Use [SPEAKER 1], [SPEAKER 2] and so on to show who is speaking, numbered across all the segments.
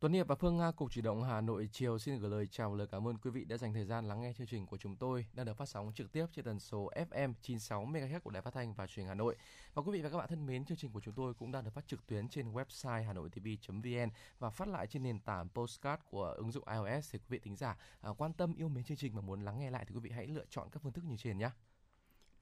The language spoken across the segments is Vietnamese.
[SPEAKER 1] Tuấn Hiệp và Phương Nga Cục Chủ động Hà Nội chiều xin gửi lời chào lời cảm ơn quý vị đã dành thời gian lắng nghe chương trình của chúng tôi đang được phát sóng trực tiếp trên tần số FM 96 MHz của Đài Phát thanh và Truyền hình Hà Nội. Và quý vị và các bạn thân mến, chương trình của chúng tôi cũng đang được phát trực tuyến trên website hanoitv.vn và phát lại trên nền tảng postcard của ứng dụng iOS thì quý vị tính giả à, quan tâm yêu mến chương trình và muốn lắng nghe lại thì quý vị hãy lựa chọn các phương thức như trên nhé.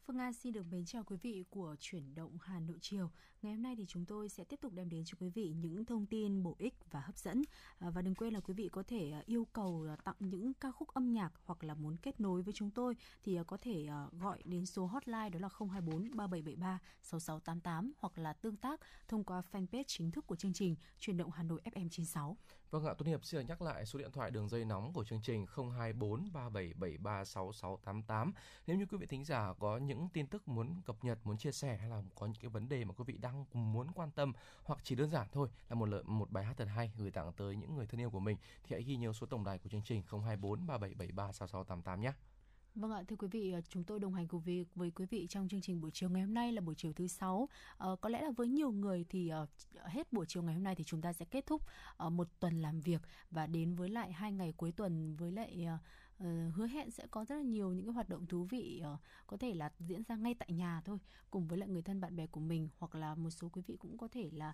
[SPEAKER 2] Phương An xin được mến chào quý vị của chuyển động Hà Nội chiều. Ngày hôm nay thì chúng tôi sẽ tiếp tục đem đến cho quý vị những thông tin bổ ích và hấp dẫn. À, và đừng quên là quý vị có thể à, yêu cầu à, tặng những ca khúc âm nhạc hoặc là muốn kết nối với chúng tôi thì có thể gọi đến số hotline đó là 024 3773 6688 hoặc là tương tác thông qua fanpage chính thức của chương trình chuyển động Hà Nội FM 96.
[SPEAKER 1] Vâng ạ, Tuấn Hiệp xin nhắc lại số điện thoại đường dây nóng của chương trình 024 3773 6688. Nếu như quý vị thính giả có những tin tức muốn cập nhật, muốn chia sẻ hay là có những cái vấn đề mà quý vị đang muốn quan tâm hoặc chỉ đơn giản thôi là một lợi một bài hát thật hay gửi tặng tới những người thân yêu của mình thì hãy ghi nhớ số tổng đài của chương trình 024 3773 6688 nhé.
[SPEAKER 2] Vâng ạ, thưa quý vị, ờ, chúng tôi đồng hành cùng với, với quý vị trong chương trình buổi chiều ngày hôm nay là buổi chiều thứ sáu. À, có lẽ là với nhiều người thì uh, hết buổi chiều ngày hôm nay thì chúng ta sẽ kết thúc uh, một tuần làm việc và đến với lại hai ngày cuối tuần với lại uh, uh, hứa hẹn sẽ có rất là nhiều những cái hoạt động thú vị uh, có thể là diễn ra ngay tại nhà thôi cùng với lại người thân bạn bè của mình hoặc là một số quý vị cũng có thể là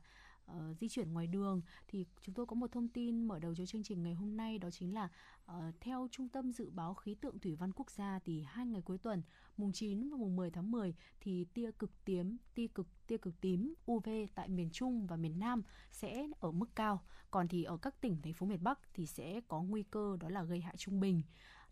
[SPEAKER 2] uh, di chuyển ngoài đường thì chúng tôi có một thông tin mở đầu cho chương trình ngày hôm nay đó chính là uh, theo Trung tâm Dự báo Khí tượng Thủy văn Quốc gia thì hai ngày cuối tuần mùng 9 và mùng 10 tháng 10 thì tia cực tím, tia cực tia cực tím UV tại miền Trung và miền Nam sẽ ở mức cao, còn thì ở các tỉnh thành phố miền Bắc thì sẽ có nguy cơ đó là gây hại trung bình.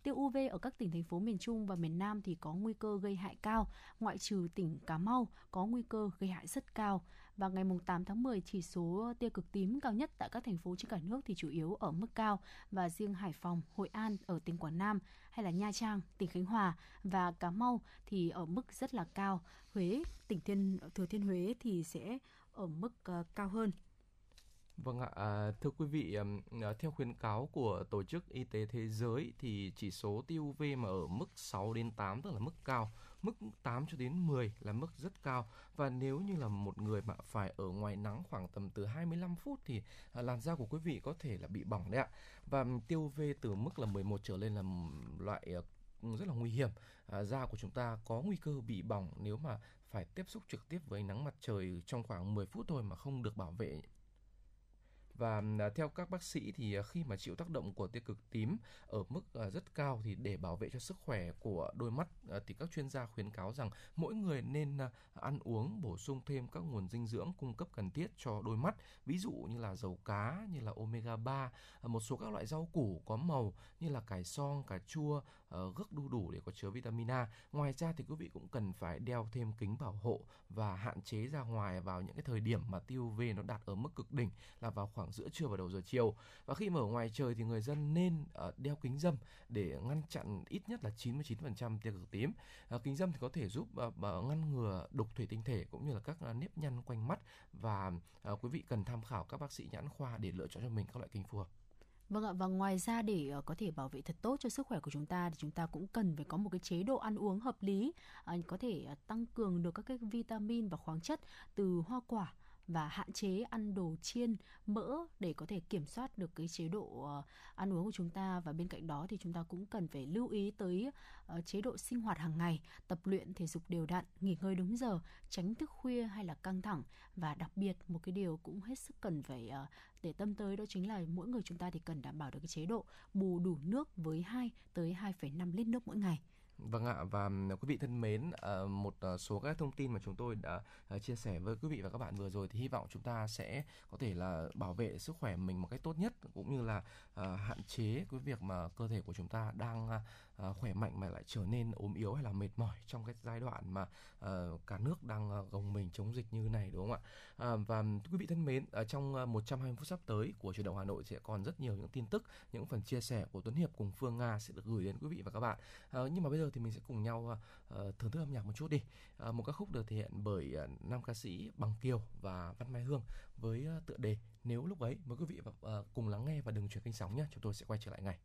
[SPEAKER 2] Tiêu UV ở các tỉnh thành phố miền Trung và miền Nam thì có nguy cơ gây hại cao, ngoại trừ tỉnh Cà Mau có nguy cơ gây hại rất cao. Và ngày 8 tháng 10, chỉ số tia cực tím cao nhất tại các thành phố trên cả nước thì chủ yếu ở mức cao và riêng Hải Phòng, Hội An ở tỉnh Quảng Nam hay là Nha Trang, tỉnh Khánh Hòa và Cà Mau thì ở mức rất là cao. Huế, tỉnh Thiên Thừa Thiên Huế thì sẽ ở mức uh, cao hơn.
[SPEAKER 1] Vâng ạ, à, thưa quý vị, à, theo khuyến cáo của Tổ chức Y tế Thế giới thì chỉ số tiêu UV mà ở mức 6 đến 8 tức là mức cao, mức 8 cho đến 10 là mức rất cao và nếu như là một người mà phải ở ngoài nắng khoảng tầm từ 25 phút thì à, làn da của quý vị có thể là bị bỏng đấy ạ. Và tiêu UV từ mức là 11 trở lên là loại ờ, rất là nguy hiểm. À, da của chúng ta có nguy cơ bị bỏng nếu mà phải tiếp xúc trực tiếp với nắng mặt trời trong khoảng 10 phút thôi mà không được bảo vệ và à, theo các bác sĩ thì à, khi mà chịu tác động của tia cực tím ở mức à, rất cao thì để bảo vệ cho sức khỏe của đôi mắt thì các chuyên gia khuyến cáo rằng mỗi người nên ăn uống, bổ sung thêm các nguồn dinh dưỡng cung cấp cần thiết cho đôi mắt. Ví dụ như là dầu cá, như là omega 3 một số các loại rau củ có màu như là cải son, cà chua Ờ, gấc đu đủ để có chứa vitamin A. Ngoài ra thì quý vị cũng cần phải đeo thêm kính bảo hộ và hạn chế ra ngoài vào những cái thời điểm mà tiêu UV nó đạt ở mức cực đỉnh là vào khoảng khoảng giữa trưa và đầu giờ chiều. Và khi mà ở ngoài trời thì người dân nên uh, đeo kính dâm để ngăn chặn ít nhất là 99% tia cực tím. Uh, kính dâm thì có thể giúp uh, ngăn ngừa đục thủy tinh thể cũng như là các uh, nếp nhăn quanh mắt và uh, quý vị cần tham khảo các bác sĩ nhãn khoa để lựa chọn cho mình các loại kính phù hợp.
[SPEAKER 2] Vâng ạ, và ngoài ra để ờ, có thể bảo vệ thật tốt cho sức khỏe của chúng ta thì chúng ta cũng cần phải có một cái chế độ ăn uống hợp lý, à, có thể ờ, tăng cường được các cái vitamin và khoáng chất từ hoa quả và hạn chế ăn đồ chiên mỡ để có thể kiểm soát được cái chế độ ờ, ăn uống của chúng ta. Và bên cạnh đó thì chúng ta cũng cần phải lưu ý tới ờ, chế độ sinh hoạt hàng ngày tập luyện thể dục đều đặn nghỉ ngơi đúng giờ tránh thức khuya hay là căng thẳng. Và đặc biệt một cái điều cũng hết sức cần phải ờ, để tâm tới đó chính là mỗi người chúng ta thì cần đảm bảo được cái chế độ bù đủ nước với 2 tới 2,5 lít nước mỗi ngày.
[SPEAKER 1] Vâng ạ và quý vị thân mến, ờ, một ờ, số các thông tin mà chúng tôi đã ờ, chia sẻ với quý vị và các bạn vừa rồi thì hy vọng chúng ta sẽ có thể là bảo vệ sức khỏe mình một cách tốt nhất cũng như là hạn chế cái việc mà cơ thể của chúng ta đang à, Ờ, khỏe mạnh mà lại trở nên ốm yếu hay là mệt mỏi trong cái giai đoạn mà ờ, cả nước đang ờ, gồng mình chống dịch như này đúng không ạ? Và quý vị thân mến, ở trong 120 phút sắp tới của truyền động Hà Nội sẽ còn rất nhiều những tin tức, những phần chia sẻ của Tuấn Hiệp cùng Phương Nga sẽ được gửi đến quý vị và các bạn. Nhưng mà bây giờ thì mình sẽ cùng nhau uh, thưởng thức âm nhạc một chút đi. Uh, một ca khúc được thể hiện bởi uh, nam ca sĩ Bằng Kiều và Văn Mai Hương với uh, tựa đề Nếu lúc ấy mời quý vị uh, cùng lắng nghe và đừng chuyển kênh sóng nhé. Chúng tôi sẽ quay trở lại ngay.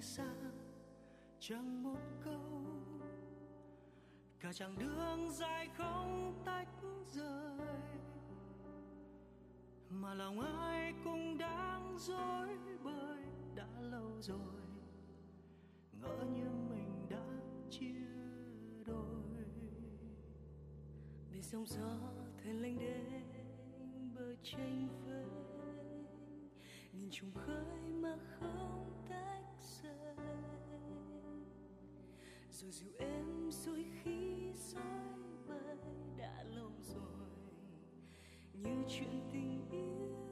[SPEAKER 3] Xa, chẳng một câu. Cả chặng đường dài không tách rời, mà lòng ai cũng đang dối bời. Đã lâu rồi, ngỡ như mình đã chia đôi.
[SPEAKER 4] Bên sóng gió thuyền lênh đênh bờ tranh vơi nhìn trùng khơi mà không rồi dịu em rồi khi soi bời đã lâu rồi. Như chuyện tình yêu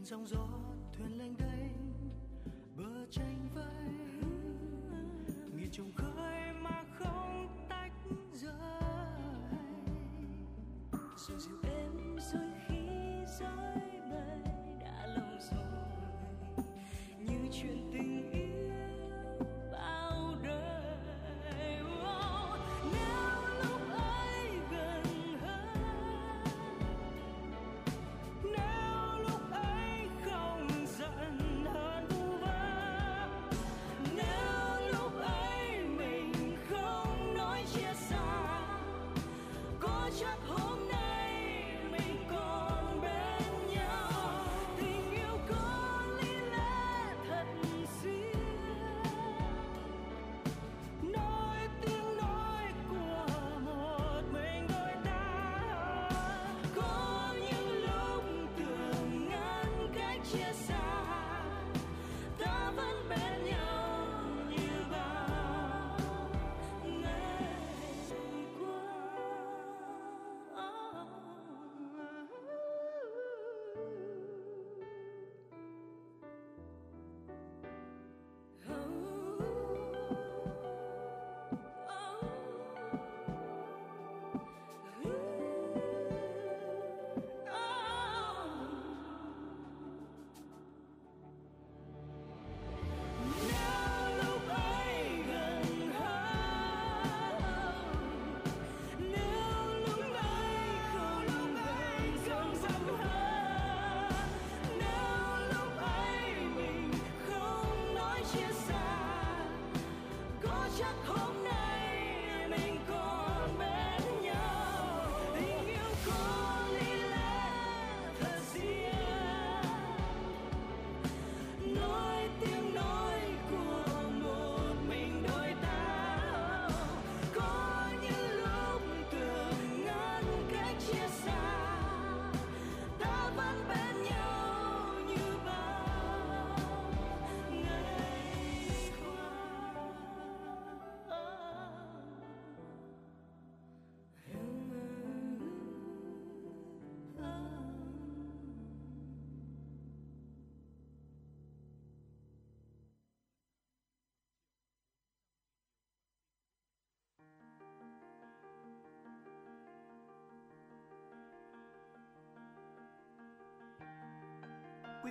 [SPEAKER 3] biển sóng gió thuyền lênh đênh bờ tranh vây nghìn trùng khơi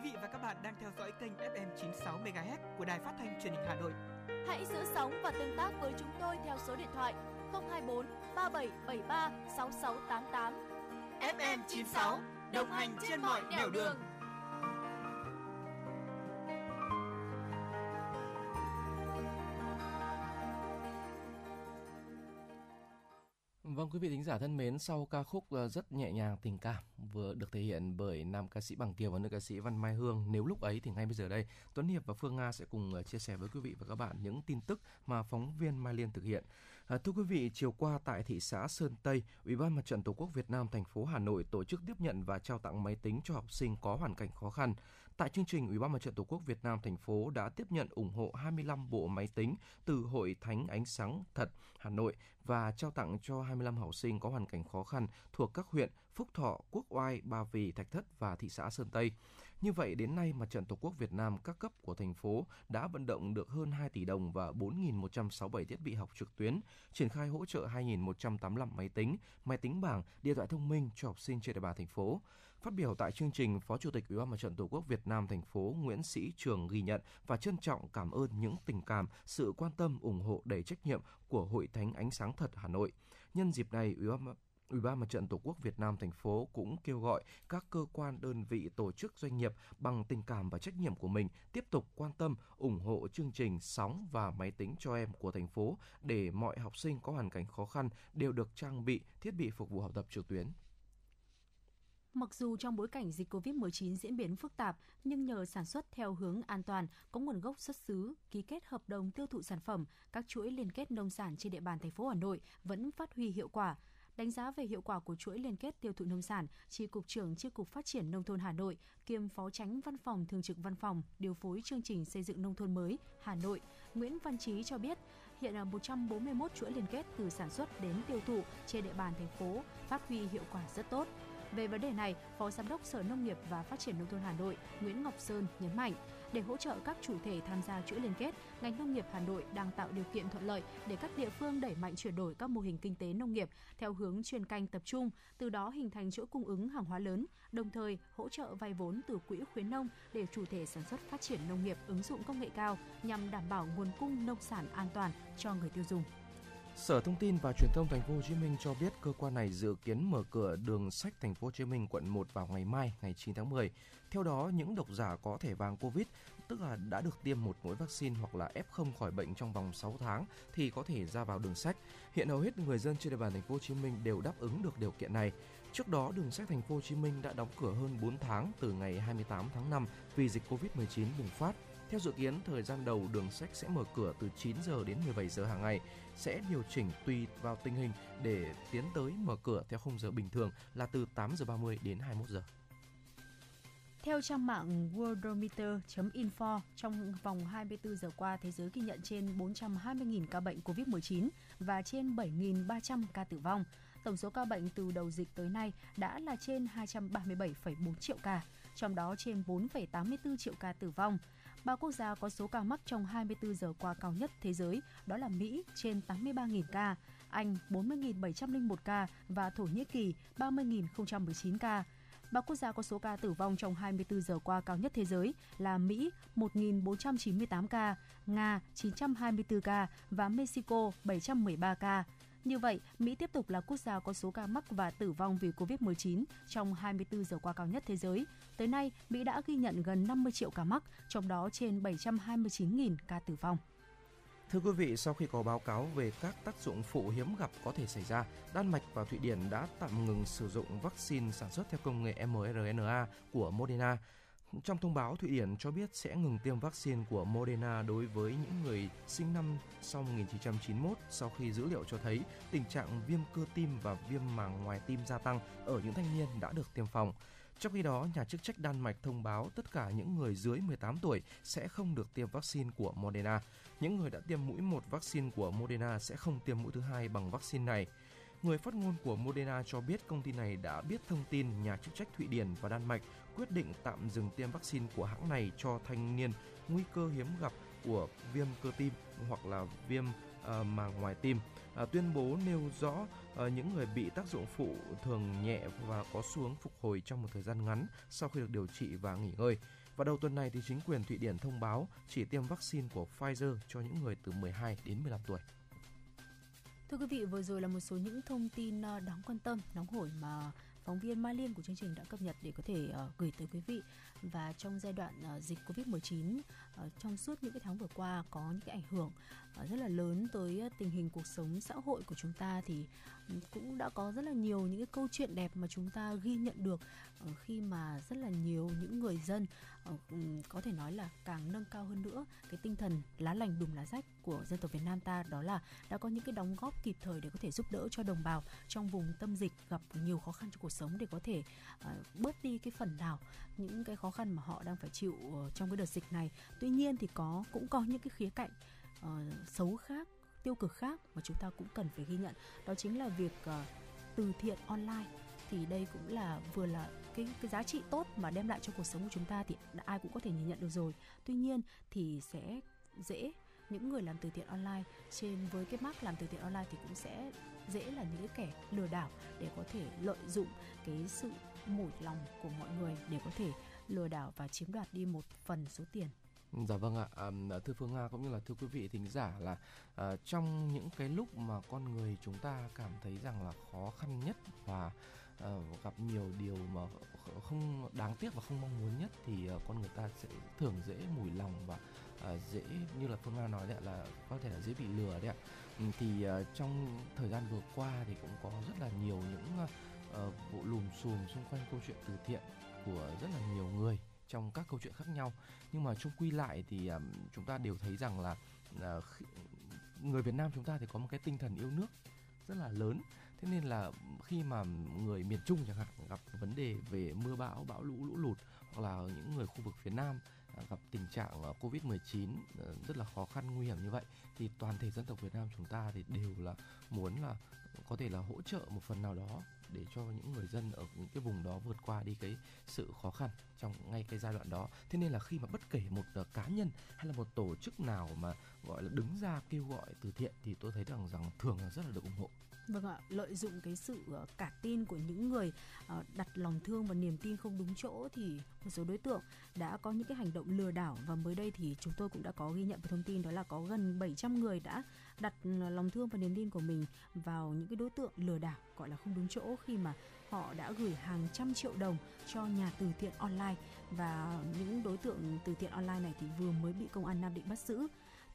[SPEAKER 5] Quý vị và các bạn đang theo dõi kênh FM 96 MHz của Đài Phát thanh Truyền hình Hà Nội.
[SPEAKER 6] Hãy giữ sóng và tương tác với chúng tôi theo số điện thoại 024 3773 6688.
[SPEAKER 5] FM 96 đồng hành trên mọi nẻo đường.
[SPEAKER 1] Vâng quý vị thính giả thân mến, sau ca khúc ờ, rất nhẹ nhàng tình cảm vừa được thể hiện bởi nam ca sĩ Bằng Kiều và nữ ca sĩ Văn Mai Hương. Nếu lúc ấy thì ngay bây giờ đây, Tuấn Hiệp và Phương Nga sẽ cùng ờ, chia sẻ với quý vị và các bạn những tin tức mà phóng viên Mai Liên thực hiện. À, thưa quý vị, chiều qua tại thị xã Sơn Tây, Ủy ban Mặt trận Tổ quốc Việt Nam thành phố Hà Nội tổ chức tiếp nhận và trao tặng máy tính cho học sinh có hoàn cảnh khó khăn. Tại chương trình, Ủy ban Mặt trận Tổ quốc Việt Nam thành phố đã tiếp nhận ủng hộ 25 bộ máy tính từ Hội Thánh Ánh Sáng Thật Hà Nội và trao tặng cho 25 học sinh có hoàn cảnh khó khăn thuộc các huyện Phúc Thọ, Quốc Oai, Ba Vì, Thạch Thất và thị xã Sơn Tây. Như vậy, đến nay, Mặt trận Tổ quốc Việt Nam các cấp của thành phố đã vận động được hơn 2 tỷ đồng và 4.167 thiết bị học trực tuyến, triển khai hỗ trợ 2.185 máy tính, máy tính bảng, điện thoại thông minh cho học sinh trên địa bàn thành phố. Phát biểu tại chương trình, Phó Chủ tịch Ủy ban Mặt trận Tổ quốc Việt Nam thành phố Nguyễn Sĩ Trường ghi nhận và trân trọng cảm ơn những tình cảm, sự quan tâm, ủng hộ đầy trách nhiệm của Hội Thánh Ánh Sáng Thật Hà Nội. Nhân dịp này, Ủy ban Ủy ban Mặt trận Tổ quốc Việt Nam thành phố cũng kêu gọi các cơ quan, đơn vị, tổ chức doanh nghiệp bằng tình cảm và trách nhiệm của mình tiếp tục quan tâm, ủng hộ chương trình sóng và máy tính cho em của thành phố để mọi học sinh có hoàn cảnh khó khăn đều được trang bị thiết bị phục vụ học tập trực tuyến.
[SPEAKER 2] Mặc dù trong bối cảnh dịch COVID-19 diễn biến phức tạp, nhưng nhờ sản xuất theo hướng an toàn, có nguồn gốc xuất xứ, ký kết hợp đồng tiêu thụ sản phẩm, các chuỗi liên kết nông sản trên địa bàn thành phố Hà Nội vẫn phát huy hiệu quả. Đánh giá về hiệu quả của chuỗi liên kết tiêu thụ nông sản, Tri Cục trưởng Tri Cục Phát triển Nông thôn Hà Nội, kiêm Phó Tránh Văn phòng Thường trực Văn phòng, điều phối chương trình xây dựng nông thôn mới Hà Nội, Nguyễn Văn Trí cho biết, hiện là 141 chuỗi liên kết từ sản xuất đến tiêu thụ trên địa bàn thành phố phát huy hiệu quả rất tốt. Về vấn đề này, Phó Giám đốc Sở Nông nghiệp và Phát triển Nông thôn Hà Nội Nguyễn Ngọc Sơn nhấn mạnh, để hỗ trợ các chủ thể tham gia chuỗi liên kết, ngành nông nghiệp Hà Nội đang tạo điều kiện thuận lợi để các địa phương đẩy mạnh chuyển đổi các mô hình kinh tế nông nghiệp theo hướng chuyên canh tập trung, từ đó hình thành chuỗi cung ứng hàng hóa lớn, đồng thời hỗ trợ vay vốn từ quỹ khuyến nông để chủ thể sản xuất phát triển nông nghiệp ứng dụng công nghệ cao nhằm đảm bảo nguồn cung nông sản an toàn cho người tiêu dùng.
[SPEAKER 1] Sở Thông tin và Truyền thông Thành phố Hồ Chí Minh cho biết cơ quan này dự kiến mở cửa đường sách Thành phố Hồ Chí Minh quận 1 vào ngày mai, ngày 9 tháng 10. Theo đó, những độc giả có thẻ vàng Covid, tức là đã được tiêm một mũi vaccine hoặc là F0 khỏi bệnh trong vòng 6 tháng thì có thể ra vào đường sách. Hiện hầu hết người dân trên địa bàn Thành phố Hồ Chí Minh đều đáp ứng được điều kiện này. Trước đó, đường sách Thành phố Hồ Chí Minh đã đóng cửa hơn 4 tháng từ ngày 28 tháng 5 vì dịch Covid-19 bùng phát. Theo dự kiến, thời gian đầu đường sách sẽ mở cửa từ 9 giờ đến 17 giờ hàng ngày, sẽ điều chỉnh tùy vào tình hình để tiến tới mở cửa theo khung giờ bình thường là từ 8 giờ 30 đến 21 giờ.
[SPEAKER 2] Theo trang mạng worldometer.info, trong vòng 24 giờ qua, thế giới ghi nhận trên 420.000 ca bệnh COVID-19 và trên 7.300 ca tử vong. Tổng số ca bệnh từ đầu dịch tới nay đã là trên 237,4 triệu ca, trong đó trên 4,84 triệu ca tử vong. Ba quốc gia có số ca mắc trong 24 giờ qua cao nhất thế giới đó là Mỹ trên 83.000 ca, Anh 40.701 ca và Thổ Nhĩ Kỳ 30.019 ca. Ba quốc gia có số ca tử vong trong 24 giờ qua cao nhất thế giới là Mỹ 1.498 ca, Nga 924 ca và Mexico 713 ca. Như vậy, Mỹ tiếp tục là quốc gia có số ca mắc và tử vong vì COVID-19 trong 24 giờ qua cao nhất thế giới. Tới nay, Mỹ đã ghi nhận gần 50 triệu ca mắc, trong đó trên 729.000 ca tử vong.
[SPEAKER 1] Thưa quý vị, sau khi có báo cáo về các tác dụng phụ hiếm gặp có thể xảy ra, Đan Mạch và Thụy Điển đã tạm ngừng sử dụng vaccine sản xuất theo công nghệ mRNA của Moderna. Trong thông báo, Thụy Điển cho biết sẽ ngừng tiêm vaccine của Moderna đối với những người sinh năm sau 1991 sau khi dữ liệu cho thấy tình trạng viêm cơ tim và viêm màng ngoài tim gia tăng ở những thanh niên đã được tiêm phòng. Trong khi đó, nhà chức trách Đan Mạch thông báo tất cả những người dưới 18 tuổi sẽ không được tiêm vaccine của Moderna. Những người đã tiêm mũi một vaccine của Moderna sẽ không tiêm mũi thứ hai bằng vaccine này. Người phát ngôn của Moderna cho biết công ty này đã biết thông tin nhà chức trách Thụy Điển và Đan Mạch quyết định tạm dừng tiêm vaccine của hãng này cho thanh niên nguy cơ hiếm gặp của viêm cơ tim hoặc là viêm ờ, uh, màng ngoài tim. Uh, tuyên bố nêu rõ uh, những người bị tác dụng phụ thường nhẹ và có xu hướng phục hồi trong một thời gian ngắn sau khi được điều trị và nghỉ ngơi. Và đầu tuần này thì chính quyền Thụy Điển thông báo chỉ tiêm vaccine của Pfizer cho những người từ 12 đến 15 tuổi.
[SPEAKER 2] Thưa quý vị, vừa rồi là một số những thông tin đáng quan tâm, nóng hổi mà phóng viên Mai Liên của chương trình đã cập nhật để có thể uh, gửi tới quý vị. và trong giai đoạn uh, dịch Covid-19 uh, trong suốt những cái tháng vừa qua có những cái ảnh hưởng uh, rất là lớn tới uh, tình hình cuộc sống xã hội của chúng ta thì ừ, cũng đã có rất là nhiều những cái câu chuyện đẹp mà chúng ta ghi nhận được uh, khi mà rất là nhiều những người dân uh, có thể nói là càng nâng cao hơn nữa cái tinh thần lá lành đùm lá rách của dân tộc Việt Nam ta đó là đã có những cái đóng góp kịp thời để có thể giúp đỡ cho đồng bào trong vùng tâm dịch gặp nhiều khó khăn trong cuộc sống để có thể uh, bớt đi cái phần nào những cái khó khăn mà họ đang phải chịu uh, trong cái đợt dịch này. Tuy tuy nhiên thì có cũng có những cái khía cạnh uh, xấu khác tiêu cực khác mà chúng ta cũng cần phải ghi nhận. Đó chính là việc uh, từ thiện online. Thì đây cũng là vừa là cái cái giá trị tốt mà đem lại cho cuộc sống của chúng ta thì ai cũng có thể nhìn nhận được rồi. Tuy nhiên thì sẽ dễ những người làm từ thiện online trên với cái mark làm từ thiện online thì cũng sẽ dễ là những cái kẻ lừa đảo để có thể lợi dụng cái sự mủi lòng của mọi người để có thể lừa đảo và chiếm đoạt đi một phần số tiền.
[SPEAKER 1] Dạ vâng ạ, à, thưa Phương Nga cũng như là thưa quý vị thính giả là à, trong những cái lúc mà con người chúng ta cảm thấy rằng là khó khăn nhất và à, gặp nhiều điều mà không đáng tiếc và không mong muốn nhất thì à, con người ta sẽ thường dễ mùi lòng và à, dễ như là Phương Nga nói đấy là có thể là dễ bị lừa đấy ạ. Thì à, trong thời gian vừa qua thì cũng có rất là nhiều những à, vụ lùm xùm xung quanh câu chuyện từ thiện của rất là nhiều người trong các câu chuyện khác nhau. Nhưng mà chung quy lại thì um, chúng ta đều thấy rằng là uh, người Việt Nam chúng ta thì có một cái tinh thần yêu nước rất là lớn. Thế nên là khi mà người miền Trung chẳng hạn gặp vấn đề về mưa bão bão lũ lũ lụt hoặc là những người khu vực phía Nam à, gặp tình trạng Covid-19 ờ, rất là khó khăn nguy hiểm như vậy thì toàn thể dân tộc Việt Nam chúng ta thì đều là muốn là có thể là hỗ trợ một phần nào đó để cho những người dân ở những cái vùng đó vượt qua đi cái sự khó khăn trong ngay cái giai đoạn đó. Thế nên là khi mà bất kể một uh, cá nhân hay là một tổ chức nào mà gọi là đứng ra kêu gọi từ thiện thì tôi thấy rằng rằng thường là rất là được ủng hộ.
[SPEAKER 2] Vâng ạ, lợi dụng cái sự ờ, cả tin của những người ờ, đặt lòng thương và niềm tin không đúng chỗ thì một số đối tượng đã có những cái hành động lừa đảo và mới đây thì chúng tôi cũng đã có ghi nhận một thông tin đó là có gần 700 người đã đặt ờ, lòng thương và niềm tin của mình vào những cái đối tượng lừa đảo, gọi là không đúng chỗ khi mà họ đã gửi hàng trăm triệu đồng cho nhà từ thiện online. Và những đối tượng từ thiện online này thì vừa mới bị công an Nam Định bắt giữ.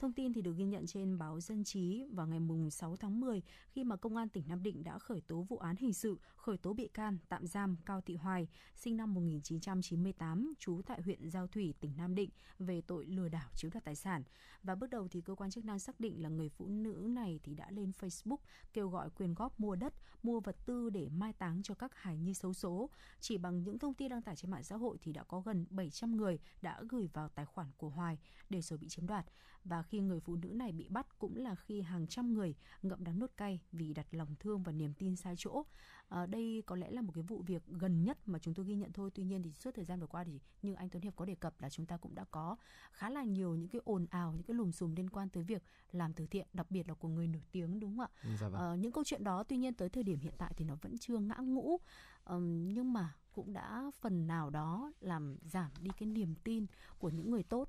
[SPEAKER 2] Thông tin thì được ghi nhận trên báo Dân trí vào ngày 6 tháng 10 khi mà Công an tỉnh Nam Định đã khởi tố vụ án hình sự, khởi tố bị can, tạm giam Cao Thị Hoài, sinh năm 1998, trú tại huyện Giao Thủy, tỉnh Nam Định về tội lừa đảo chiếm đoạt tài sản. Và bước đầu thì cơ quan chức năng xác định là người phụ nữ này thì đã lên Facebook kêu gọi quyên góp mua đất, mua vật tư để mai táng cho các hài nhi xấu số. Chỉ bằng những thông tin đăng tải trên mạng xã hội thì đã có gần 700 người đã gửi vào tài khoản của Hoài để rồi bị chiếm đoạt và khi người phụ nữ này bị bắt cũng là khi hàng trăm người ngậm đắng nuốt cay vì đặt lòng thương và niềm tin sai chỗ. À, đây có lẽ là một cái vụ việc gần nhất mà chúng tôi ghi nhận thôi. Tuy nhiên thì suốt thời gian vừa qua thì như anh Tuấn Hiệp có đề cập là chúng ta cũng đã có khá là nhiều những cái ồn ào, những cái lùm xùm liên quan tới việc làm từ thiện, đặc biệt là của người nổi tiếng đúng không ạ? Dạ vâng. à, những câu chuyện đó tuy nhiên tới thời điểm hiện tại thì nó vẫn chưa ngã ngũ. Um, nhưng mà cũng đã phần nào đó làm giảm đi cái niềm tin của những người tốt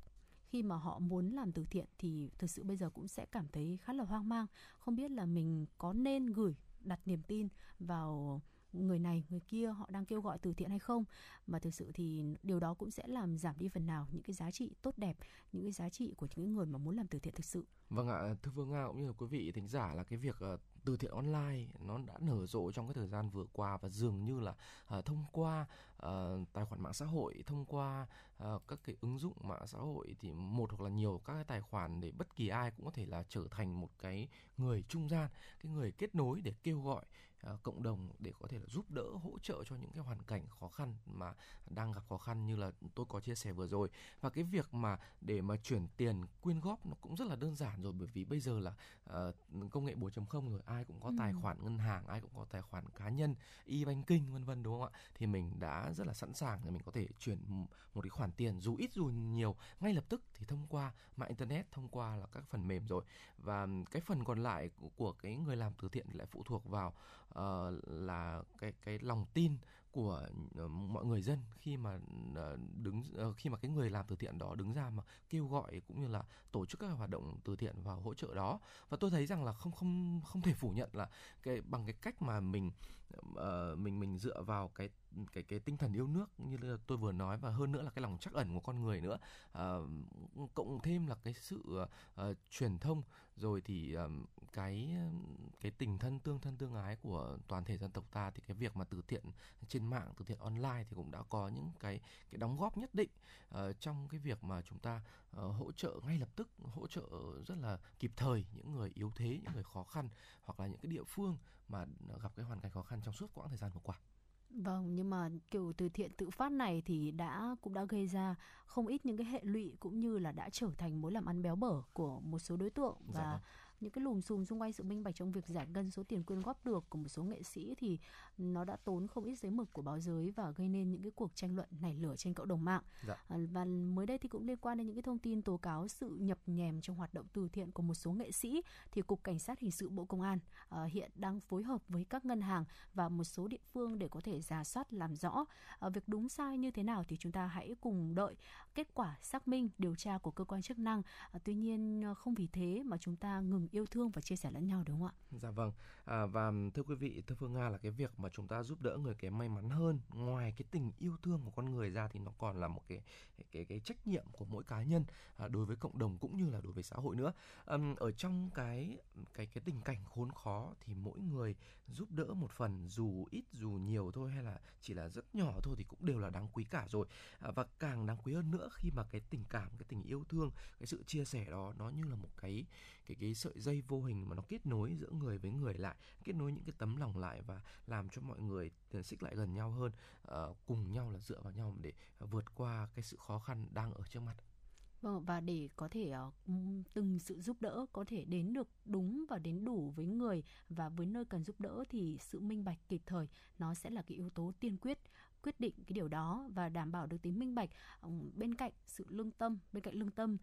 [SPEAKER 2] khi mà họ muốn làm từ thiện thì thực sự bây giờ cũng sẽ cảm thấy khá là hoang mang. Không biết là mình có nên gửi đặt niềm tin vào người này người kia họ đang kêu gọi từ thiện hay không? Mà thực sự thì điều đó cũng sẽ làm giảm đi phần nào những cái giá trị tốt đẹp những cái giá trị của những người mà muốn làm từ thiện thực sự.
[SPEAKER 1] Vâng ạ thưa vương nga cũng như là quý vị thính giả là cái việc uh, từ thiện online nó đã nở rộ trong cái thời gian vừa qua và dường như là uh, thông qua uh, tài khoản mạng xã hội thông qua uh, các cái ứng dụng mạng xã hội thì một hoặc là nhiều các cái tài khoản để bất kỳ ai cũng có thể là trở thành một cái người trung gian cái người kết nối để kêu gọi uh, cộng đồng để có thể là giúp đỡ hỗ trợ cho những cái hoàn cảnh khó khăn mà đang gặp khó khăn như là tôi có chia sẻ vừa rồi. Và cái việc mà để mà chuyển tiền quyên góp nó cũng rất là đơn giản rồi bởi vì bây giờ là uh, công nghệ 4.0 rồi ai cũng có ừ. tài khoản ngân hàng ai cũng có tài khoản cá nhân e-banking vân vân đúng không ạ? Thì mình đã rất là sẵn sàng để mình có thể chuyển một cái khoản tiền dù ít dù nhiều ngay lập tức thì thông qua mạng internet thông qua là các phần mềm rồi. Và cái phần còn lại của cái người làm từ thiện lại phụ thuộc vào uh, là cái cái lòng tin của uh, mọi người dân khi mà uh, đứng uh, khi mà cái người làm từ thiện đó đứng ra mà kêu gọi cũng như là tổ chức các hoạt động từ thiện và hỗ trợ đó. Và tôi thấy rằng là không không không thể phủ nhận là cái bằng cái cách mà mình uh, mình mình dựa vào cái cái cái tinh thần yêu nước như là tôi vừa nói và hơn nữa là cái lòng trắc ẩn của con người nữa. Uh, cộng thêm là cái sự uh, truyền thông rồi thì uh, cái cái tình thân tương thân tương ái của toàn thể dân tộc ta thì cái việc mà từ thiện trên mạng từ thiện online thì cũng đã có những cái cái đóng góp nhất định uh, trong cái việc mà chúng ta uh, hỗ trợ ngay lập tức hỗ trợ rất là kịp thời những người yếu thế những người khó khăn hoặc là những cái địa phương mà gặp cái hoàn cảnh khó khăn trong suốt quãng thời gian vừa qua
[SPEAKER 2] Vâng, nhưng mà kiểu từ thiện tự phát này thì đã cũng đã gây ra không ít những cái hệ lụy cũng như là đã trở thành mối làm ăn béo bở của một số đối tượng
[SPEAKER 1] dạ
[SPEAKER 2] và
[SPEAKER 1] vâng.
[SPEAKER 2] Những cái lùm xùm xung quanh sự minh bạch trong việc giải ngân số tiền quyên góp được của một số nghệ sĩ thì nó đã tốn không ít giấy mực của báo giới và gây nên những cái cuộc tranh luận nảy lửa trên cộng đồng mạng.
[SPEAKER 1] Dạ.
[SPEAKER 2] À, Và mới đây thì cũng liên quan đến những cái thông tin tố cáo sự nhập nhèm trong hoạt động từ thiện của một số nghệ sĩ thì cục cảnh sát hình sự bộ công an à, hiện đang phối hợp với các ngân hàng và một số địa phương để có thể giả soát làm rõ à, việc đúng sai như thế nào thì chúng ta hãy cùng đợi kết quả xác minh điều tra của cơ quan chức năng. À, tuy nhiên à, không vì thế mà chúng ta ngừng yêu thương và chia sẻ lẫn nhau đúng không ạ?
[SPEAKER 1] Dạ vâng. À, và thưa quý vị, thưa Phương Nga là cái việc mà chúng ta giúp đỡ người kém may mắn hơn ngoài cái tình yêu thương của con người ra thì nó còn là một cái cái cái, cái trách nhiệm của mỗi cá nhân à, đối với cộng đồng cũng như là đối với xã hội nữa. À, ở trong cái cái cái tình cảnh khốn khó thì mỗi người giúp đỡ một phần dù ít dù nhiều thôi hay là chỉ là rất nhỏ thôi thì cũng đều là đáng quý cả rồi. À, và càng đáng quý hơn nữa khi mà cái tình cảm, cái tình yêu thương, cái sự chia sẻ đó nó như là một cái cái cái sợi dây vô hình mà nó kết nối giữa người với người lại kết nối những cái tấm lòng lại và làm cho mọi người ờ, xích lại gần nhau hơn uh, cùng nhau là dựa vào nhau để vượt qua cái sự khó khăn đang ở trước mặt.
[SPEAKER 2] Vâng, và để có thể ờ, từng sự giúp đỡ có thể đến được đúng và đến đủ với người và với nơi cần giúp đỡ thì sự minh bạch kịp thời nó sẽ là cái yếu tố tiên quyết quyết định cái điều đó và đảm bảo được tính minh bạch. Bên cạnh sự lương tâm bên cạnh lương tâm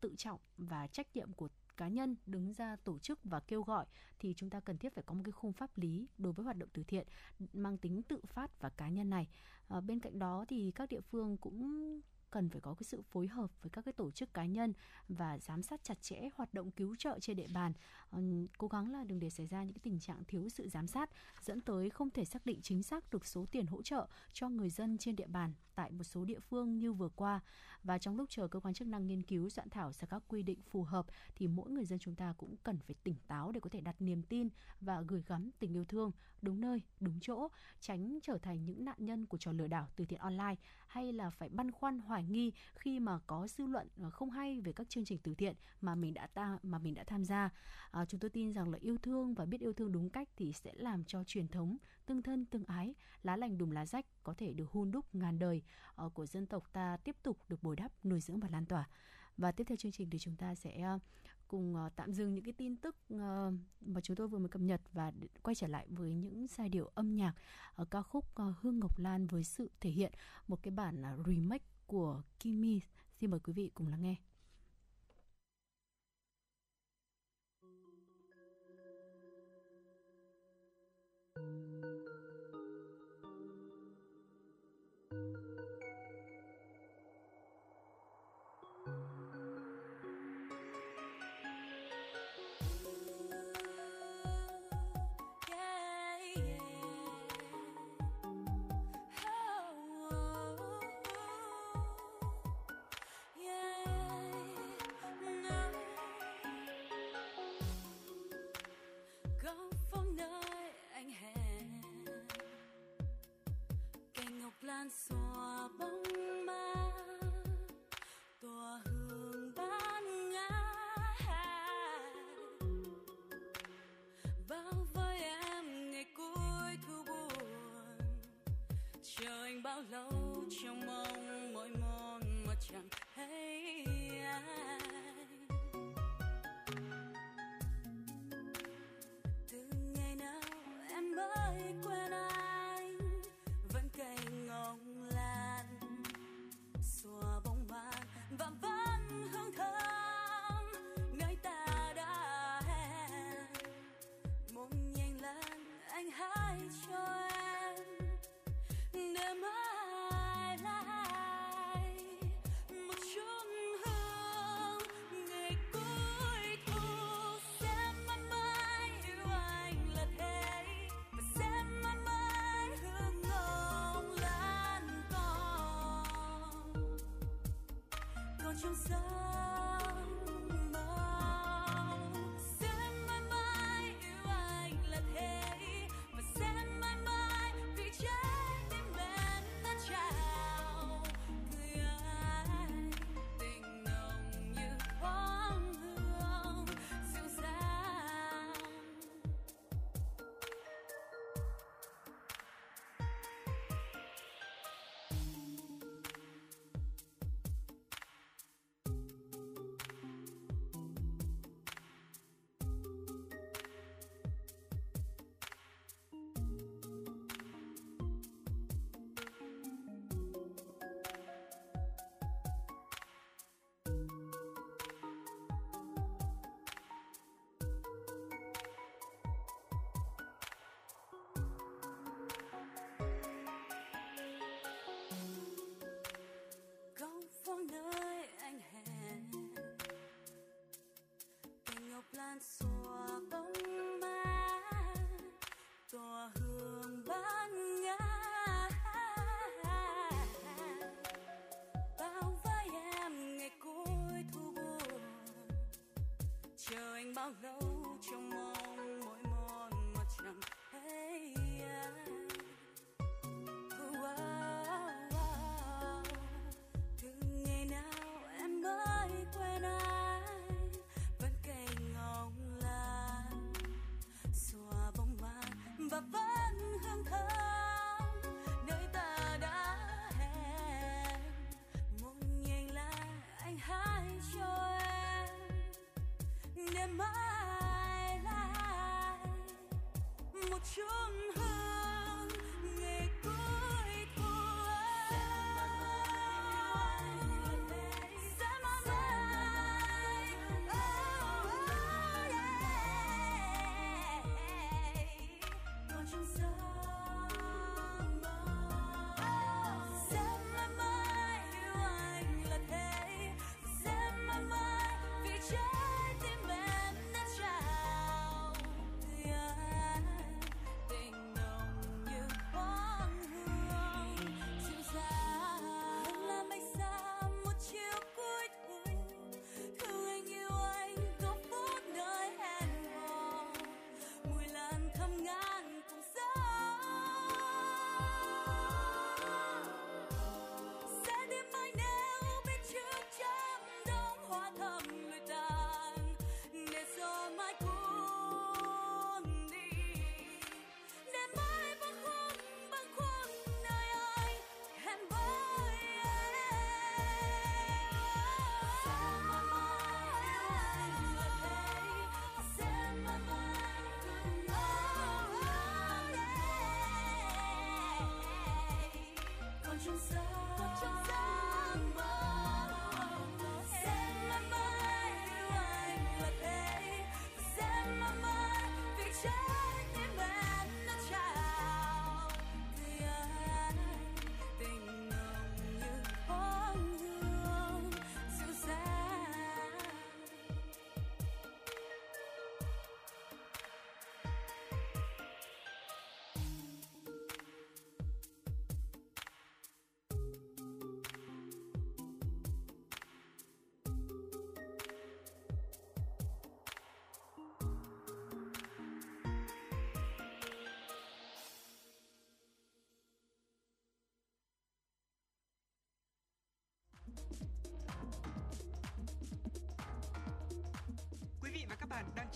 [SPEAKER 2] tự trọng và trách nhiệm của cá nhân đứng ra tổ chức và kêu gọi thì chúng ta cần thiết phải có một cái khung pháp lý đối với hoạt động từ thiện mang tính tự phát và cá nhân này. À, bên cạnh đó thì các địa phương cũng cần phải có cái sự phối hợp với các cái tổ chức cá nhân và giám sát chặt chẽ hoạt động cứu trợ trên địa bàn. Ờ, cố gắng là đừng để xảy ra những cái tình trạng thiếu sự giám sát, dẫn tới không thể xác định chính xác được số tiền hỗ trợ cho người dân trên địa bàn tại một số địa phương như vừa qua. Và trong lúc chờ cơ quan chức năng nghiên cứu, soạn thảo ra các quy định phù hợp thì mỗi người dân chúng ta cũng cần phải tỉnh táo để có thể đặt niềm tin và gửi gắm tình yêu thương đúng nơi, đúng chỗ, tránh trở thành những nạn nhân của trò lừa đảo từ thiện online hay là phải băn khoăn hoài nghi khi mà có dư luận ờ, không hay về các chương trình từ thiện mà mình đã ta mà mình đã tham gia. À, chúng tôi tin rằng là yêu thương và biết yêu thương đúng cách thì sẽ làm cho truyền thống tương thân tương ái lá lành đùm lá rách có thể được hun đúc ngàn đời uh, của dân tộc ta tiếp tục được bồi đắp nuôi dưỡng và lan tỏa. Và tiếp theo chương trình thì chúng ta sẽ uh, cùng uh, tạm dừng những cái tin tức uh, mà chúng tôi vừa mới cập nhật và quay trở lại với những giai điệu âm nhạc uh, ca khúc uh, Hương Ngọc Lan với sự thể hiện một cái bản uh, remake của Kimmy. Xin mời quý vị cùng lắng nghe.
[SPEAKER 3] góc trong giấc cành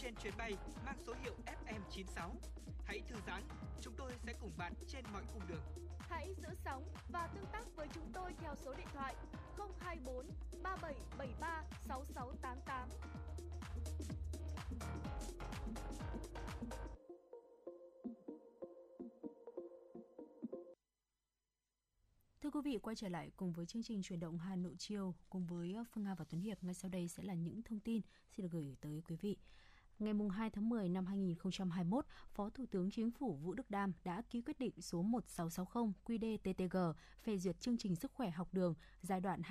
[SPEAKER 5] trên chuyến bay mang số hiệu FM96. Hãy thư giãn, chúng tôi sẽ cùng bạn trên mọi cung đường.
[SPEAKER 6] Hãy giữ sóng và tương tác với chúng tôi theo số điện thoại 024 3773 6688.
[SPEAKER 2] Thưa quý vị, quay trở lại cùng với chương trình truyền động Hà Nội chiều cùng với ờ, Phương Nga và Tuấn Hiệp. Ngay sau đây sẽ là những thông tin xin được gửi tới quý vị. Ngày 2 tháng 10 năm 2021, Phó Thủ tướng Chính phủ Vũ Đức Đam đã ký quyết định số 1660 QĐ-TTG phê duyệt chương trình sức khỏe học đường giai đoạn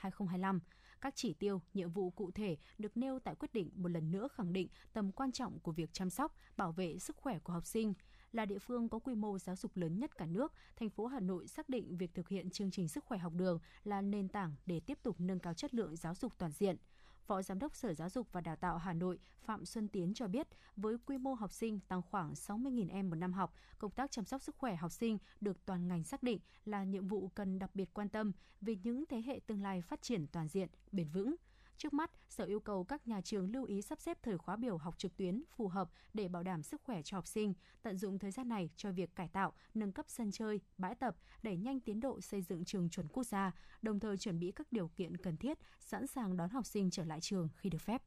[SPEAKER 2] 2021-2025. Các chỉ tiêu, nhiệm vụ cụ thể được nêu tại quyết định một lần nữa khẳng định tầm quan trọng của việc chăm sóc, bảo vệ sức khỏe của học sinh, Là địa phương có quy mô giáo dục lớn nhất cả nước, thành phố Hà Nội xác định việc thực hiện chương trình sức khỏe học đường là nền tảng để tiếp tục nâng cao chất lượng giáo dục toàn diện. Phó Giám đốc Sở Giáo dục và Đào tạo Hà Nội Phạm Xuân Tiến cho biết, với quy mô học sinh tăng khoảng 60.000 em một năm học, công tác chăm sóc sức khỏe học sinh được toàn ngành xác định là nhiệm vụ cần đặc biệt quan tâm vì những thế hệ tương lai phát triển toàn diện, bền vững. Trước mắt, Sở yêu cầu các nhà trường lưu ý sắp xếp thời khóa biểu học trực tuyến phù hợp để bảo đảm sức khỏe cho học sinh, tận dụng thời gian này cho việc cải tạo, nâng cấp sân chơi, bãi tập, đẩy nhanh tiến độ xây dựng trường chuẩn quốc gia, đồng thời chuẩn bị các điều kiện cần thiết, sẵn sàng đón học sinh trở lại trường khi được phép.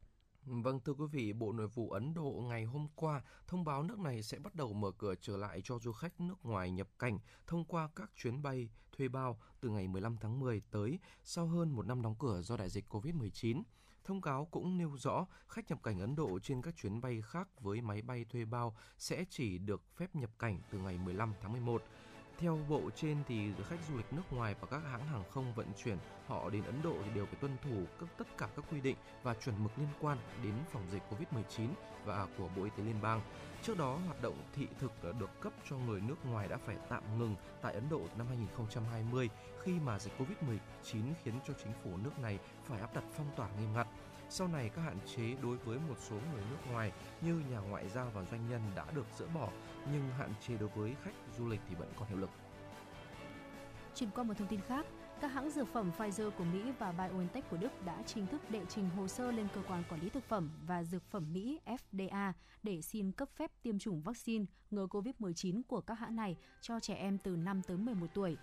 [SPEAKER 1] Vâng thưa quý vị, Bộ Nội vụ Ấn Độ ngày hôm qua thông báo nước này sẽ bắt đầu mở cửa trở lại cho du khách nước ngoài nhập cảnh thông qua các chuyến bay thuê bao từ ngày 15 tháng 10 tới sau hơn một năm đóng cửa do đại dịch COVID-19. Thông cáo cũng nêu rõ khách nhập cảnh Ấn Độ trên các chuyến bay khác với máy bay thuê bao sẽ chỉ được phép nhập cảnh từ ngày 15 tháng 11. Theo bộ trên thì khách du lịch nước ngoài và các hãng hàng không vận chuyển họ đến Ấn Độ thì đều phải tuân thủ các tất cả các quy định và chuẩn mực liên quan đến phòng dịch Covid-19 và của Bộ Y tế liên bang. Trước đó, hoạt động thị thực được cấp cho người nước ngoài đã phải tạm ngừng tại Ấn Độ năm 2020 khi mà dịch Covid-19 khiến cho chính phủ nước này phải áp đặt phong tỏa nghiêm ngặt. Sau này, các hạn chế đối với một số người nước ngoài như nhà ngoại giao và doanh nhân đã được dỡ bỏ, nhưng hạn chế đối với khách du lịch thì vẫn còn hiệu lực.
[SPEAKER 2] Chuyển qua một thông tin khác, các hãng dược phẩm Pfizer của Mỹ và BioNTech của Đức đã chính thức đệ trình hồ sơ lên cơ quan quản lý thực phẩm và dược phẩm Mỹ FDA để xin cấp phép tiêm chủng vaccine ngừa COVID-19 của các hãng này cho trẻ em từ 5 tới 11 tuổi.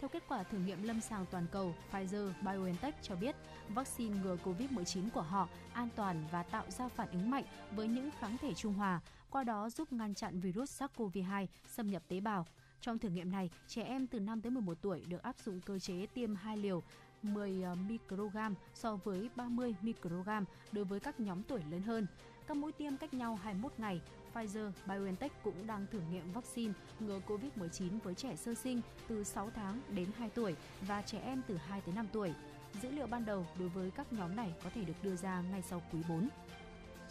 [SPEAKER 2] Theo kết quả thử nghiệm lâm sàng toàn cầu, Pfizer BioNTech cho biết vaccine ngừa COVID-19 của họ an toàn và tạo ra phản ứng mạnh với những kháng thể trung hòa, qua đó giúp ngăn chặn virus SARS-CoV-2 xâm nhập tế bào. Trong thử nghiệm này, trẻ em từ 5 tới 11 tuổi được áp dụng cơ chế tiêm 2 liều 10 ờ, microgram so với 30 microgram đối với các nhóm tuổi lớn hơn. Các mũi tiêm cách nhau 21 ngày. Pfizer BioNTech cũng đang thử nghiệm vaccine ngừa COVID-19 với trẻ sơ sinh từ 6 tháng đến 2 tuổi và trẻ em từ 2 tới 5 tuổi. Dữ liệu ban đầu đối với các nhóm này có thể được đưa ra ngay sau quý 4.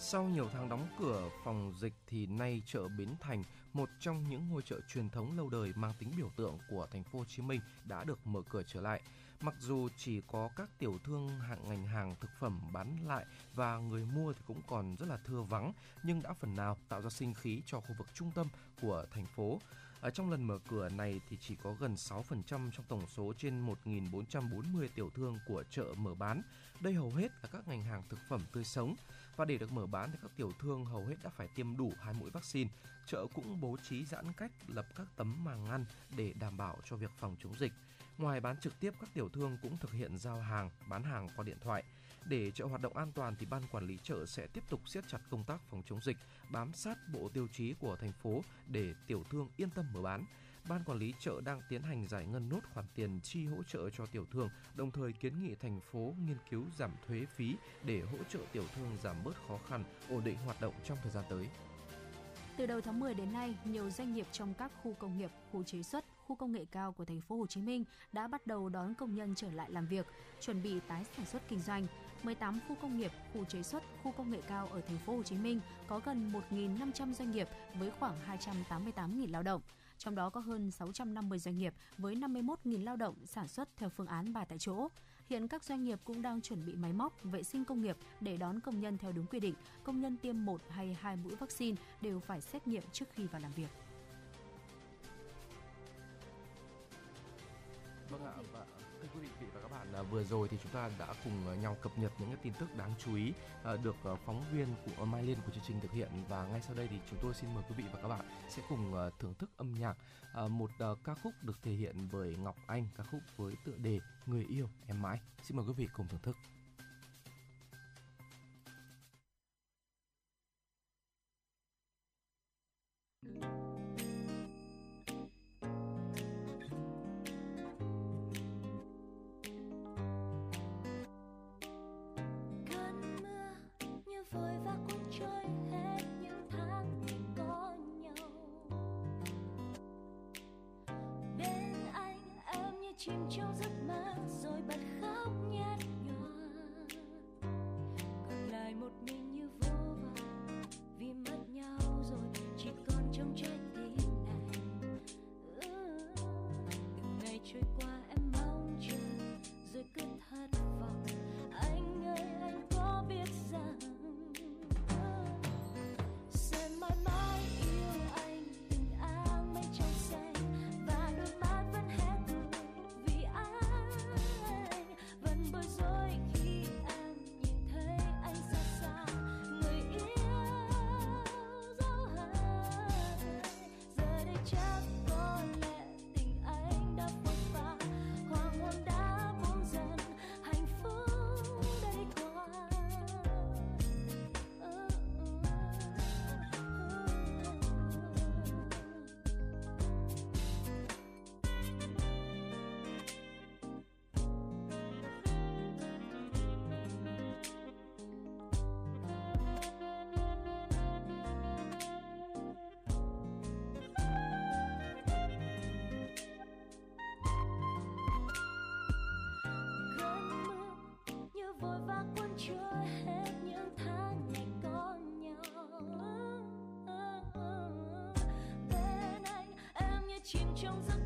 [SPEAKER 1] Sau nhiều tháng đóng cửa phòng dịch thì nay chợ Bến Thành, một trong những ngôi chợ truyền thống lâu đời mang tính biểu tượng của thành phố Hồ Chí Minh đã được mở cửa trở lại. Mặc dù chỉ có các tiểu thương hạng ngành hàng thực phẩm bán lại và người mua thì cũng còn rất là thưa vắng, nhưng đã phần nào tạo ra sinh khí cho khu vực trung tâm của thành phố. Ở trong lần mở cửa này thì chỉ có gần 6% trong tổng số trên 1.440 tiểu thương của chợ mở bán. Đây hầu hết là các ngành hàng thực phẩm tươi sống. Và để được mở bán thì các tiểu thương hầu hết đã phải tiêm đủ hai mũi vaccine. Chợ cũng bố trí giãn cách lập các tấm màng ngăn để đảm bảo cho việc phòng chống dịch. Ngoài bán trực tiếp, các tiểu thương cũng thực hiện giao hàng, bán hàng qua điện thoại. Để chợ hoạt động an toàn thì ban quản lý chợ sẽ tiếp tục siết chặt công tác phòng chống dịch, bám sát bộ tiêu chí của thành phố để tiểu thương yên tâm mở bán. Ban quản lý chợ đang tiến hành giải ngân nốt khoản tiền chi hỗ trợ cho tiểu thương, đồng thời kiến nghị thành phố nghiên cứu giảm thuế phí để hỗ trợ tiểu thương giảm bớt khó khăn, ổn định hoạt động trong thời gian tới.
[SPEAKER 2] Từ đầu tháng 10 đến nay, nhiều doanh nghiệp trong các khu công nghiệp, khu chế xuất, khu công nghệ cao của thành phố Hồ Chí Minh đã bắt đầu đón công nhân trở lại làm việc, chuẩn bị tái sản xuất kinh doanh. 18 khu công nghiệp, khu chế xuất, khu công nghệ cao ở thành phố Hồ Chí Minh có gần 1.500 doanh nghiệp với khoảng 288.000 lao động. Trong đó có hơn 650 doanh nghiệp với 51.000 lao động sản xuất theo phương án bà tại chỗ. Hiện các doanh nghiệp cũng đang chuẩn bị máy móc, vệ sinh công nghiệp để đón công nhân theo đúng quy định. Công nhân tiêm một hay hai mũi vaccine đều phải xét nghiệm trước khi vào làm việc.
[SPEAKER 1] À, vừa rồi thì chúng ta đã cùng à, nhau cập nhật những cái tin tức đáng chú ý à, được phóng viên của Mai Liên của chương trình thực hiện và ngay sau đây thì chúng tôi xin mời quý vị và các bạn sẽ cùng thưởng thức âm nhạc một ca khúc được thể hiện bởi Ngọc Anh, ca khúc với tựa đề Người yêu em mãi. Xin mời quý vị cùng thưởng thức.
[SPEAKER 3] cơn như chìm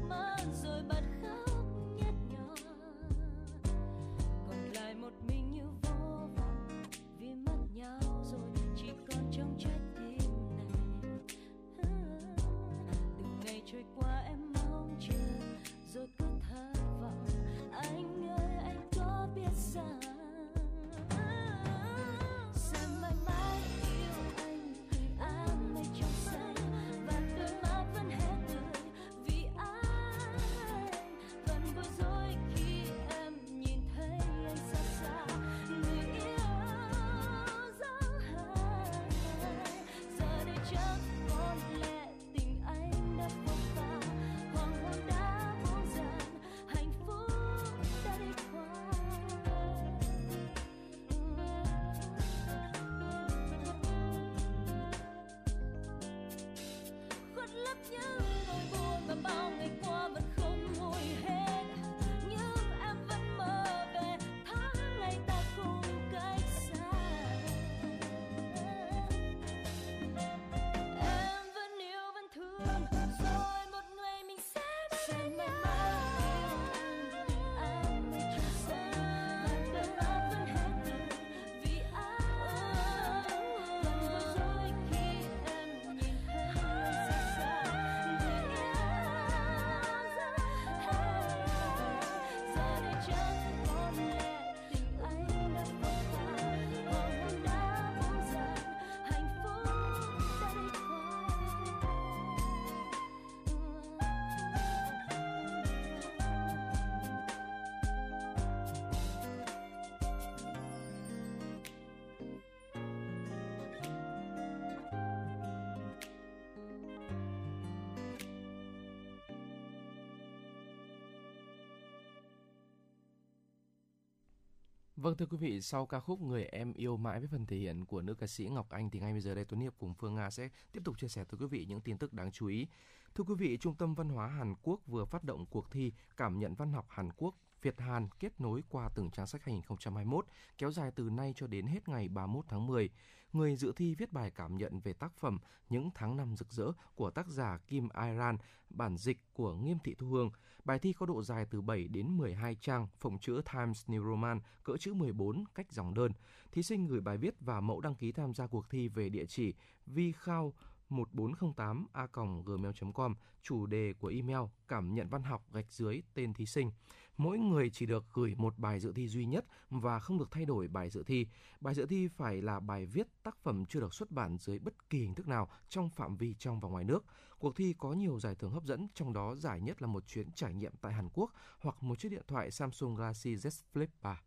[SPEAKER 1] Vâng thưa quý vị, sau ca khúc Người em yêu mãi với phần thể hiện của nữ ca sĩ Ngọc Anh thì ngay bây giờ đây Tuấn Hiệp cùng Phương Nga sẽ tiếp tục chia sẻ tới quý vị những tin tức đáng chú ý. Thưa quý vị, Trung tâm Văn hóa Hàn Quốc vừa phát động cuộc thi Cảm nhận văn học Hàn Quốc Việt Hàn kết nối qua từng trang sách 2021, kéo dài từ nay cho đến hết ngày 31 tháng 10. Người dự thi viết bài cảm nhận về tác phẩm Những tháng năm rực rỡ của tác giả Kim Iran bản dịch của Nghiêm Thị Thu Hương. Bài thi có độ dài từ 7 đến 12 trang, phông chữ Times New Roman, cỡ chữ 14, cách dòng đơn. Thí sinh gửi bài viết và mẫu đăng ký tham gia cuộc thi về địa chỉ vi khao 1408 a gmail.com chủ đề của email, cảm nhận văn học gạch dưới tên thí sinh. Mỗi người chỉ được gửi một bài dự thi duy nhất và không được thay đổi bài dự thi. Bài dự thi phải là bài viết tác phẩm chưa được xuất bản dưới bất kỳ hình thức nào trong phạm vi trong và ngoài nước. Cuộc thi có nhiều giải thưởng hấp dẫn, trong đó giải nhất là một chuyến trải nghiệm tại Hàn Quốc hoặc một chiếc điện thoại Samsung Galaxy Z Flip 3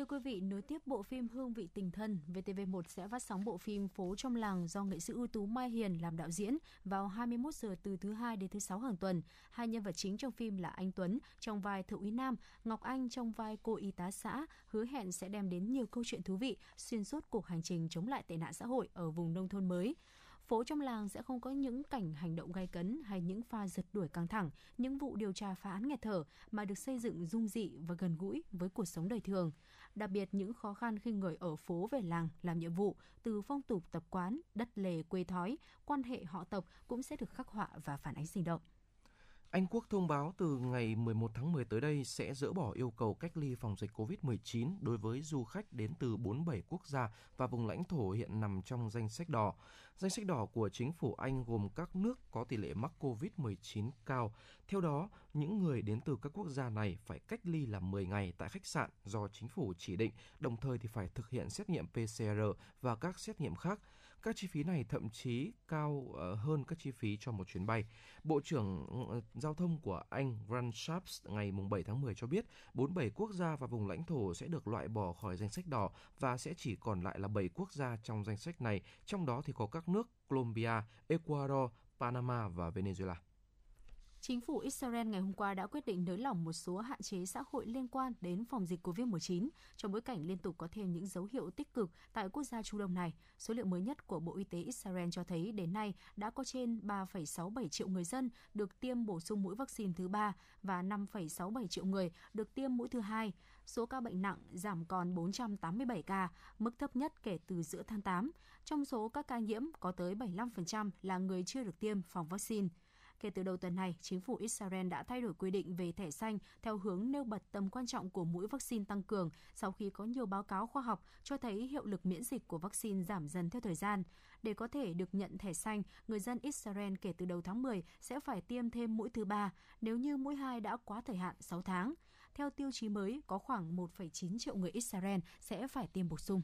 [SPEAKER 2] Thưa quý vị, nối tiếp bộ phim Hương vị tình thân, VTV1 sẽ phát sóng bộ phim Phố trong làng do nghệ sĩ ưu tú Mai Hiền làm đạo diễn vào 21 giờ từ thứ hai đến thứ sáu hàng tuần. Hai nhân vật chính trong phim là Anh Tuấn trong vai thượng úy Nam, Ngọc Anh trong vai cô y tá xã, hứa hẹn sẽ đem đến nhiều câu chuyện thú vị xuyên suốt cuộc hành trình chống lại tệ nạn xã hội ở vùng nông thôn mới. Phố trong làng sẽ không có những cảnh hành động gay cấn hay những pha giật đuổi căng thẳng, những vụ điều tra phá án nghẹt thở mà được xây dựng dung dị và gần gũi với cuộc sống đời thường. Đặc biệt những khó khăn khi người ở phố về làng làm nhiệm vụ, từ phong tục tập quán, đất lề quê thói, quan hệ họ tộc cũng sẽ được khắc họa và phản ánh sinh động.
[SPEAKER 1] Anh Quốc thông báo từ ngày 11 tháng 10 tới đây sẽ dỡ bỏ yêu cầu cách ly phòng dịch COVID-19 đối với du khách đến từ 47 quốc gia và vùng lãnh thổ hiện nằm trong danh sách đỏ. Danh sách đỏ của chính phủ Anh gồm các nước có tỷ lệ mắc COVID-19 cao. Theo đó, những người đến từ các quốc gia này phải cách ly là 10 ngày tại khách sạn do chính phủ chỉ định, đồng thời thì phải thực hiện xét nghiệm PCR và các xét nghiệm khác. Các chi phí này thậm chí cao ờ, hơn các chi phí cho một chuyến bay. Bộ trưởng ờ, Giao thông của Anh Grant Shapps ngày 7 tháng 10 cho biết 47 quốc gia và vùng lãnh thổ sẽ được loại bỏ khỏi danh sách đỏ và sẽ chỉ còn lại là 7 quốc gia trong danh sách này, trong đó thì có các nước Colombia, Ecuador, Panama và Venezuela.
[SPEAKER 2] Chính phủ Israel ngày hôm qua đã quyết định nới lỏng một số hạn chế xã hội liên quan đến phòng dịch COVID-19 trong bối cảnh liên tục có thêm những dấu hiệu tích cực tại quốc gia Trung Đông này. Số liệu mới nhất của Bộ Y tế Israel cho thấy đến nay đã có trên 3,67 triệu người dân được tiêm bổ sung mũi vaccine thứ ba và 5,67 triệu người được tiêm mũi thứ hai. Số ca bệnh nặng giảm còn 487 ca, mức thấp nhất kể từ giữa tháng 8. Trong số các ca nhiễm có tới 75% là người chưa được tiêm phòng vaccine. Kể từ đầu tuần này, chính phủ Israel đã thay đổi quy định về thẻ xanh theo hướng nêu bật tầm quan trọng của mũi vaccine tăng cường sau khi có nhiều báo cáo khoa học cho thấy hiệu lực miễn dịch của vaccine giảm dần theo thời gian. Để có thể được nhận thẻ xanh, người dân Israel kể từ đầu tháng 10 sẽ phải tiêm thêm mũi thứ ba nếu như mũi 2 đã quá thời hạn 6 tháng. Theo tiêu chí mới, có khoảng 1,9 triệu người Israel sẽ phải tiêm bổ sung.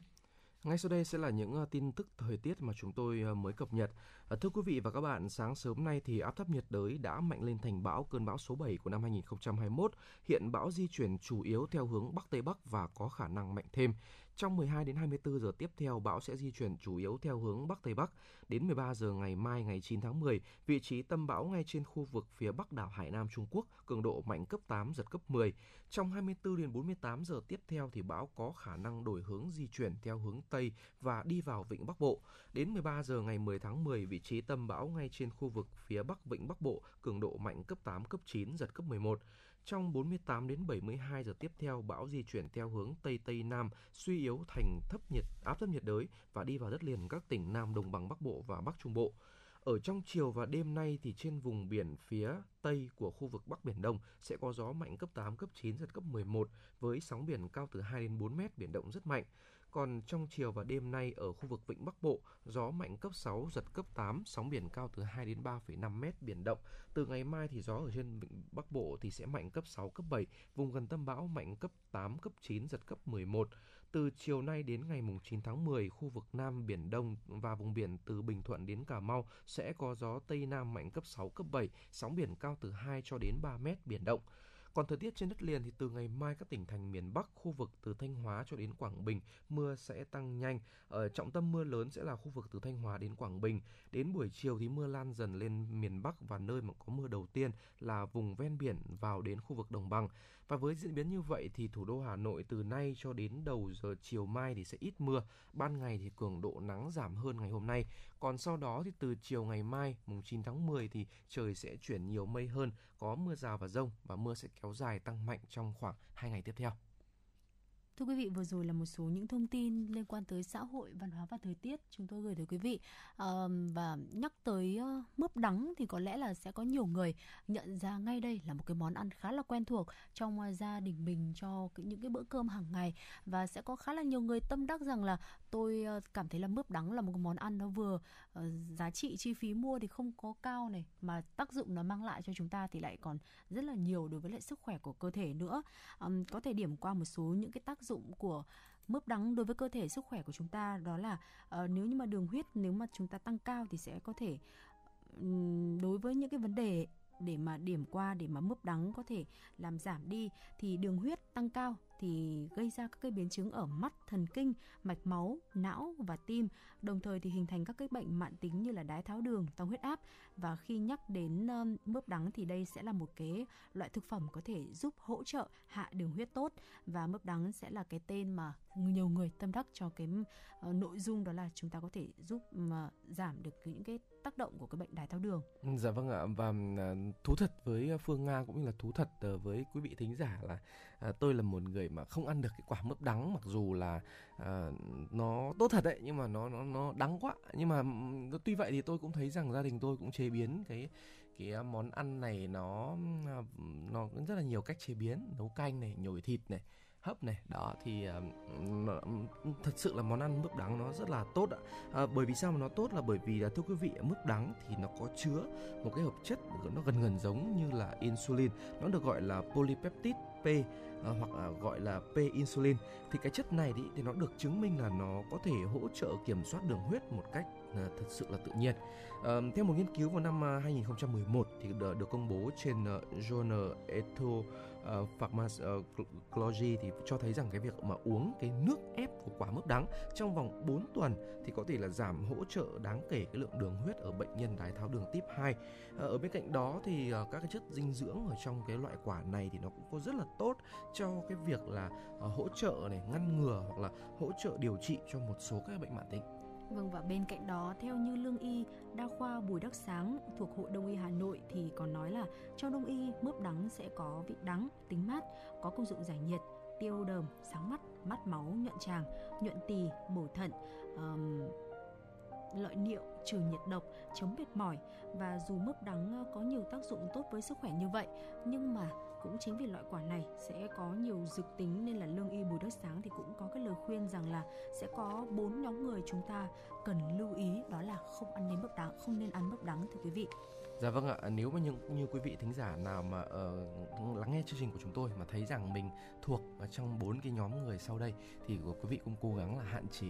[SPEAKER 1] Ngay sau đây sẽ là những ờ, tin tức thời tiết mà chúng tôi ờ, mới cập nhật. Ờ, thưa quý vị và các bạn, sáng sớm nay thì áp thấp nhiệt đới đã mạnh lên thành bão cơn bão số 7 của năm 2021. Hiện bão di chuyển chủ yếu theo hướng Bắc Tây Bắc và có khả năng mạnh thêm. Trong 12 đến 24 giờ tiếp theo, bão sẽ di chuyển chủ yếu theo hướng Bắc Tây Bắc. Đến 13 giờ ngày mai ngày 9 tháng 10, vị trí tâm bão ngay trên khu vực phía Bắc đảo Hải Nam Trung Quốc, cường độ mạnh cấp 8 giật cấp 10. Trong 24 đến 48 giờ tiếp theo thì bão có khả năng đổi hướng di chuyển theo hướng Tây và đi vào vịnh Bắc Bộ. Đến 13 giờ ngày 10 tháng 10, vị trí tâm bão ngay trên khu vực phía Bắc vịnh Bắc Bộ, cường độ mạnh cấp 8 cấp 9 giật cấp 11. Trong 48 đến 72 giờ tiếp theo, bão di chuyển theo hướng Tây Tây Nam, suy yếu thành thấp nhiệt áp thấp nhiệt đới và đi vào đất liền các tỉnh Nam Đồng bằng Bắc Bộ và Bắc Trung Bộ. Ở trong chiều và đêm nay thì trên vùng biển phía tây của khu vực Bắc Biển Đông sẽ có gió mạnh cấp 8, cấp 9, giật cấp 11 với sóng biển cao từ 2 đến 4 mét, biển động rất mạnh. Còn trong chiều và đêm nay ở khu vực Vịnh Bắc Bộ, gió mạnh cấp 6, giật cấp 8, sóng biển cao từ 2 đến 3,5 mét, biển động. Từ ngày mai thì gió ở trên Vịnh Bắc Bộ thì sẽ mạnh cấp 6, cấp 7, vùng gần tâm bão mạnh cấp 8, cấp 9, giật cấp 11. Từ chiều nay đến ngày 9 tháng 10, khu vực Nam Biển Đông và vùng biển từ Bình Thuận đến Cà Mau sẽ có gió Tây Nam mạnh cấp 6, cấp 7, sóng biển cao từ 2 cho đến 3 mét, biển động. Còn thời tiết trên đất liền thì từ ngày mai các tỉnh thành miền Bắc, khu vực từ Thanh Hóa cho đến Quảng Bình, mưa sẽ tăng nhanh. Ở trọng tâm mưa lớn sẽ là khu vực từ Thanh Hóa đến Quảng Bình. Đến buổi chiều thì mưa lan dần lên miền Bắc và nơi mà có mưa đầu tiên là vùng ven biển vào đến khu vực đồng bằng. Và với diễn biến như vậy thì thủ đô Hà Nội từ nay cho đến đầu giờ chiều mai thì sẽ ít mưa, ban ngày thì cường độ nắng giảm hơn ngày hôm nay. Còn sau đó thì từ chiều ngày mai mùng 9 tháng 10 thì trời sẽ chuyển nhiều mây hơn, có mưa rào và rông và mưa sẽ kéo dài tăng mạnh trong khoảng 2 ngày tiếp theo.
[SPEAKER 2] Thưa quý vị, vừa rồi là một số những thông tin liên quan tới xã hội, văn hóa và thời tiết chúng tôi gửi tới quý vị. À, và nhắc tới uh, mướp đắng thì có lẽ là sẽ có nhiều người nhận ra ngay đây là một cái món ăn khá là quen thuộc trong uh, gia đình mình cho những cái bữa cơm hàng ngày và sẽ có khá là nhiều người tâm đắc rằng là tôi uh, cảm thấy là mướp đắng là một cái món ăn nó vừa uh, giá trị chi phí mua thì không có cao này mà tác dụng nó mang lại cho chúng ta thì lại còn rất là nhiều đối với lại sức khỏe của cơ thể nữa. Um, có thể điểm qua một số những cái tác dụng của mướp đắng đối với cơ thể sức khỏe của chúng ta đó là uh, nếu như mà đường huyết nếu mà chúng ta tăng cao thì sẽ có thể um, đối với những cái vấn đề để mà điểm qua để mà mướp đắng có thể làm giảm đi thì đường huyết tăng cao thì gây ra các cái biến chứng ở mắt, thần kinh, mạch máu, não và tim, đồng thời thì hình thành các cái bệnh mạn tính như là đái tháo đường, tăng huyết áp. Và khi nhắc đến um, mướp đắng thì đây sẽ là một cái loại thực phẩm có thể giúp hỗ trợ hạ đường huyết tốt. Và mướp đắng sẽ là cái tên mà nhiều người tâm đắc cho cái uh, nội dung đó là chúng ta có thể giúp mà giảm được những cái tác động của cái bệnh đái tháo đường.
[SPEAKER 1] Ừ, dạ vâng ạ và à, thú thật với à, Phương Nga cũng như là thú thật ờ, với quý vị thính giả là à, tôi là một người mà không ăn được cái quả mướp đắng, mặc dù là nó tốt thật đấy, nhưng mà nó nó nó đắng quá nhưng mà ừ, tuy vậy thì tôi cũng thấy rằng gia đình tôi cũng chế biến cái cái món ăn này nó nó rất là nhiều cách chế biến, nấu canh này, nhồi thịt này hấp này. Đó thì uh, thật sự là món ăn mướp đắng nó rất là tốt ạ. À, bởi vì sao mà nó tốt là bởi vì là thưa quý vị mướp đắng thì nó có chứa một cái hợp chất nó gần gần giống như là insulin. Nó được gọi là polypeptide P à, hoặc à, gọi là P insulin. Thì cái chất này thì, thì nó được chứng minh là nó có thể hỗ trợ kiểm soát đường huyết một cách à, thật sự là tự nhiên. À, theo một nghiên cứu vào năm uh, 2011 thì được, được công bố trên uh, Journal Etho Ờ, uh, uh, pharmacology ờ, thì cho thấy rằng cái việc mà uống cái nước ép của quả mướp đắng trong vòng 4 tuần thì có thể là giảm hỗ trợ đáng kể cái lượng đường huyết ở bệnh nhân đái tháo đường tiếp 2. Uh, ờ, ở bên cạnh đó thì uh, các cái chất dinh dưỡng ở trong cái loại quả này thì nó cũng có rất là tốt cho cái việc là uh, hỗ trợ này ngăn ngừa hoặc là hỗ trợ điều trị cho một số các bệnh mãn tính.
[SPEAKER 2] Vâng và bên cạnh đó theo như lương y đa khoa Bùi Đắc Sáng thuộc Hội Đông y Hà Nội thì còn nói là trong đông y mướp đắng sẽ có vị đắng, tính mát, có công dụng giải nhiệt, tiêu đờm, sáng mắt, mắt máu, nhuận tràng, nhuận tỳ, bổ thận, um, lợi niệu, trừ nhiệt độc, chống mệt mỏi. Và dù mướp đắng có nhiều tác dụng tốt với sức khỏe như vậy nhưng mà cũng chính vì loại quả này sẽ có nhiều dược tính nên là lương y bùi đất sáng thì cũng có cái lời khuyên rằng là sẽ có bốn nhóm người chúng ta cần lưu ý đó là không ăn nên mướp đắng không nên ăn mướp đắng thưa quý vị
[SPEAKER 1] Dạ vâng ạ, à, nếu mà những như quý vị thính giả nào mà uh, lắng nghe chương trình của chúng tôi mà thấy rằng mình thuộc trong bốn cái nhóm người sau đây thì quý vị cũng cố gắng là hạn chế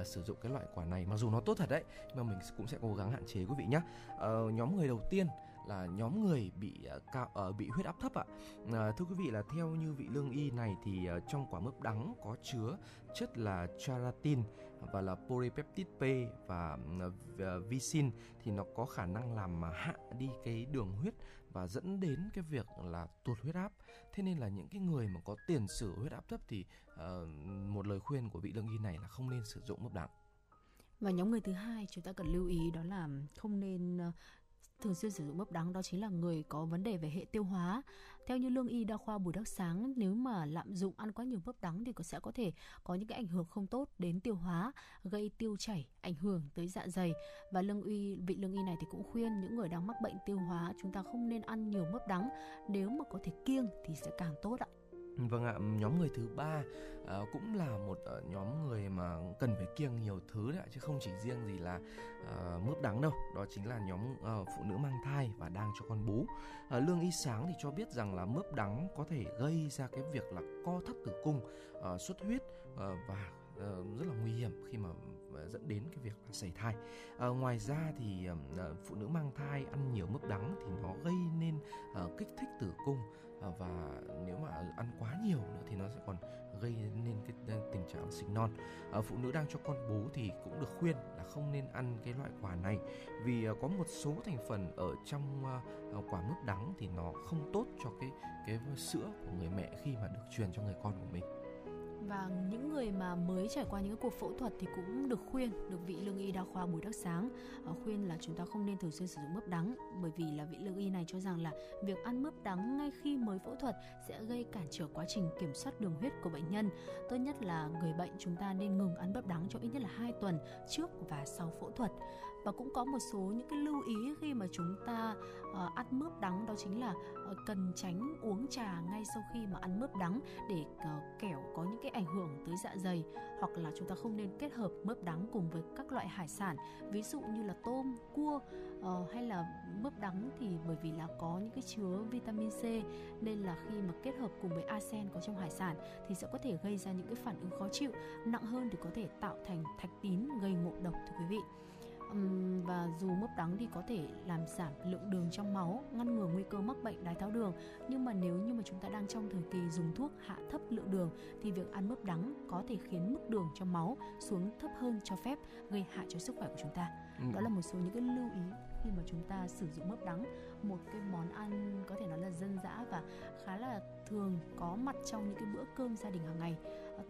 [SPEAKER 1] uh, sử dụng cái loại quả này mặc dù nó tốt thật đấy nhưng mà mình cũng sẽ cố gắng hạn chế quý vị nhé. Uh, ờ, nhóm người đầu tiên là nhóm người bị à, cao uh, bị huyết áp thấp ạ. À, thưa quý vị là theo như vị lương y này thì uh, trong quả mướp đắng có chứa chất là charatin và là polypeptide P và à, uh, visin thì nó có khả năng làm mà hạ đi cái đường huyết và dẫn đến cái việc là tụt huyết áp. Thế nên là những cái người mà có tiền sử huyết áp thấp thì uh, một lời khuyên của vị lương y này là không nên sử dụng mướp đắng.
[SPEAKER 2] Và nhóm người thứ hai chúng ta cần lưu ý đó là không nên ờ, thường xuyên sử dụng bắp đắng đó chính là người có vấn đề về hệ tiêu hóa. Theo như lương y đa khoa Bùi Đắc Sáng, nếu mà lạm dụng ăn quá nhiều bắp đắng thì có sẽ có thể có những cái ảnh hưởng không tốt đến tiêu hóa, gây tiêu chảy, ảnh hưởng tới dạ dày. Và lương y vị lương y này thì cũng khuyên những người đang mắc bệnh tiêu hóa chúng ta không nên ăn nhiều bắp đắng, nếu mà có thể kiêng thì sẽ càng tốt ạ.
[SPEAKER 1] Vâng ạ, nhóm người thứ ba à, cũng là một uh, nhóm người mà cần phải kiêng nhiều thứ đấy ạ, chứ không chỉ riêng gì là uh, mướp đắng đâu. Đó chính là nhóm uh, phụ nữ mang thai và đang cho con bú. Uh, Lương Y Sáng thì cho biết rằng là mướp đắng có thể gây ra cái việc là co thắt tử cung, uh, xuất huyết uh, và rất là nguy hiểm khi mà dẫn đến cái việc là sảy thai. À, ngoài ra thì à, phụ nữ mang thai ăn nhiều mướp đắng thì nó gây nên à, kích thích tử cung Ờ, và nếu mà ăn quá nhiều nữa thì nó sẽ còn gây nên cái tình trạng sinh non. Ờ, phụ nữ đang cho con bú thì cũng được khuyên là không nên ăn cái loại quả này. Vì ờ, có một số thành phần ở trong quả mướp đắng thì nó không tốt cho cái cái sữa của người mẹ khi mà được truyền cho người con của mình
[SPEAKER 2] và những người mà mới trải qua những cuộc phẫu thuật thì cũng được khuyên, được vị lương y đa khoa Bùi Đắc Sáng ờ, khuyên là chúng ta không nên thường xuyên sử dụng mướp đắng bởi vì là vị lương y này cho rằng là việc ăn mướp đắng ngay khi mới phẫu thuật sẽ gây cản trở quá trình kiểm soát đường huyết của bệnh nhân. Tốt nhất là người bệnh chúng ta nên ngừng ăn mướp đắng trong ít nhất là 2 tuần trước và sau phẫu thuật và cũng có một số những cái lưu ý khi mà chúng ta uh, ăn mướp đắng đó chính là uh, cần tránh uống trà ngay sau khi mà ăn mướp đắng để uh, kẻo có những cái ảnh hưởng tới dạ dày. Hoặc là chúng ta không nên kết hợp mướp đắng cùng với các loại hải sản ví dụ như là tôm cua uh, hay là mướp đắng thì bởi vì là có những cái chứa vitamin C nên là khi mà kết hợp cùng với arsen có trong hải sản thì sẽ có thể gây ra những cái phản ứng khó chịu nặng hơn thì có thể tạo thành thạch tín gây ngộ độc thưa quý vị và dù mướp đắng thì có thể làm giảm lượng đường trong máu, ngăn ngừa nguy cơ mắc bệnh đái tháo đường. Nhưng mà nếu như mà chúng ta đang trong thời kỳ dùng thuốc hạ thấp lượng đường thì việc ăn mướp đắng có thể khiến mức đường trong máu xuống thấp hơn cho phép, gây hại cho sức khỏe của chúng ta. Ừ. Đó là một số những cái lưu ý khi mà chúng ta sử dụng mướp đắng, một cái món ăn có thể nói là dân dã và khá là thường có mặt trong những cái bữa cơm gia đình hàng ngày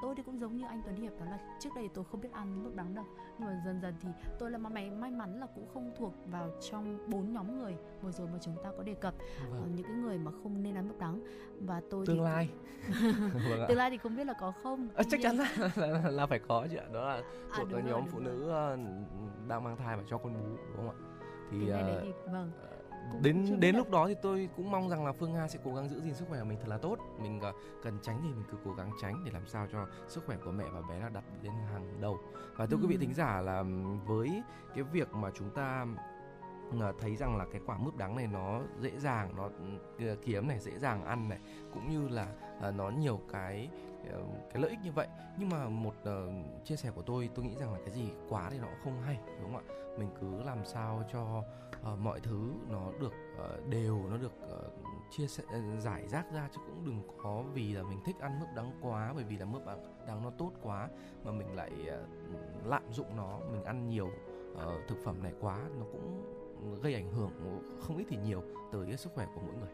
[SPEAKER 2] tôi thì cũng giống như anh Tuấn Hiệp đó là trước đây tôi không biết ăn nước đắng đâu. Nhưng mà dần dần thì tôi là may may mắn là cũng không thuộc vào trong bốn nhóm người vừa rồi mà chúng ta có đề cập. Vâng. uh, những cái người mà không nên ăn nước đắng. Và tôi
[SPEAKER 1] tương thì... lai.
[SPEAKER 2] Vâng tương lai thì không biết là có không.
[SPEAKER 1] À, chắc chắn là, là là phải có chứ ạ. Đó là à, thuộc à, nhóm rồi, phụ nữ uh, đang mang thai và cho con bú đúng không ạ?
[SPEAKER 2] Thì, uh, thì vâng
[SPEAKER 1] cũng đến đến lúc đó thì tôi cũng mong rằng là Phương Nga sẽ cố gắng giữ gìn sức khỏe của mình thật là tốt. Mình uh, cần tránh thì mình cứ cố gắng tránh để làm sao cho sức khỏe của mẹ và bé là đặt lên hàng đầu. Và thưa ừ. quý vị thính giả là với cái việc mà chúng ta ờ, thấy rằng là cái quả mướp đắng này nó dễ dàng nó ừ, kiếm này dễ dàng ăn này cũng như là nó nhiều cái cái lợi ích như vậy. Nhưng mà một uh, chia sẻ của tôi tôi nghĩ rằng là cái gì quá thì nó cũng không hay đúng không ạ? Mình cứ làm sao cho uh, mọi thứ nó được uh, đều nó được uh,
[SPEAKER 3] chia sẻ giải rác ra chứ cũng đừng có vì là mình thích ăn mướp đắng quá bởi vì là mướp đắng nó tốt quá mà mình lại uh, lạm dụng nó mình ăn nhiều uh, thực phẩm này quá nó cũng gây ảnh hưởng không ít thì nhiều tới sức khỏe của mỗi người.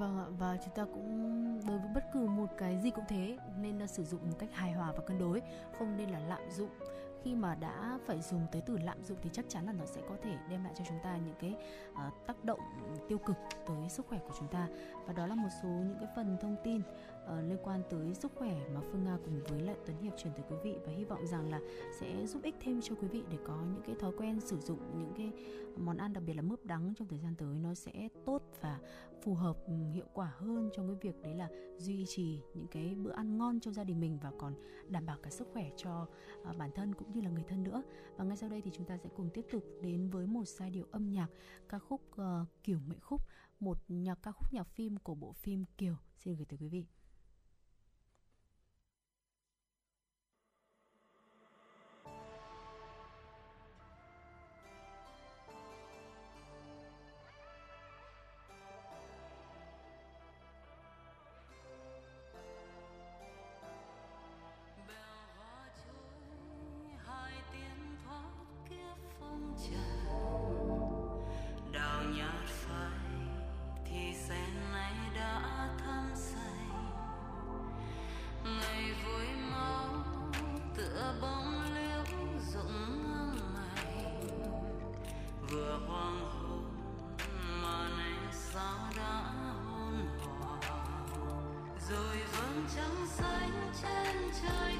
[SPEAKER 2] Vâng ạ, và chúng ta cũng đối với bất cứ một cái gì cũng thế nên là sử dụng một cách hài hòa và cân đối, không nên là lạm dụng khi mà đã phải dùng tới từ lạm dụng thì chắc chắn là nó sẽ có thể đem lại cho chúng ta những cái uh, tác động tiêu cực tới sức khỏe của chúng ta. Và đó là một số những cái phần thông tin uh, liên quan tới sức khỏe mà Phương Nga cùng với lại Tuấn Hiệp truyền tới quý vị và hy vọng rằng là sẽ giúp ích thêm cho quý vị để có những cái thói quen sử dụng những cái món ăn đặc biệt là mướp đắng trong thời gian tới nó sẽ tốt và phù hợp ừ, hiệu quả hơn trong cái việc đấy là duy trì những cái bữa ăn ngon cho gia đình mình và còn đảm bảo cả sức khỏe cho uh, bản thân cũng như là người thân nữa. Và ngay sau đây thì chúng ta sẽ cùng tiếp tục đến với một giai điệu âm nhạc ca khúc ờ, uh, kiểu mệnh khúc một nhạc ca khúc nhạc phim của bộ phim Kiều. Xin gửi tới quý vị.
[SPEAKER 3] xanh trên trời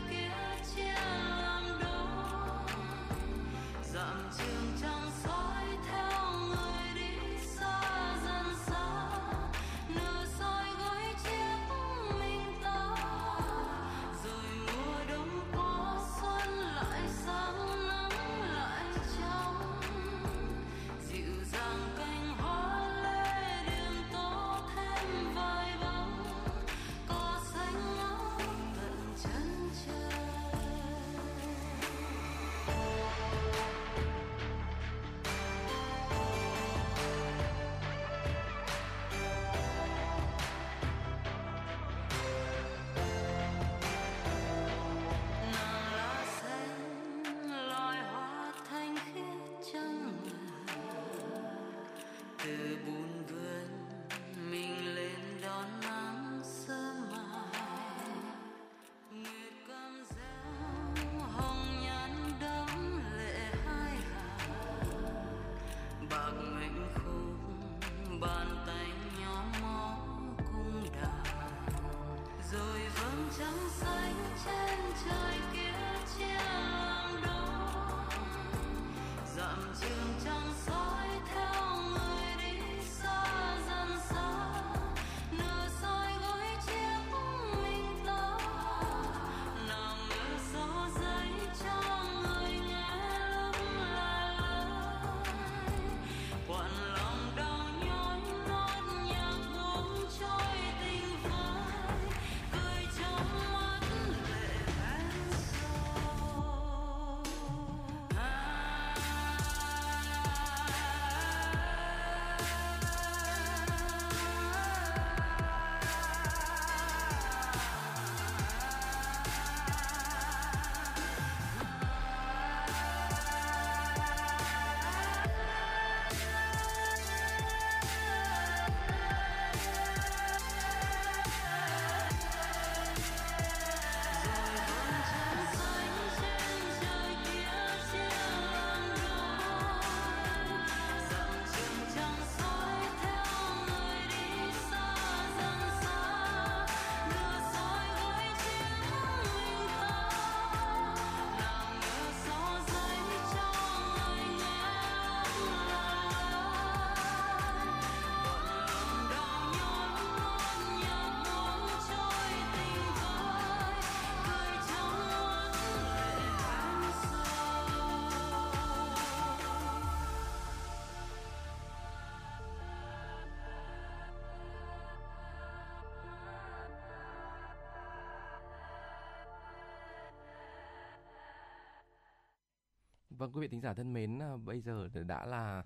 [SPEAKER 3] Vâng quý vị thính giả thân mến, à, bây giờ đã là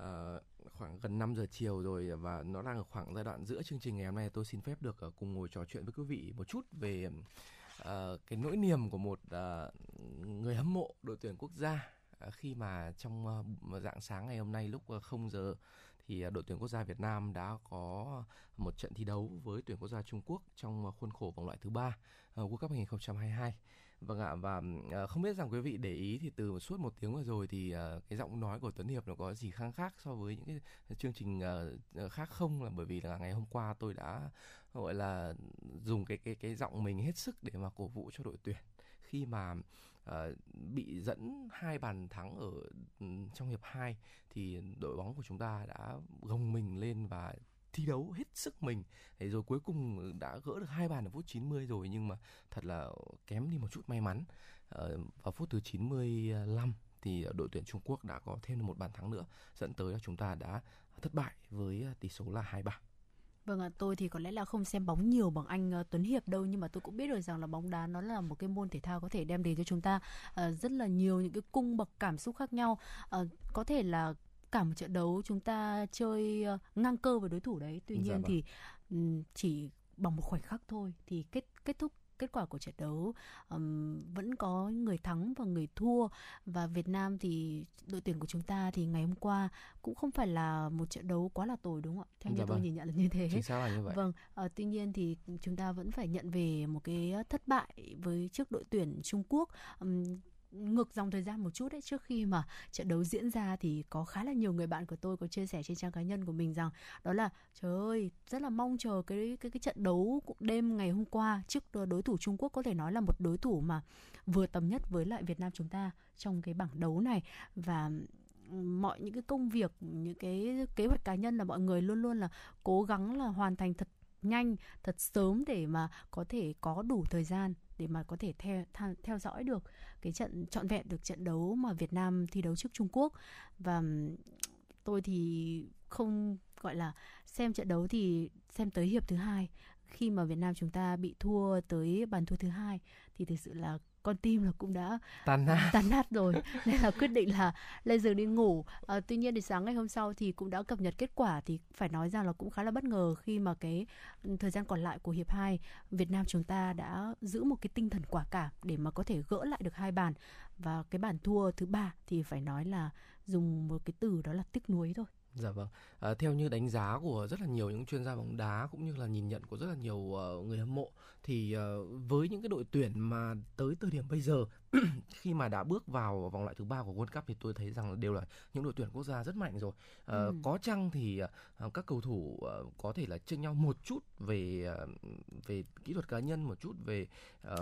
[SPEAKER 3] uh,
[SPEAKER 1] khoảng gần 5 giờ chiều rồi và nó đang ở khoảng giai đoạn giữa chương trình ngày hôm nay. Tôi xin phép được uh, cùng ngồi trò chuyện với quý vị một chút về uh, cái nỗi niềm của một uh, người hâm mộ đội tuyển quốc gia uh, khi mà trong uh, dạng sáng ngày hôm nay lúc uh, 0 giờ thì đội tuyển quốc gia Việt Nam đã có một trận thi đấu với tuyển quốc gia Trung Quốc trong khuôn khổ vòng loại thứ ba uh, World Cup 2022 Vâng ạ và ờ, không biết rằng quý vị để ý thì từ suốt một tiếng vừa rồi thì ờ, cái giọng nói của Tuấn Hiệp nó có gì khác khác so với những cái ờ, chương trình khác không? Là bởi vì là ngày hôm qua tôi đã gọi là dùng cái cái cái giọng mình hết sức để mà cổ vũ cho đội tuyển. Khi mà uh, bị dẫn hai bàn thắng ở ừ, trong hiệp 2 thì đội bóng của chúng ta đã gồng mình lên và thi đấu hết sức mình thế rồi cuối cùng ừ, đã gỡ được hai bàn ở phút 90 rồi nhưng mà thật là kém đi một chút may mắn ờ, vào phút thứ 95 thì đội tuyển Trung Quốc đã có thêm một bàn thắng nữa dẫn tới là chúng ta đã thất bại với ờ, tỷ số là 2-3.
[SPEAKER 2] Vâng ạ, tôi thì có lẽ là không xem bóng nhiều bằng anh uh, Tuấn Hiệp đâu nhưng mà tôi cũng biết được rằng là bóng đá nó là một cái môn thể thao có thể đem đến cho chúng ta uh, rất là nhiều những cái cung bậc cảm xúc khác nhau. Uh, có thể là cả một trận đấu chúng ta chơi uh, ngang cơ với đối thủ đấy tuy dạ nhiên vâng. thì um, chỉ bằng một khoảnh khắc thôi thì kết kết thúc kết quả của trận đấu um, vẫn có người thắng và người thua và Việt Nam thì đội tuyển của chúng ta thì ngày hôm qua cũng không phải là một trận đấu quá là tồi đúng không ạ? Theo dạ như vâng. tôi nhìn nhận là như thế.
[SPEAKER 1] Chính xác là như vậy.
[SPEAKER 2] Vâng, uh, tuy nhiên thì chúng ta vẫn phải nhận về một cái thất bại với trước đội tuyển Trung Quốc. Um, ngược dòng thời gian một chút đấy. Trước khi mà trận đấu diễn ra thì có khá là nhiều người bạn của tôi có chia sẻ trên trang cá nhân của mình rằng đó là, trời ơi, rất là mong chờ cái cái cái trận đấu đêm ngày hôm qua trước đối thủ Trung Quốc có thể nói là một đối thủ mà vừa tầm nhất với lại Việt Nam chúng ta trong cái bảng đấu này. Và mọi những cái công việc, những cái kế hoạch cá nhân là mọi người luôn luôn là cố gắng là hoàn thành thật nhanh, thật sớm để mà có thể có đủ thời gian để mà có thể theo theo dõi được cái trận, trọn vẹn được trận đấu mà Việt Nam thi đấu trước Trung Quốc. Và tôi thì không, gọi là, xem trận đấu thì xem tới hiệp thứ hai. Khi mà Việt Nam chúng ta bị thua tới bàn thua thứ hai, thì thực sự là con tim là cũng đã
[SPEAKER 1] tan nát.
[SPEAKER 2] tan nát rồi. Nên là quyết định là lên giường đi ngủ. À, tuy nhiên thì sáng ngày hôm sau thì cũng đã cập nhật kết quả thì phải nói rằng là cũng khá là bất ngờ khi mà cái thời gian còn lại của hiệp 2 Việt Nam chúng ta đã giữ một cái tinh thần quả cảm để mà có thể gỡ lại được hai bàn. Và cái bàn thua thứ ba thì phải nói là dùng một cái từ đó là tiếc nuối thôi.
[SPEAKER 1] Dạ vâng. À, theo như đánh giá của rất là nhiều những chuyên gia bóng đá cũng như là nhìn nhận của rất là nhiều uh, người hâm mộ thì uh, với những cái đội tuyển mà tới thời điểm bây giờ khi mà đã bước vào vòng loại thứ ba của World Cup thì tôi thấy rằng đều là những đội tuyển quốc gia rất mạnh rồi. Uh, ừ. Có chăng thì uh, các cầu thủ uh, có thể là chênh nhau một chút về uh, về kỹ thuật cá nhân, một chút về uh,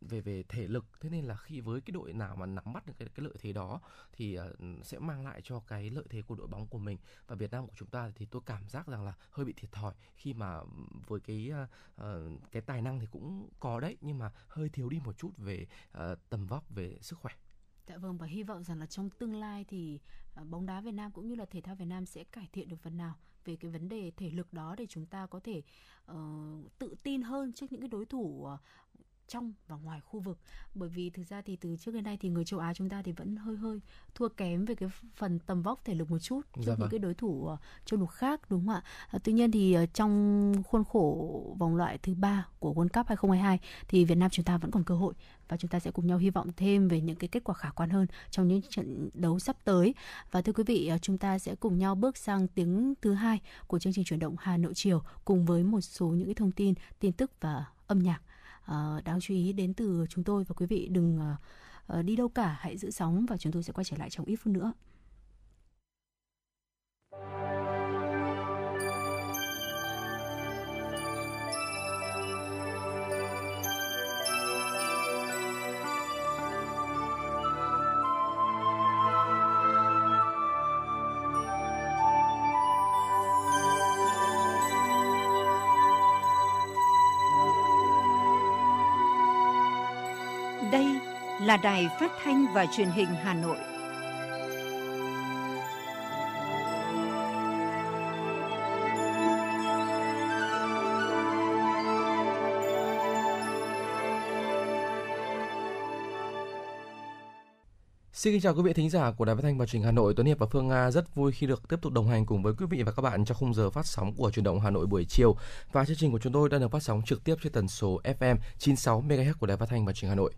[SPEAKER 1] về về thể lực. Thế nên là khi với cái đội nào mà nắm bắt được cái, cái lợi thế đó thì uh, sẽ mang lại cho cái lợi thế của đội bóng của mình và Việt Nam của chúng ta thì tôi cảm giác rằng là hơi bị thiệt thòi khi mà với cái uh, cái tài năng thì cũng có đấy nhưng mà hơi thiếu đi một chút về uh, tầm vóc về sức khỏe.
[SPEAKER 2] Dạ vâng và hy vọng rằng là trong tương lai thì ờ, bóng đá Việt Nam cũng như là thể thao Việt Nam sẽ cải thiện được phần nào về cái vấn đề thể lực đó để chúng ta có thể uh, tự tin hơn trước những cái đối thủ uh, trong và ngoài khu vực. Bởi vì thực ra thì từ trước đến nay thì người châu Á chúng ta thì vẫn hơi hơi thua kém về cái phần tầm vóc thể lực một chút trước dạ vâng. những cái đối thủ uh, châu lục khác đúng không ạ? À, tuy nhiên thì uh, trong khuôn khổ vòng loại thứ ba của World Cup 2022 thì Việt Nam chúng ta vẫn còn cơ hội và chúng ta sẽ cùng nhau hy vọng thêm về những cái kết quả khả quan hơn trong những trận đấu sắp tới. Và thưa quý vị uh, chúng ta sẽ cùng nhau bước sang tiếng thứ hai của chương trình chuyển động Hà Nội chiều cùng với một số những cái thông tin tin tức và âm nhạc uh, đáng chú ý đến từ chúng tôi và quý vị đừng uh, đi đâu cả hãy giữ sóng và chúng tôi sẽ quay trở lại trong ít phút nữa.
[SPEAKER 7] Là Đài Phát thanh và Truyền hình Hà Nội.
[SPEAKER 1] Xin kính chào quý vị thính giả của Đài Phát thanh và Truyền hình Hà Nội. Tuấn Hiệp và Phương Nga rất vui khi được tiếp tục đồng hành cùng với quý vị và các bạn trong khung giờ phát sóng của Truyền động Hà Nội buổi chiều. Và chương trình của chúng tôi đang được phát sóng trực tiếp trên tần số FM 96 MHz của Đài Phát thanh và Truyền hình Hà Nội.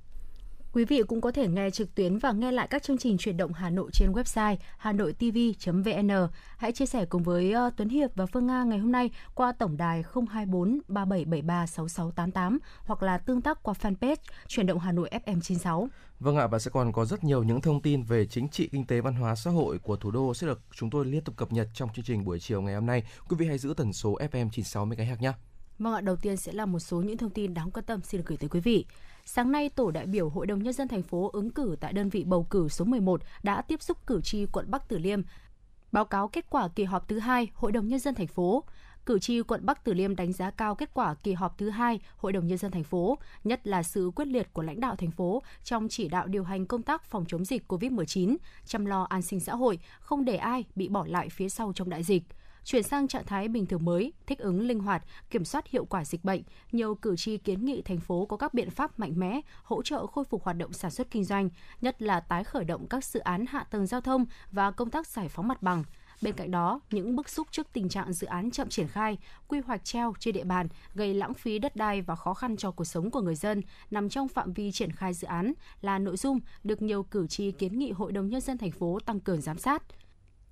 [SPEAKER 2] Quý vị cũng có thể nghe trực tuyến và nghe lại các chương trình chuyển động Hà Nội trên website hanoitv.vn. Hãy chia sẻ cùng với uh, Tuấn Hiệp và Phương Nga ngày hôm nay qua tổng đài 024 3773 6688 hoặc là tương tác qua fanpage chuyển động Hà Nội FM 96.
[SPEAKER 1] Vâng ạ, và sẽ còn có rất nhiều những thông tin về chính trị, kinh tế, văn hóa, xã hội của thủ đô sẽ được chúng tôi liên tục cập nhật trong chương trình buổi chiều ngày hôm nay. Quý vị hãy giữ tần số FM 96 MHz nhé.
[SPEAKER 2] Vâng ạ, đầu tiên sẽ là một số những thông tin đáng quan tâm xin được gửi tới quý vị. Sáng nay, tổ đại biểu Hội đồng Nhân dân thành phố ứng cử tại đơn vị bầu cử số 11 đã tiếp xúc cử tri quận Bắc Từ Liêm. Báo cáo kết quả kỳ họp thứ hai Hội đồng Nhân dân thành phố, cử tri quận Bắc Từ Liêm đánh giá cao kết quả kỳ họp thứ hai Hội đồng Nhân dân thành phố, nhất là sự quyết liệt của lãnh đạo thành phố trong chỉ đạo điều hành công tác phòng chống dịch COVID-19, chăm lo an sinh xã hội, không để ai bị bỏ lại phía sau trong đại dịch chuyển sang trạng thái bình thường mới, thích ứng linh hoạt, kiểm soát hiệu quả dịch bệnh, nhiều cử tri kiến nghị thành phố có các biện pháp mạnh mẽ hỗ trợ khôi phục hoạt động sản xuất kinh doanh, nhất là tái khởi động các dự án hạ tầng giao thông và công tác giải phóng mặt bằng. Bên cạnh đó, những bức xúc trước tình trạng dự án chậm triển khai, quy hoạch treo trên địa bàn gây lãng phí đất đai và khó khăn cho cuộc sống của người dân nằm trong phạm vi triển khai dự án là nội dung được nhiều cử tri kiến nghị Hội đồng nhân dân thành phố tăng cường giám sát.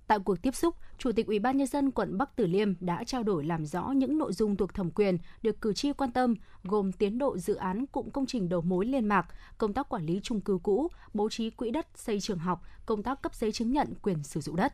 [SPEAKER 2] Tại cuộc tiếp xúc, Chủ tịch Ủy ban nhân dân quận Bắc Từ Liêm đã trao đổi làm rõ những nội dung thuộc thẩm quyền được cử tri quan tâm, gồm tiến độ dự án cụm công trình đầu mối liên mạc, công tác quản lý chung cư cũ, bố trí quỹ đất xây trường học, công tác cấp giấy chứng nhận quyền sử dụng đất.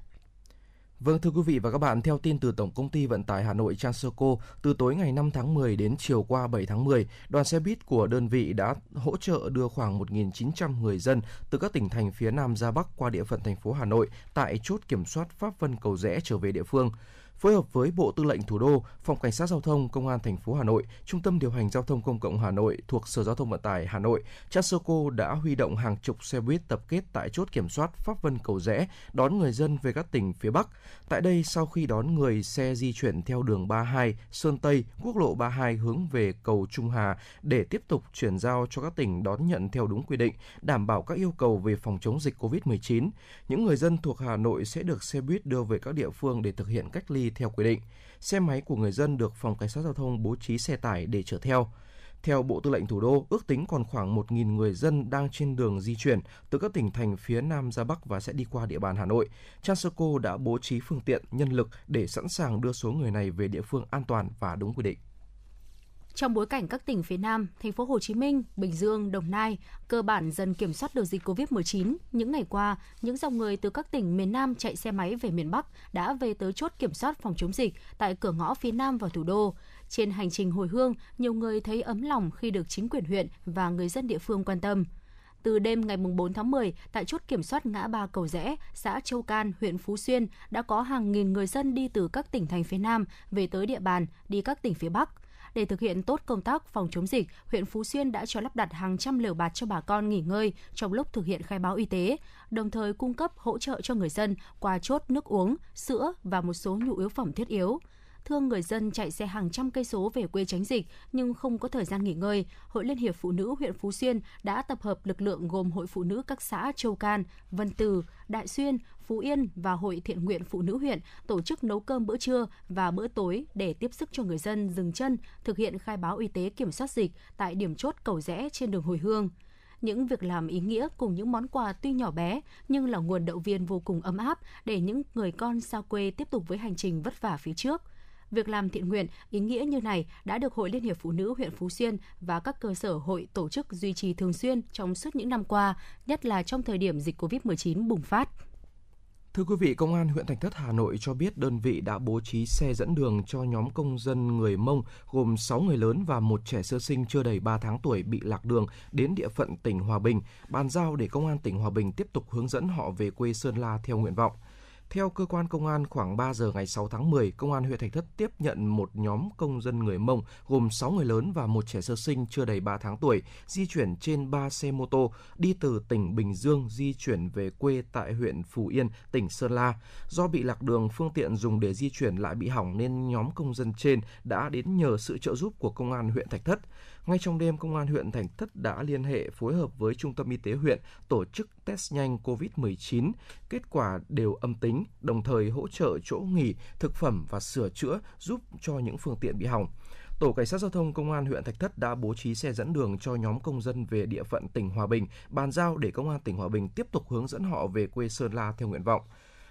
[SPEAKER 1] Vâng thưa quý vị và các bạn, theo tin từ Tổng công ty Vận tải Hà Nội Transoco, từ tối ngày 5 tháng 10 đến chiều qua 7 tháng 10, đoàn xe buýt của đơn vị đã hỗ trợ đưa khoảng 1.900 người dân từ các tỉnh thành phía Nam ra Bắc qua địa phận thành phố Hà Nội tại chốt kiểm soát Pháp Vân Cầu Rẽ trở về địa phương phối hợp với Bộ Tư lệnh Thủ đô, Phòng Cảnh sát Giao thông, Công an thành phố Hà Nội, Trung tâm điều hành giao thông công cộng Hà Nội thuộc Sở Giao thông Vận tải Hà Nội, Transurco đã huy động hàng chục xe buýt tập kết tại chốt kiểm soát Pháp Vân Cầu Rẽ đón người dân về các tỉnh phía Bắc. Tại đây, sau khi đón người, xe di chuyển theo đường 32, Sơn Tây, quốc lộ 32 hướng về cầu Trung Hà để tiếp tục chuyển giao cho các tỉnh đón nhận theo đúng quy định, đảm bảo các yêu cầu về phòng chống dịch COVID-19. Những người dân thuộc Hà Nội sẽ được xe buýt đưa về các địa phương để thực hiện cách ly theo quy định. Xe máy của người dân được phòng cảnh sát giao thông bố trí xe tải để chở theo. Theo Bộ Tư lệnh Thủ đô, ước tính còn khoảng 1.000 người dân đang trên đường di chuyển từ các tỉnh thành phía Nam ra Bắc và sẽ đi qua địa bàn Hà Nội. Transurco đã bố trí phương tiện, nhân lực để sẵn sàng đưa số người này về địa phương an toàn và đúng quy định.
[SPEAKER 2] Trong bối cảnh các tỉnh phía Nam, thành phố Hồ Chí Minh, Bình Dương, Đồng Nai cơ bản dần kiểm soát được dịch COVID-19, những ngày qua, những dòng người từ các tỉnh miền Nam chạy xe máy về miền Bắc đã về tới chốt kiểm soát phòng chống dịch tại cửa ngõ phía Nam vào thủ đô. Trên hành trình hồi hương, nhiều người thấy ấm lòng khi được chính quyền huyện và người dân địa phương quan tâm. Từ đêm ngày 4 tháng 10, tại chốt kiểm soát ngã ba Cầu Rẽ, xã Châu Can, huyện Phú Xuyên đã có hàng nghìn người dân đi từ các tỉnh thành phía Nam về tới địa bàn, đi các tỉnh phía Bắc. Để thực hiện tốt công tác phòng chống dịch, huyện Phú Xuyên đã cho lắp đặt hàng trăm lều bạt cho bà con nghỉ ngơi trong lúc thực hiện khai báo y tế, đồng thời cung cấp hỗ trợ cho người dân qua chốt nước uống, sữa và một số nhu yếu phẩm thiết yếu. Thương người dân chạy xe hàng trăm cây số về quê tránh dịch nhưng không có thời gian nghỉ ngơi, Hội Liên hiệp Phụ nữ huyện Phú Xuyên đã tập hợp lực lượng gồm Hội Phụ nữ các xã Châu Can, Vân Từ, Đại Xuyên, Phú Yên và Hội Thiện nguyện Phụ nữ huyện tổ chức nấu cơm bữa trưa và bữa tối để tiếp sức cho người dân dừng chân thực hiện khai báo y tế kiểm soát dịch tại điểm chốt cầu rẽ trên đường hồi hương những việc làm ý nghĩa cùng những món quà tuy nhỏ bé nhưng là nguồn động viên vô cùng ấm áp để những người con xa quê tiếp tục với hành trình vất vả phía trước. Việc làm thiện nguyện ý nghĩa như này đã được Hội Liên hiệp Phụ nữ huyện Phú Xuyên và các cơ sở hội tổ chức duy trì thường xuyên trong suốt những năm qua, nhất là trong thời điểm dịch COVID-19 bùng phát.
[SPEAKER 1] Thưa quý vị, Công an huyện Thạch Thất Hà Nội cho biết đơn vị đã bố trí xe dẫn đường cho nhóm công dân người Mông gồm 6 người lớn và một trẻ sơ sinh chưa đầy 3 tháng tuổi bị lạc đường đến địa phận tỉnh Hòa Bình, bàn giao để Công an tỉnh Hòa Bình tiếp tục hướng dẫn họ về quê Sơn La theo nguyện vọng. Theo cơ quan công an, khoảng 3 giờ ngày 6 tháng 10, công an huyện Thạch Thất tiếp nhận một nhóm công dân người Mông gồm 6 người lớn và một trẻ sơ sinh chưa đầy 3 tháng tuổi di chuyển trên 3 xe mô tô đi từ tỉnh Bình Dương di chuyển về quê tại huyện Phú Yên, tỉnh Sơn La. Do bị lạc đường, phương tiện dùng để di chuyển lại bị hỏng nên nhóm công dân trên đã đến nhờ sự trợ giúp của công an huyện Thạch Thất. Ngay trong đêm, Công an huyện Thạch Thất đã liên hệ phối hợp với Trung tâm Y tế huyện tổ chức test nhanh COVID-19. Kết quả đều âm tính, đồng thời hỗ trợ chỗ nghỉ, thực phẩm và sửa chữa giúp cho những phương tiện bị hỏng. Tổ cảnh sát giao thông công an huyện Thạch Thất đã bố trí xe dẫn đường cho nhóm công dân về địa phận tỉnh Hòa Bình, bàn giao để công an tỉnh Hòa Bình tiếp tục hướng dẫn họ về quê Sơn La theo nguyện vọng.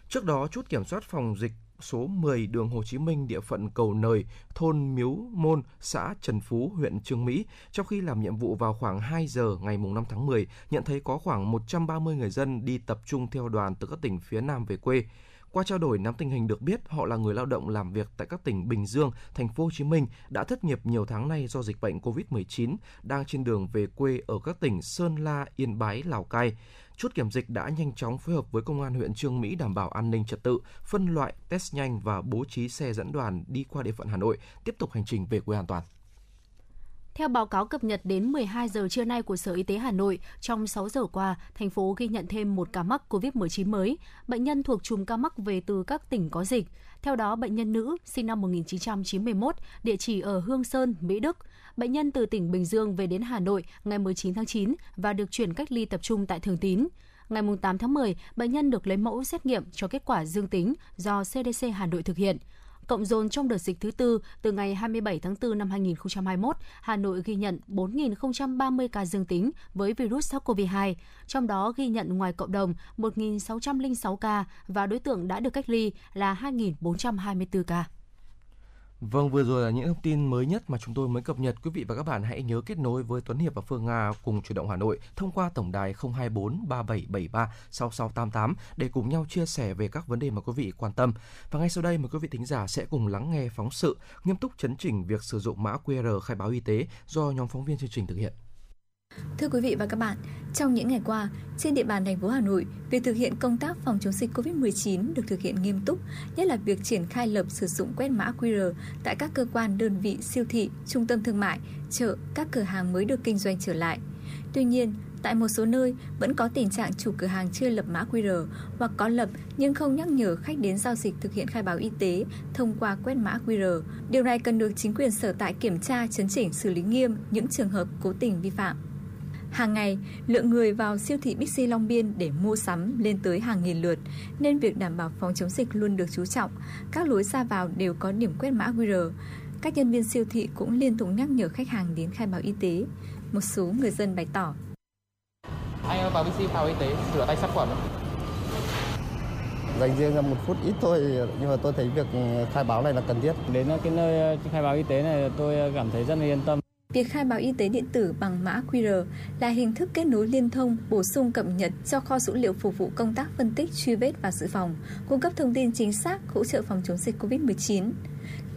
[SPEAKER 1] Trước đó, chốt kiểm soát phòng dịch số 10 đường Hồ Chí Minh địa phận Cầu Nời, thôn Miếu Môn, xã Trần Phú, huyện Trương Mỹ, trong khi làm nhiệm vụ vào khoảng 2 giờ ngày 5 tháng 10, nhận thấy có khoảng 130 người dân đi tập trung theo đoàn từ các tỉnh phía Nam về quê. Qua trao đổi nắm tình hình được biết họ là người lao động làm việc tại các tỉnh Bình Dương, Thành phố Hồ Chí Minh đã thất nghiệp nhiều tháng nay do dịch bệnh COVID-19, đang trên đường về quê ở các tỉnh Sơn La, Yên Bái, Lào Cai. Chốt kiểm dịch đã nhanh chóng phối hợp với công an huyện Trương Mỹ đảm bảo an ninh trật tự, phân loại, test nhanh và bố trí xe dẫn đoàn đi qua địa phận Hà Nội, tiếp tục hành trình về quê an toàn.
[SPEAKER 2] Theo báo cáo cập nhật đến 12 giờ trưa nay của Sở Y tế Hà Nội, trong 6 giờ qua, thành phố ghi nhận thêm một ca mắc COVID-19 mới. Bệnh nhân thuộc chùm ca mắc về từ các tỉnh có dịch. Theo đó, bệnh nhân nữ sinh năm 1991, địa chỉ ở Hương Sơn, Mỹ Đức. Bệnh nhân từ tỉnh Bình Dương về đến Hà Nội ngày 19 tháng 9 và được chuyển cách ly tập trung tại Thường Tín. Ngày 8 tháng 10, bệnh nhân được lấy mẫu xét nghiệm cho kết quả dương tính do CDC Hà Nội thực hiện cộng dồn trong đợt dịch thứ tư từ ngày 27 tháng 4 năm 2021, Hà Nội ghi nhận 4.030 ca dương tính với virus SARS-CoV-2, trong đó ghi nhận ngoài cộng đồng 1.606 ca và đối tượng đã được cách ly là 2.424 ca.
[SPEAKER 1] Vâng, vừa rồi là những thông tin mới nhất mà chúng tôi mới cập nhật. Quý vị và các bạn hãy nhớ kết nối với Tuấn Hiệp và Phương Nga cùng Chủ động Hà Nội thông qua tổng đài 024 3773 6688 để cùng nhau chia sẻ về các vấn đề mà quý vị quan tâm. Và ngay sau đây mời quý vị thính giả sẽ cùng lắng nghe phóng sự nghiêm túc chấn chỉnh việc sử dụng mã QR khai báo y tế do nhóm phóng viên chương trình thực hiện.
[SPEAKER 8] Thưa quý vị và các bạn, trong những ngày qua, trên địa bàn thành phố Hà Nội, việc thực hiện công tác phòng chống dịch COVID-19 được thực hiện nghiêm túc, nhất là việc triển khai lập sử dụng quét mã QR tại các cơ quan, đơn vị, siêu thị, trung tâm thương mại, chợ, các cửa hàng mới được kinh doanh trở lại. Tuy nhiên, tại một số nơi vẫn có tình trạng chủ cửa hàng chưa lập mã QR hoặc có lập nhưng không nhắc nhở khách đến giao dịch thực hiện khai báo y tế thông qua quét mã QR. Điều này cần được chính quyền sở tại kiểm tra, chấn chỉnh, xử lý nghiêm những trường hợp cố tình vi phạm. Hàng ngày, lượng người vào siêu thị Bixi Long Biên để mua sắm lên tới hàng nghìn lượt, nên việc đảm bảo phòng chống dịch luôn được chú trọng. Các lối ra vào đều có điểm quét mã QR. Các nhân viên siêu thị cũng liên tục nhắc nhở khách hàng đến khai báo y tế. Một số người dân bày tỏ.
[SPEAKER 9] Anh vào Bixi khai báo y tế, rửa tay sát khuẩn.
[SPEAKER 10] Dành riêng ra một phút ít thôi, nhưng mà tôi thấy việc khai báo này là cần thiết.
[SPEAKER 9] Đến cái nơi khai báo y tế này tôi cảm thấy rất là yên tâm.
[SPEAKER 8] Việc khai báo y tế điện tử bằng mã QR là hình thức kết nối liên thông, bổ sung cập nhật cho kho dữ liệu phục vụ công tác phân tích, truy vết và dự phòng, cung cấp thông tin chính xác, hỗ trợ phòng chống dịch COVID-19.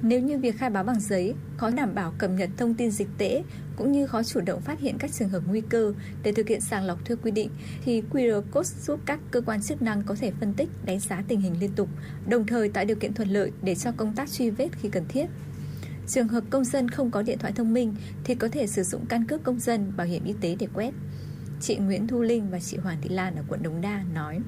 [SPEAKER 8] Nếu như việc khai báo bằng giấy khó đảm bảo cập nhật thông tin dịch tễ cũng như khó chủ động phát hiện các trường hợp nguy cơ để thực hiện sàng lọc theo quy định thì QR code giúp các cơ quan chức năng có thể phân tích, đánh giá tình hình liên tục, đồng thời tạo điều kiện thuận lợi để cho công tác truy vết khi cần thiết. Trường hợp công dân không có điện thoại thông minh thì có thể sử dụng căn cước công dân, bảo hiểm y tế để quét. Chị Nguyễn Thu Linh và chị Hoàng Thị Lan ở quận Đống Đa nói.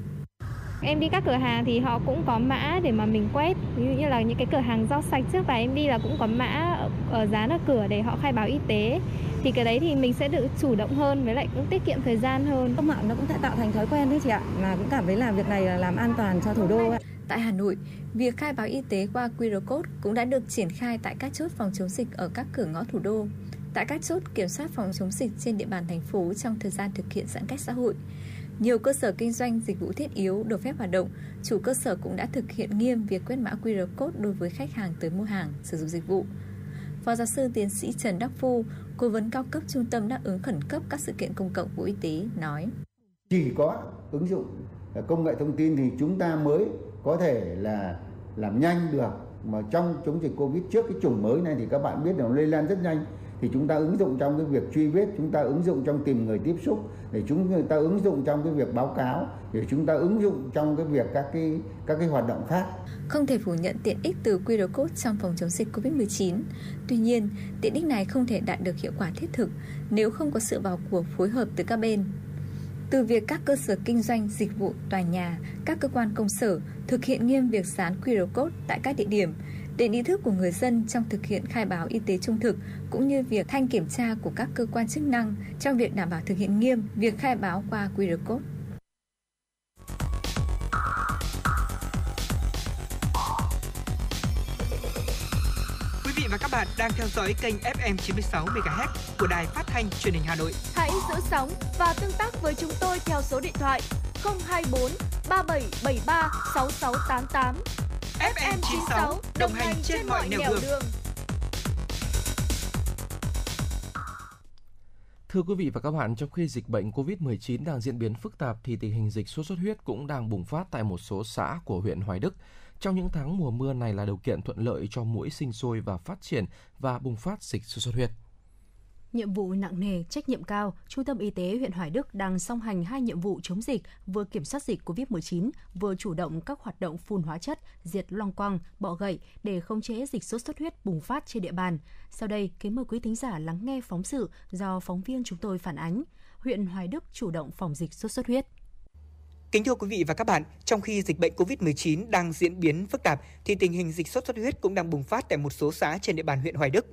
[SPEAKER 11] Em đi các cửa hàng thì họ cũng có mã để mà mình quét Ví dụ như là những cái cửa hàng rau sạch trước và em đi là cũng có mã ở dán ở cửa để họ khai báo y tế Thì cái đấy thì mình sẽ được chủ động hơn với lại cũng tiết kiệm thời gian hơn
[SPEAKER 12] Công mạng nó cũng sẽ tạo thành thói quen đấy chị ạ Mà cũng cảm thấy là việc này là làm an toàn cho thủ đô
[SPEAKER 8] Tại Hà Nội, việc khai báo y tế qua QR code cũng đã được triển khai tại các chốt phòng chống dịch ở các cửa ngõ thủ đô, tại các chốt kiểm soát phòng chống dịch trên địa bàn thành phố trong thời gian thực hiện giãn cách xã hội. Nhiều cơ sở kinh doanh dịch vụ thiết yếu được phép hoạt động, chủ cơ sở cũng đã thực hiện nghiêm việc quét mã QR code đối với khách hàng tới mua hàng, sử dụng dịch vụ. Phó giáo sư tiến sĩ Trần Đắc Phu, cố vấn cao cấp Trung tâm đáp ứng khẩn cấp các sự kiện công cộng của Y tế nói:
[SPEAKER 13] Chỉ có ứng dụng công nghệ thông tin thì chúng ta mới có thể là làm nhanh được mà trong chống dịch covid trước cái chủng mới này thì các bạn biết là nó lây lan rất nhanh thì chúng ta ứng dụng trong cái việc truy vết chúng ta ứng dụng trong tìm người tiếp xúc để chúng ta ứng dụng trong cái việc báo cáo để chúng ta ứng dụng trong cái việc các cái các cái hoạt động khác
[SPEAKER 8] không thể phủ nhận tiện ích từ QR code trong phòng chống dịch COVID-19. Tuy nhiên, tiện ích này không thể đạt được hiệu quả thiết thực nếu không có sự vào cuộc phối hợp từ các bên. Từ việc các cơ sở kinh doanh, dịch vụ, tòa nhà, các cơ quan công sở thực hiện nghiêm việc dán QR code tại các địa điểm, đến ý thức của người dân trong thực hiện khai báo y tế trung thực cũng như việc thanh kiểm tra của các cơ quan chức năng trong việc đảm bảo thực hiện nghiêm việc khai báo qua QR code.
[SPEAKER 5] Và các bạn đang theo dõi kênh FM 96 MHz của đài phát thanh truyền hình Hà Nội.
[SPEAKER 6] Hãy giữ sóng và tương tác với chúng tôi theo số điện thoại 024 3773 6688. FM 96 đồng hành trên mọi nẻo đường. đường.
[SPEAKER 1] Thưa quý vị và các bạn, trong khi dịch bệnh COVID-19 đang diễn biến phức tạp thì tình hình dịch sốt xuất huyết cũng đang bùng phát tại một số xã của huyện Hoài Đức. Trong những tháng mùa mưa này là điều kiện thuận lợi cho mũi sinh sôi và phát triển và bùng phát dịch sốt xuất huyết.
[SPEAKER 2] Nhiệm vụ nặng nề, trách nhiệm cao, Trung tâm Y tế huyện Hoài Đức đang song hành hai nhiệm vụ chống dịch, vừa kiểm soát dịch COVID-19, vừa chủ động các hoạt động phun hóa chất, diệt loang quang, bọ gậy để khống chế dịch sốt xuất huyết bùng phát trên địa bàn. Sau đây, kính mời quý thính giả lắng nghe phóng sự do phóng viên chúng tôi phản ánh. Huyện Hoài Đức chủ động phòng dịch sốt xuất huyết.
[SPEAKER 5] Kính thưa quý vị và các bạn, trong khi dịch bệnh COVID-19 đang diễn biến phức tạp thì tình hình dịch sốt xuất huyết cũng đang bùng phát tại một số xã trên địa bàn huyện Hoài Đức.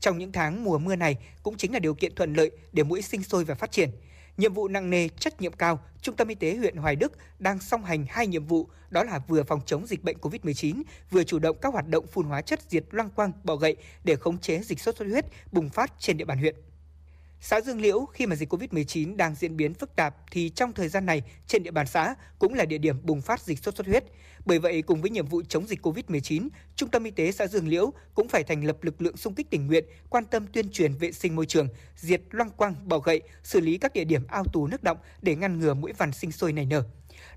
[SPEAKER 5] Trong những tháng mùa mưa này cũng chính là điều kiện thuận lợi để mũi sinh sôi và phát triển. Nhiệm vụ nặng nề, trách nhiệm cao, Trung tâm Y tế huyện Hoài Đức đang song hành hai nhiệm vụ, đó là vừa phòng chống dịch bệnh COVID-19, vừa chủ động các hoạt động phun hóa chất diệt loang quang, bọ gậy để khống chế dịch sốt xuất huyết bùng phát trên địa bàn huyện. Xã Dương Liễu khi mà dịch Covid-19 đang diễn biến phức tạp thì trong thời gian này trên địa bàn xã cũng là địa điểm bùng phát dịch sốt xuất huyết. Bởi vậy cùng với nhiệm vụ chống dịch Covid-19, Trung tâm Y tế xã Dương Liễu cũng phải thành lập lực lượng xung kích tình nguyện quan tâm tuyên truyền vệ sinh môi trường, diệt loang quang, bọ gậy, xử lý các địa điểm ao tù nước động để ngăn ngừa mũi vằn sinh sôi nảy nở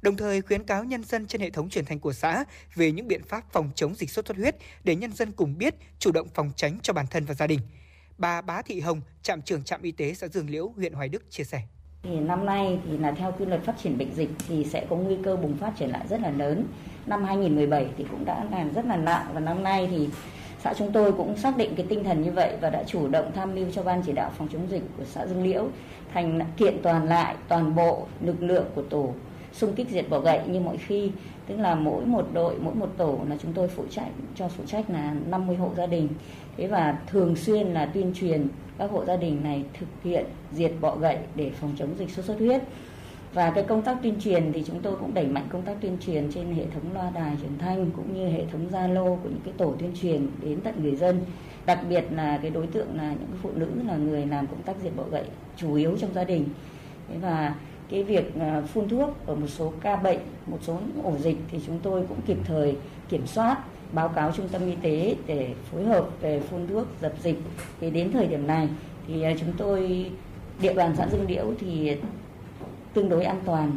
[SPEAKER 5] đồng thời khuyến cáo nhân dân trên hệ thống truyền thanh của xã về những biện pháp phòng chống dịch sốt xuất huyết để nhân dân cùng biết, chủ động phòng tránh cho bản thân và gia đình. Bà Bá Thị Hồng, trạm trưởng trạm y tế xã Dương Liễu, huyện Hoài Đức chia sẻ.
[SPEAKER 14] Thì năm nay thì là theo quy luật phát triển bệnh dịch thì sẽ có nguy cơ bùng phát trở lại rất là lớn. Năm 2017 thì cũng đã làm rất là nặng và năm nay thì xã chúng tôi cũng xác định cái tinh thần như vậy và đã chủ động tham mưu cho ban chỉ đạo phòng chống dịch của xã Dương Liễu thành kiện toàn lại toàn bộ lực lượng của tổ xung kích diệt bỏ gậy như mọi khi tức là mỗi một đội mỗi một tổ là chúng tôi phụ trách cho phụ trách là 50 hộ gia đình thế và thường xuyên là tuyên truyền các hộ gia đình này thực hiện diệt bọ gậy để phòng chống dịch sốt xuất huyết. Và cái công tác tuyên truyền thì chúng tôi cũng đẩy mạnh công tác tuyên truyền trên hệ thống loa đài truyền thanh cũng như hệ thống zalo của những cái tổ tuyên truyền đến tận người dân. Đặc biệt là cái đối tượng là những phụ nữ là người làm công tác diệt bọ gậy chủ yếu trong gia đình. Thế và cái việc à, phun thuốc ở một số ca bệnh, một số ổ dịch thì chúng tôi cũng kịp thời kiểm soát báo cáo trung tâm y tế để phối hợp về phun thuốc dập dịch. Thì đến thời điểm này thì à, chúng tôi, địa bàn xã Dương Liễu thì tương đối an toàn.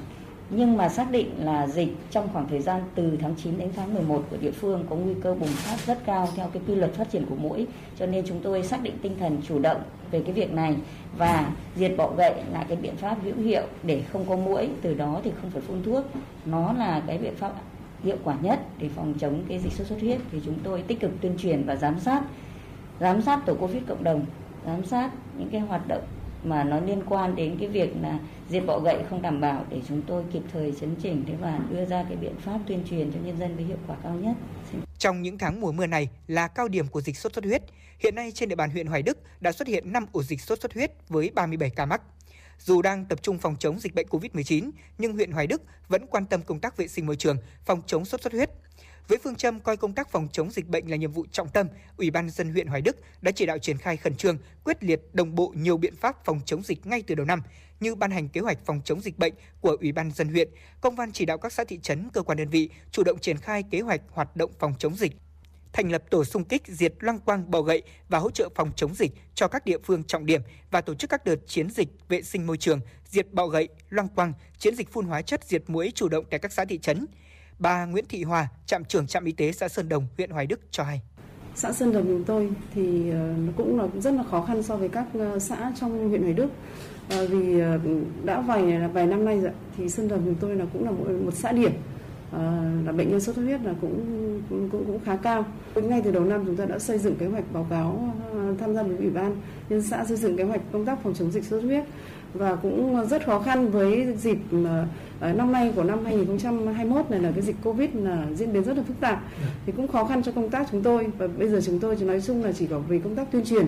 [SPEAKER 14] Nhưng mà xác định là dịch trong khoảng thời gian từ tháng 9 đến tháng 11 của địa phương có nguy cơ bùng phát rất cao theo cái quy luật phát triển của mũi. Cho nên chúng tôi xác định tinh thần chủ động về cái việc này và diệt bọ gậy là cái biện pháp hữu hiệu để không có mũi. Từ đó thì không phải phun thuốc. Nó là cái biện pháp hiệu quả nhất để phòng chống cái dịch sốt xuất huyết thì chúng tôi tích cực tuyên truyền và giám sát giám sát tổ covid cộng đồng, giám sát những cái hoạt động mà nó liên quan đến cái việc là diệt bọ gậy không đảm bảo để chúng tôi kịp thời chấn chỉnh thế và đưa ra cái biện pháp tuyên truyền cho nhân dân với hiệu quả cao nhất.
[SPEAKER 5] Trong những tháng mùa mưa này là cao điểm của dịch sốt xuất huyết. Hiện nay trên địa bàn huyện Hoài Đức đã xuất hiện 5 ổ dịch sốt xuất huyết với 37 ca mắc. Dù đang tập trung phòng chống dịch bệnh COVID-19, nhưng huyện Hoài Đức vẫn quan tâm công tác vệ sinh môi trường, phòng chống sốt xuất huyết. Với phương châm coi công tác phòng chống dịch bệnh là nhiệm vụ trọng tâm, Ủy ban dân huyện Hoài Đức đã chỉ đạo triển khai khẩn trương, quyết liệt, đồng bộ nhiều biện pháp phòng chống dịch ngay từ đầu năm, như ban hành kế hoạch phòng chống dịch bệnh của Ủy ban dân huyện, công văn chỉ đạo các xã thị trấn, cơ quan đơn vị chủ động triển khai kế hoạch hoạt động phòng chống dịch thành lập tổ xung kích diệt loang quang bọ gậy và hỗ trợ phòng chống dịch cho các địa phương trọng điểm và tổ chức các đợt chiến dịch vệ sinh môi trường, diệt bọ gậy, loang quang, chiến dịch phun hóa chất diệt muỗi chủ động tại các xã thị trấn. Bà Nguyễn Thị Hòa, trạm trưởng trạm y tế xã Sơn Đồng, huyện Hoài Đức cho hay.
[SPEAKER 15] Xã Sơn Đồng chúng tôi thì ờ, cũng là rất là khó khăn so với các ờ, xã trong huyện Hoài Đức ờ, vì đã vài vài năm nay rồi thì Sơn Đồng chúng tôi là cũng là một, một xã điểm Ờ, là bệnh nhân sốt xuất huyết là cũng cũng cũng khá cao. Ngay từ đầu năm chúng ta đã xây dựng kế hoạch báo cáo ờ, tham gia với ủy ban nhân xã xây dựng kế hoạch công tác phòng chống dịch sốt xuất huyết. Và cũng rất khó khăn với dịp ờ, năm nay của năm 2021 này là cái dịch Covid là diễn biến rất là phức tạp. Thì cũng khó khăn cho công tác chúng tôi. Và bây giờ chúng tôi chỉ nói chung là chỉ có về công tác tuyên truyền.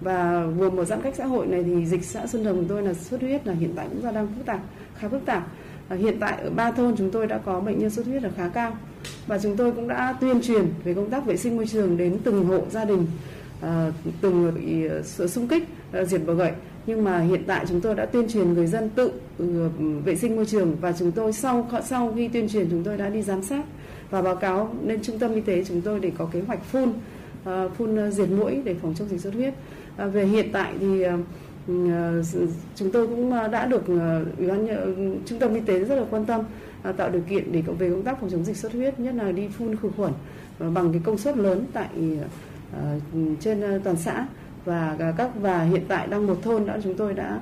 [SPEAKER 15] Và vừa một giãn cách xã hội này thì dịch xã Xuân Đồng của tôi là xuất huyết là hiện tại cũng ra đang phức tạp, khá phức tạp hiện tại ở ba thôn chúng tôi đã có bệnh nhân xuất huyết là khá cao. Và chúng tôi cũng đã tuyên truyền về công tác vệ sinh môi trường đến từng hộ gia đình à, từng bị ờ, xung kích ờ, diệt bọ gậy. Nhưng mà hiện tại chúng tôi đã tuyên truyền người dân tự ừ, vệ sinh môi trường và chúng tôi sau sau khi tuyên truyền chúng tôi đã đi giám sát và báo cáo lên trung tâm y tế chúng tôi để có kế hoạch phun phun diệt mũi để phòng chống dịch xuất huyết. Về hiện tại thì Ờ, chúng tôi cũng ờ, đã được ờ, ủy ban trung tâm y tế rất là quan tâm tạo điều kiện để về công tác phòng chống dịch xuất huyết, nhất là đi phun khử khuẩn bằng cái công suất lớn tại trên toàn xã. Và các và hiện tại đang một thôn đã, chúng tôi đã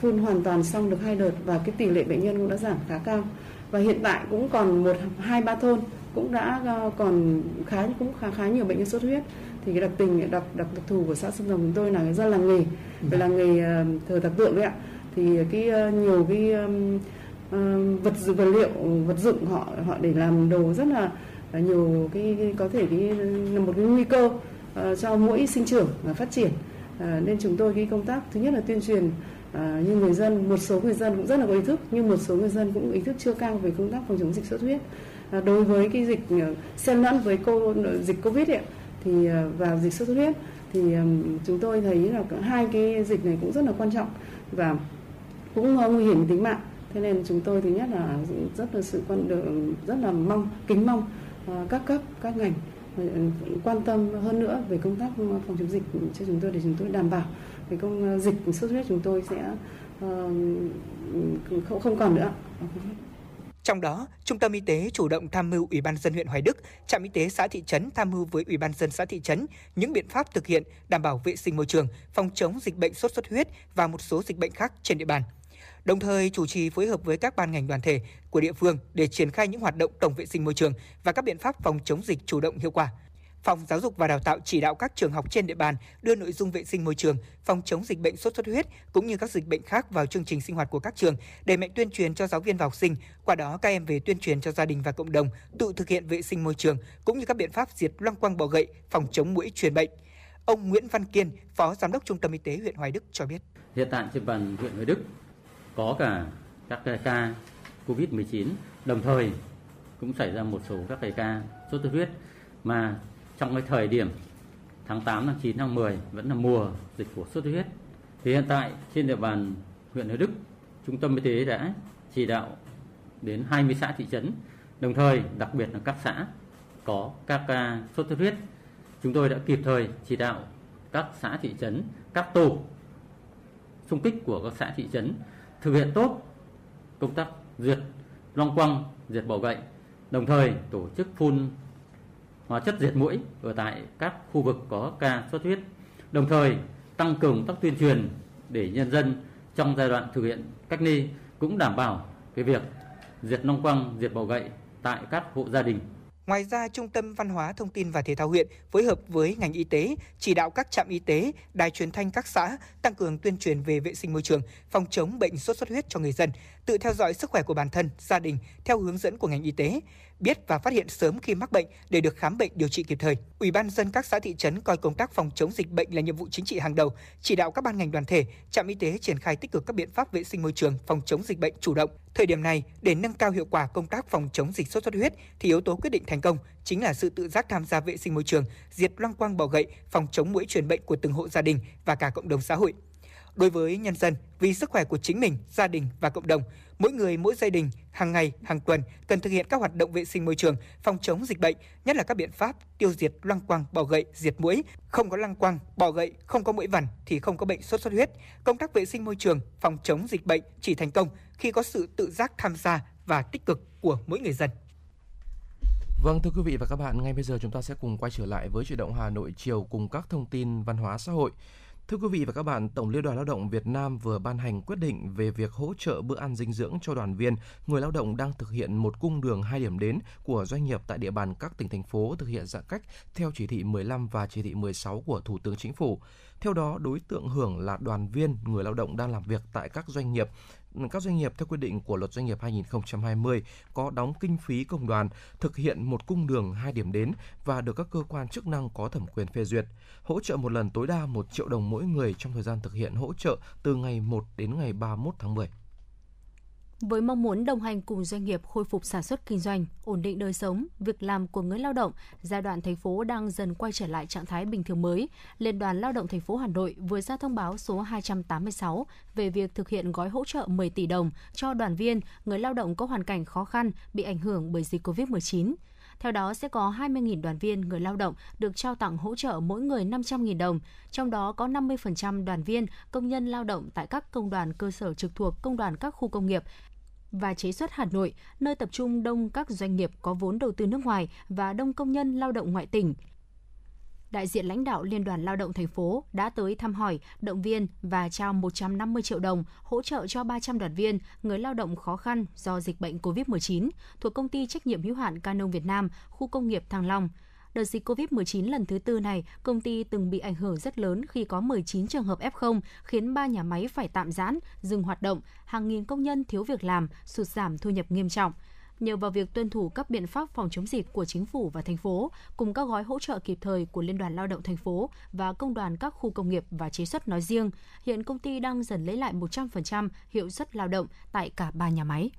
[SPEAKER 15] phun hoàn toàn xong được hai đợt và cái tỷ lệ bệnh nhân cũng đã giảm khá cao. Và hiện tại cũng còn một, hai, ba thôn cũng đã còn khá, cũng khá khá nhiều bệnh nhân xuất huyết thì cái đặc tình đặc đặc, thù của xã Sông Rồng chúng tôi là do làng nghề. Về làng nghề uh, thờ tạc tượng đấy ạ. Thì cái uh, nhiều cái um, vật vật liệu vật dụng họ họ để làm đồ rất là nhiều cái, cái có thể cái là một cái nguy cơ uh, cho mỗi sinh trưởng và phát triển. Uh, nên chúng tôi cái công tác thứ nhất là tuyên truyền À, như người dân một số người dân cũng rất là có ý thức nhưng một số người dân cũng ý thức chưa cao về công tác phòng chống dịch xuất huyết. À, đối với cái dịch xen lẫn với cô dịch covid ấy, thì và vào dịch sốt xuất huyết, thì chúng tôi thấy là hai cái dịch này cũng rất là quan trọng và cũng ờ, nguy hiểm tính mạng. Thế nên chúng tôi thứ nhất là rất là sự quan được rất là mong, kính mong ờ, các cấp, các ngành quan tâm hơn nữa về công tác phòng chống dịch cho chúng tôi để chúng tôi đảm bảo cái công dịch sốt xuất huyết chúng tôi sẽ không không còn nữa
[SPEAKER 5] trong đó, Trung tâm Y tế chủ động tham mưu Ủy ban dân huyện Hoài Đức, trạm y tế xã thị trấn tham mưu với Ủy ban dân xã thị trấn những biện pháp thực hiện đảm bảo vệ sinh môi trường, phòng chống dịch bệnh sốt xuất huyết và một số dịch bệnh khác trên địa bàn. Đồng thời chủ trì phối hợp với các ban ngành đoàn thể của địa phương để triển khai những hoạt động tổng vệ sinh môi trường và các biện pháp phòng chống dịch chủ động hiệu quả. Phòng Giáo dục và Đào tạo chỉ đạo các trường học trên địa bàn đưa nội dung vệ sinh môi trường, phòng chống dịch bệnh sốt xuất huyết cũng như các dịch bệnh khác vào chương trình sinh hoạt của các trường, để mạnh tuyên truyền cho giáo viên và học sinh, qua đó các em về tuyên truyền cho gia đình và cộng đồng tự thực hiện vệ sinh môi trường cũng như các biện pháp diệt loang quang bọ gậy, phòng chống muỗi truyền bệnh. Ông Nguyễn Văn Kiên, Phó Giám đốc Trung tâm Y tế huyện Hoài Đức cho biết.
[SPEAKER 16] Hiện tại trên bàn huyện Hoài Đức có cả các ca COVID-19, đồng thời cũng xảy ra một số các ca sốt xuất huyết mà trong cái thời điểm tháng 8, tháng 9, tháng 10 vẫn là mùa dịch của sốt xuất huyết. Thì hiện tại trên địa bàn huyện Hữu Đức, Trung tâm Y tế đã chỉ đạo đến 20 xã thị trấn, đồng thời đặc biệt là các xã có các ca sốt xuất huyết. Chúng tôi đã kịp thời chỉ đạo các xã thị trấn, các tổ xung kích của các xã thị trấn thực hiện tốt công tác diệt loang quăng, diệt bọ gậy, đồng thời tổ chức phun hóa chất diệt mũi ở tại các khu vực có ca xuất huyết, đồng thời tăng cường các tuyên truyền để nhân dân trong giai đoạn thực hiện cách ly cũng đảm bảo cái việc diệt long quăng, diệt bọ gậy tại các hộ gia đình.
[SPEAKER 5] Ngoài ra, Trung tâm Văn hóa Thông tin và Thể thao huyện phối hợp với ngành y tế chỉ đạo các trạm y tế, đài truyền thanh các xã tăng cường tuyên truyền về vệ sinh môi trường, phòng chống bệnh sốt xuất huyết cho người dân, tự theo dõi sức khỏe của bản thân, gia đình theo hướng dẫn của ngành y tế, biết và phát hiện sớm khi mắc bệnh để được khám bệnh điều trị kịp thời. Ủy ban dân các xã thị trấn coi công tác phòng chống dịch bệnh là nhiệm vụ chính trị hàng đầu, chỉ đạo các ban ngành đoàn thể, trạm y tế triển khai tích cực các biện pháp vệ sinh môi trường, phòng chống dịch bệnh chủ động. Thời điểm này, để nâng cao hiệu quả công tác phòng chống dịch sốt xuất huyết thì yếu tố quyết định thành công chính là sự tự giác tham gia vệ sinh môi trường, diệt loang quang bọ gậy, phòng chống mũi truyền bệnh của từng hộ gia đình và cả cộng đồng xã hội. Đối với nhân dân, vì sức khỏe của chính mình, gia đình và cộng đồng, mỗi người mỗi gia đình hàng ngày, hàng tuần cần thực hiện các hoạt động vệ sinh môi trường, phòng chống dịch bệnh, nhất là các biện pháp tiêu diệt loang quang, bọ gậy, diệt mũi. Không có loang quang, bọ gậy, không có mũi vằn thì không có bệnh sốt xuất huyết. Công tác vệ sinh môi trường, phòng chống dịch bệnh chỉ thành công khi có sự tự giác tham gia và tích cực của mỗi người dân.
[SPEAKER 1] Vâng thưa quý vị và các bạn, ngay bây giờ chúng ta sẽ cùng quay trở lại với chuyển động Hà Nội chiều cùng các thông tin văn hóa xã hội. Thưa quý vị và các bạn, Tổng Liên đoàn Lao động Việt Nam vừa ban hành quyết định về việc hỗ trợ bữa ăn dinh dưỡng cho đoàn viên, người lao động đang thực hiện một cung đường hai điểm đến của doanh nghiệp tại địa bàn các tỉnh thành phố thực hiện giãn cách theo chỉ thị 15 và chỉ thị 16 của Thủ tướng Chính phủ. Theo đó, đối tượng hưởng là đoàn viên, người lao động đang làm việc tại các doanh nghiệp các doanh nghiệp theo quy định của Luật Doanh nghiệp 2020 có đóng kinh phí công đoàn, thực hiện một cung đường hai điểm đến và được các cơ quan chức năng có thẩm quyền phê duyệt. Hỗ trợ một lần tối đa 1 triệu đồng mỗi người trong thời gian thực hiện hỗ trợ từ ngày 1 đến ngày 31 tháng 10
[SPEAKER 2] với mong muốn đồng hành cùng doanh nghiệp khôi phục sản xuất kinh doanh, ổn định đời sống, việc làm của người lao động, giai đoạn thành phố đang dần quay trở lại trạng thái bình thường mới, Liên đoàn Lao động thành phố Hà Nội vừa ra thông báo số 286 về việc thực hiện gói hỗ trợ 10 tỷ đồng cho đoàn viên, người lao động có hoàn cảnh khó khăn bị ảnh hưởng bởi dịch COVID-19. Theo đó sẽ có 20.000 đoàn viên người lao động được trao tặng hỗ trợ mỗi người 500.000 đồng, trong đó có 50% đoàn viên, công nhân lao động tại các công đoàn cơ sở trực thuộc công đoàn các khu công nghiệp và chế xuất Hà Nội, nơi tập trung đông các doanh nghiệp có vốn đầu tư nước ngoài và đông công nhân lao động ngoại tỉnh. Đại diện lãnh đạo Liên đoàn Lao động thành phố đã tới thăm hỏi, động viên và trao 150 triệu đồng hỗ trợ cho 300 đoàn viên, người lao động khó khăn do dịch bệnh COVID-19 thuộc công ty trách nhiệm hữu hạn Canon Việt Nam, khu công nghiệp Thăng Long – Đợt dịch COVID-19 lần thứ tư này, công ty từng bị ảnh hưởng rất lớn khi có 19 trường hợp F0, khiến 3 nhà máy phải tạm giãn, dừng hoạt động, hàng nghìn công nhân thiếu việc làm, sụt giảm thu nhập nghiêm trọng nhờ vào việc tuân thủ các biện pháp phòng chống dịch của chính phủ và thành phố, cùng các gói hỗ trợ kịp thời của Liên đoàn Lao động thành phố và công đoàn các khu công nghiệp và chế xuất nói riêng, hiện công ty đang dần lấy lại 100% hiệu suất lao động tại cả ba nhà máy.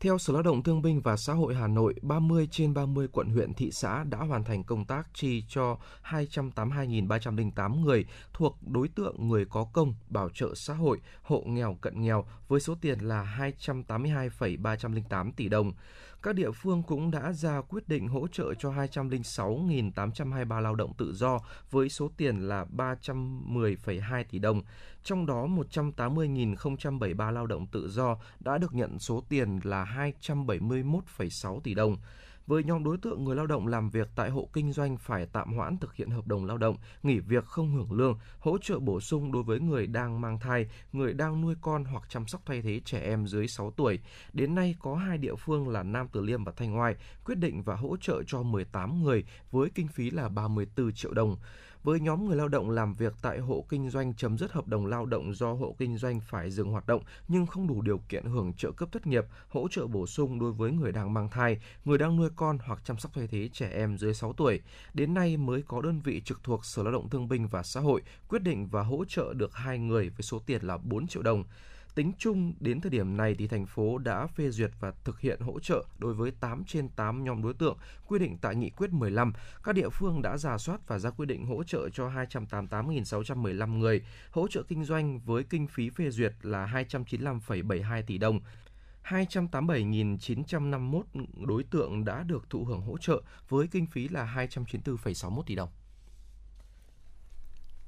[SPEAKER 1] Theo Sở Lao động Thương binh và Xã hội Hà Nội, 30 trên 30 quận huyện thị xã đã hoàn thành công tác chi cho 282.308 người thuộc đối tượng người có công, bảo trợ xã hội, hộ nghèo cận nghèo với số tiền là 282,308 tỷ đồng các địa phương cũng đã ra quyết định hỗ trợ cho 206.823 lao động tự do với số tiền là 310,2 tỷ đồng. Trong đó 180.073 lao động tự do đã được nhận số tiền là 271,6 tỷ đồng với nhóm đối tượng người lao động làm việc tại hộ kinh doanh phải tạm hoãn thực hiện hợp đồng lao động, nghỉ việc không hưởng lương, hỗ trợ bổ sung đối với người đang mang thai, người đang nuôi con hoặc chăm sóc thay thế trẻ em dưới 6 tuổi. Đến nay có hai địa phương là Nam Từ Liêm và Thanh Oai quyết định và hỗ trợ cho 18 người với kinh phí là 34 triệu đồng với nhóm người lao động làm việc tại hộ kinh doanh chấm dứt hợp đồng lao động do hộ kinh doanh phải dừng hoạt động nhưng không đủ điều kiện hưởng trợ cấp thất nghiệp, hỗ trợ bổ sung đối với người đang mang thai, người đang nuôi con hoặc chăm sóc thay thế trẻ em dưới 6 tuổi. Đến nay mới có đơn vị trực thuộc Sở Lao động Thương binh và Xã hội quyết định và hỗ trợ được hai người với số tiền là 4 triệu đồng. Tính chung đến thời điểm này thì thành phố đã phê duyệt và thực hiện hỗ trợ đối với 8 trên 8 nhóm đối tượng quy định tại nghị quyết 15. Các địa phương đã giả soát và ra quyết định hỗ trợ cho 288.615 người, hỗ trợ kinh doanh với kinh phí phê duyệt là 295,72 tỷ đồng. 287.951 đối tượng đã được thụ hưởng hỗ trợ với kinh phí là 294,61 tỷ đồng.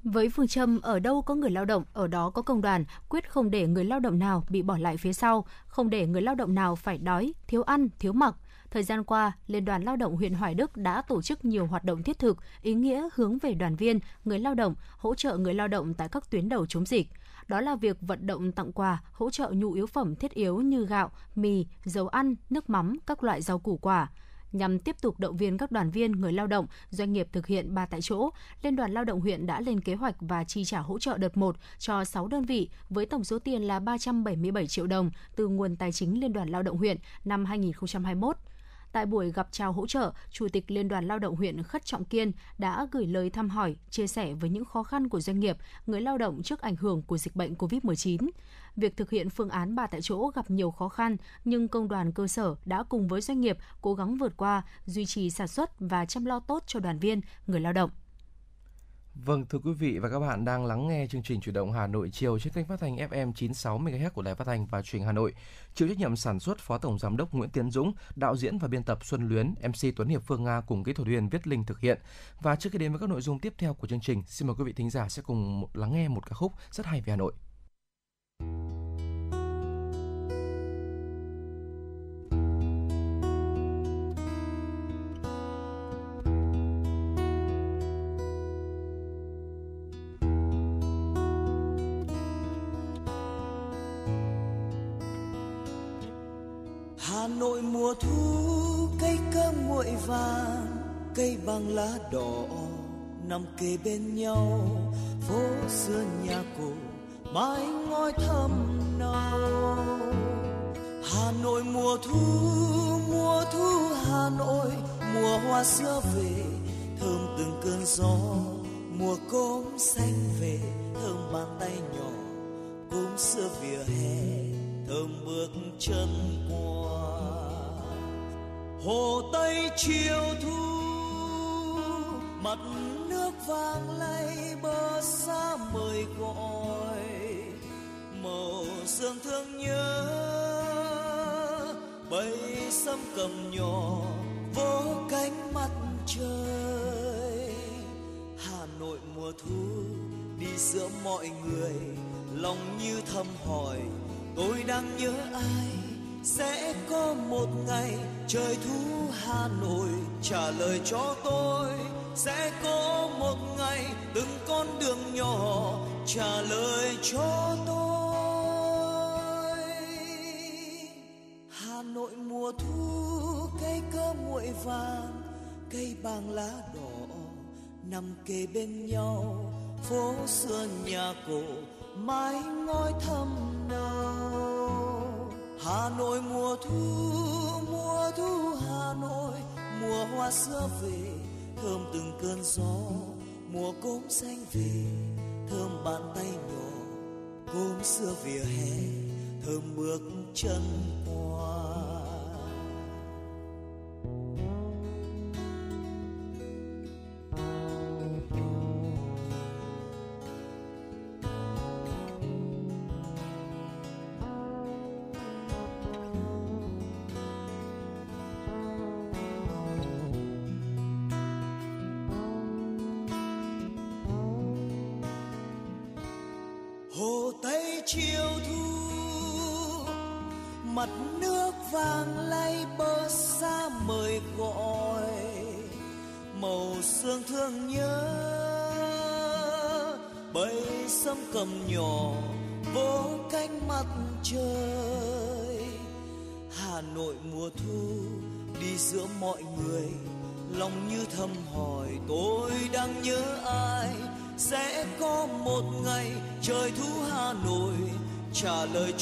[SPEAKER 2] Với phương châm ở đâu có người lao động, ở đó có công đoàn, quyết không để người lao động nào bị bỏ lại phía sau, không để người lao động nào phải đói, thiếu ăn, thiếu mặc. Thời gian qua, Liên đoàn Lao động huyện Hoài Đức đã tổ chức nhiều hoạt động thiết thực, ý nghĩa hướng về đoàn viên, người lao động, hỗ trợ người lao động tại các tuyến đầu chống dịch. Đó là việc vận động tặng quà, hỗ trợ nhu yếu phẩm thiết yếu như gạo, mì, dầu ăn, nước mắm, các loại rau củ quả nhằm tiếp tục động viên các đoàn viên, người lao động, doanh nghiệp thực hiện ba tại chỗ, Liên đoàn Lao động huyện đã lên kế hoạch và chi trả hỗ trợ đợt 1 cho 6 đơn vị với tổng số tiền là 377 triệu đồng từ nguồn tài chính Liên đoàn Lao động huyện năm 2021. Tại buổi gặp chào hỗ trợ, Chủ tịch Liên đoàn Lao động huyện Khất Trọng Kiên đã gửi lời thăm hỏi, chia sẻ với những khó khăn của doanh nghiệp, người lao động trước ảnh hưởng của dịch bệnh COVID-19 việc thực hiện phương án ba tại chỗ gặp nhiều khó khăn, nhưng công đoàn cơ sở đã cùng với doanh nghiệp cố gắng vượt qua, duy trì sản xuất và chăm lo tốt cho đoàn viên, người lao động.
[SPEAKER 1] Vâng, thưa quý vị và các bạn đang lắng nghe chương trình Chủ động Hà Nội chiều trên kênh phát thanh FM 96 MHz của Đài Phát thanh và Truyền Hà Nội. Chịu trách nhiệm sản xuất Phó Tổng giám đốc Nguyễn Tiến Dũng, đạo diễn và biên tập Xuân Luyến, MC Tuấn Hiệp Phương Nga cùng kỹ thuật viên Viết Linh thực hiện. Và trước khi đến với các nội dung tiếp theo của chương trình, xin mời quý vị thính giả sẽ cùng lắng nghe một ca khúc rất hay về Hà Nội.
[SPEAKER 17] Nội mùa thu, cây cơm nguội vàng, cây bằng lá đỏ nằm kề bên nhau. Phố xưa nhà cổ, mái ngói thâm nâu Hà Nội mùa thu mùa thu Hà Nội, mùa hoa xưa về, thơm từng cơn gió. Mùa cốm xanh về, thơm bàn tay nhỏ. Cốm xưa vỉa hè, thơm bước chân qua hồ tây chiều thu, mặt nước vàng lay bờ xa mời gọi. Màu sương thương nhớ, bầy sâm cầm nhỏ, vỗ cánh mặt trời. Hà nội mùa thu, đi giữa mọi người, lòng như thầm hỏi, tôi đang nhớ ai? Sẽ có một ngày trời thu hà nội trả lời cho tôi. Sẽ có một ngày từng con đường nhỏ trả lời cho tôi. Hà nội mùa thu, cây cơ nguội vàng, cây bàng lá đỏ, nằm kề bên nhau. Phố xưa nhà cổ mái ngói thâm nâu hà nội mùa thu mùa thu hà nội, mùa hoa xưa về, thơm từng cơn gió, mùa cốm xanh về, thơm bàn tay nhỏ, cốm xưa vỉa hè, thơm bước chân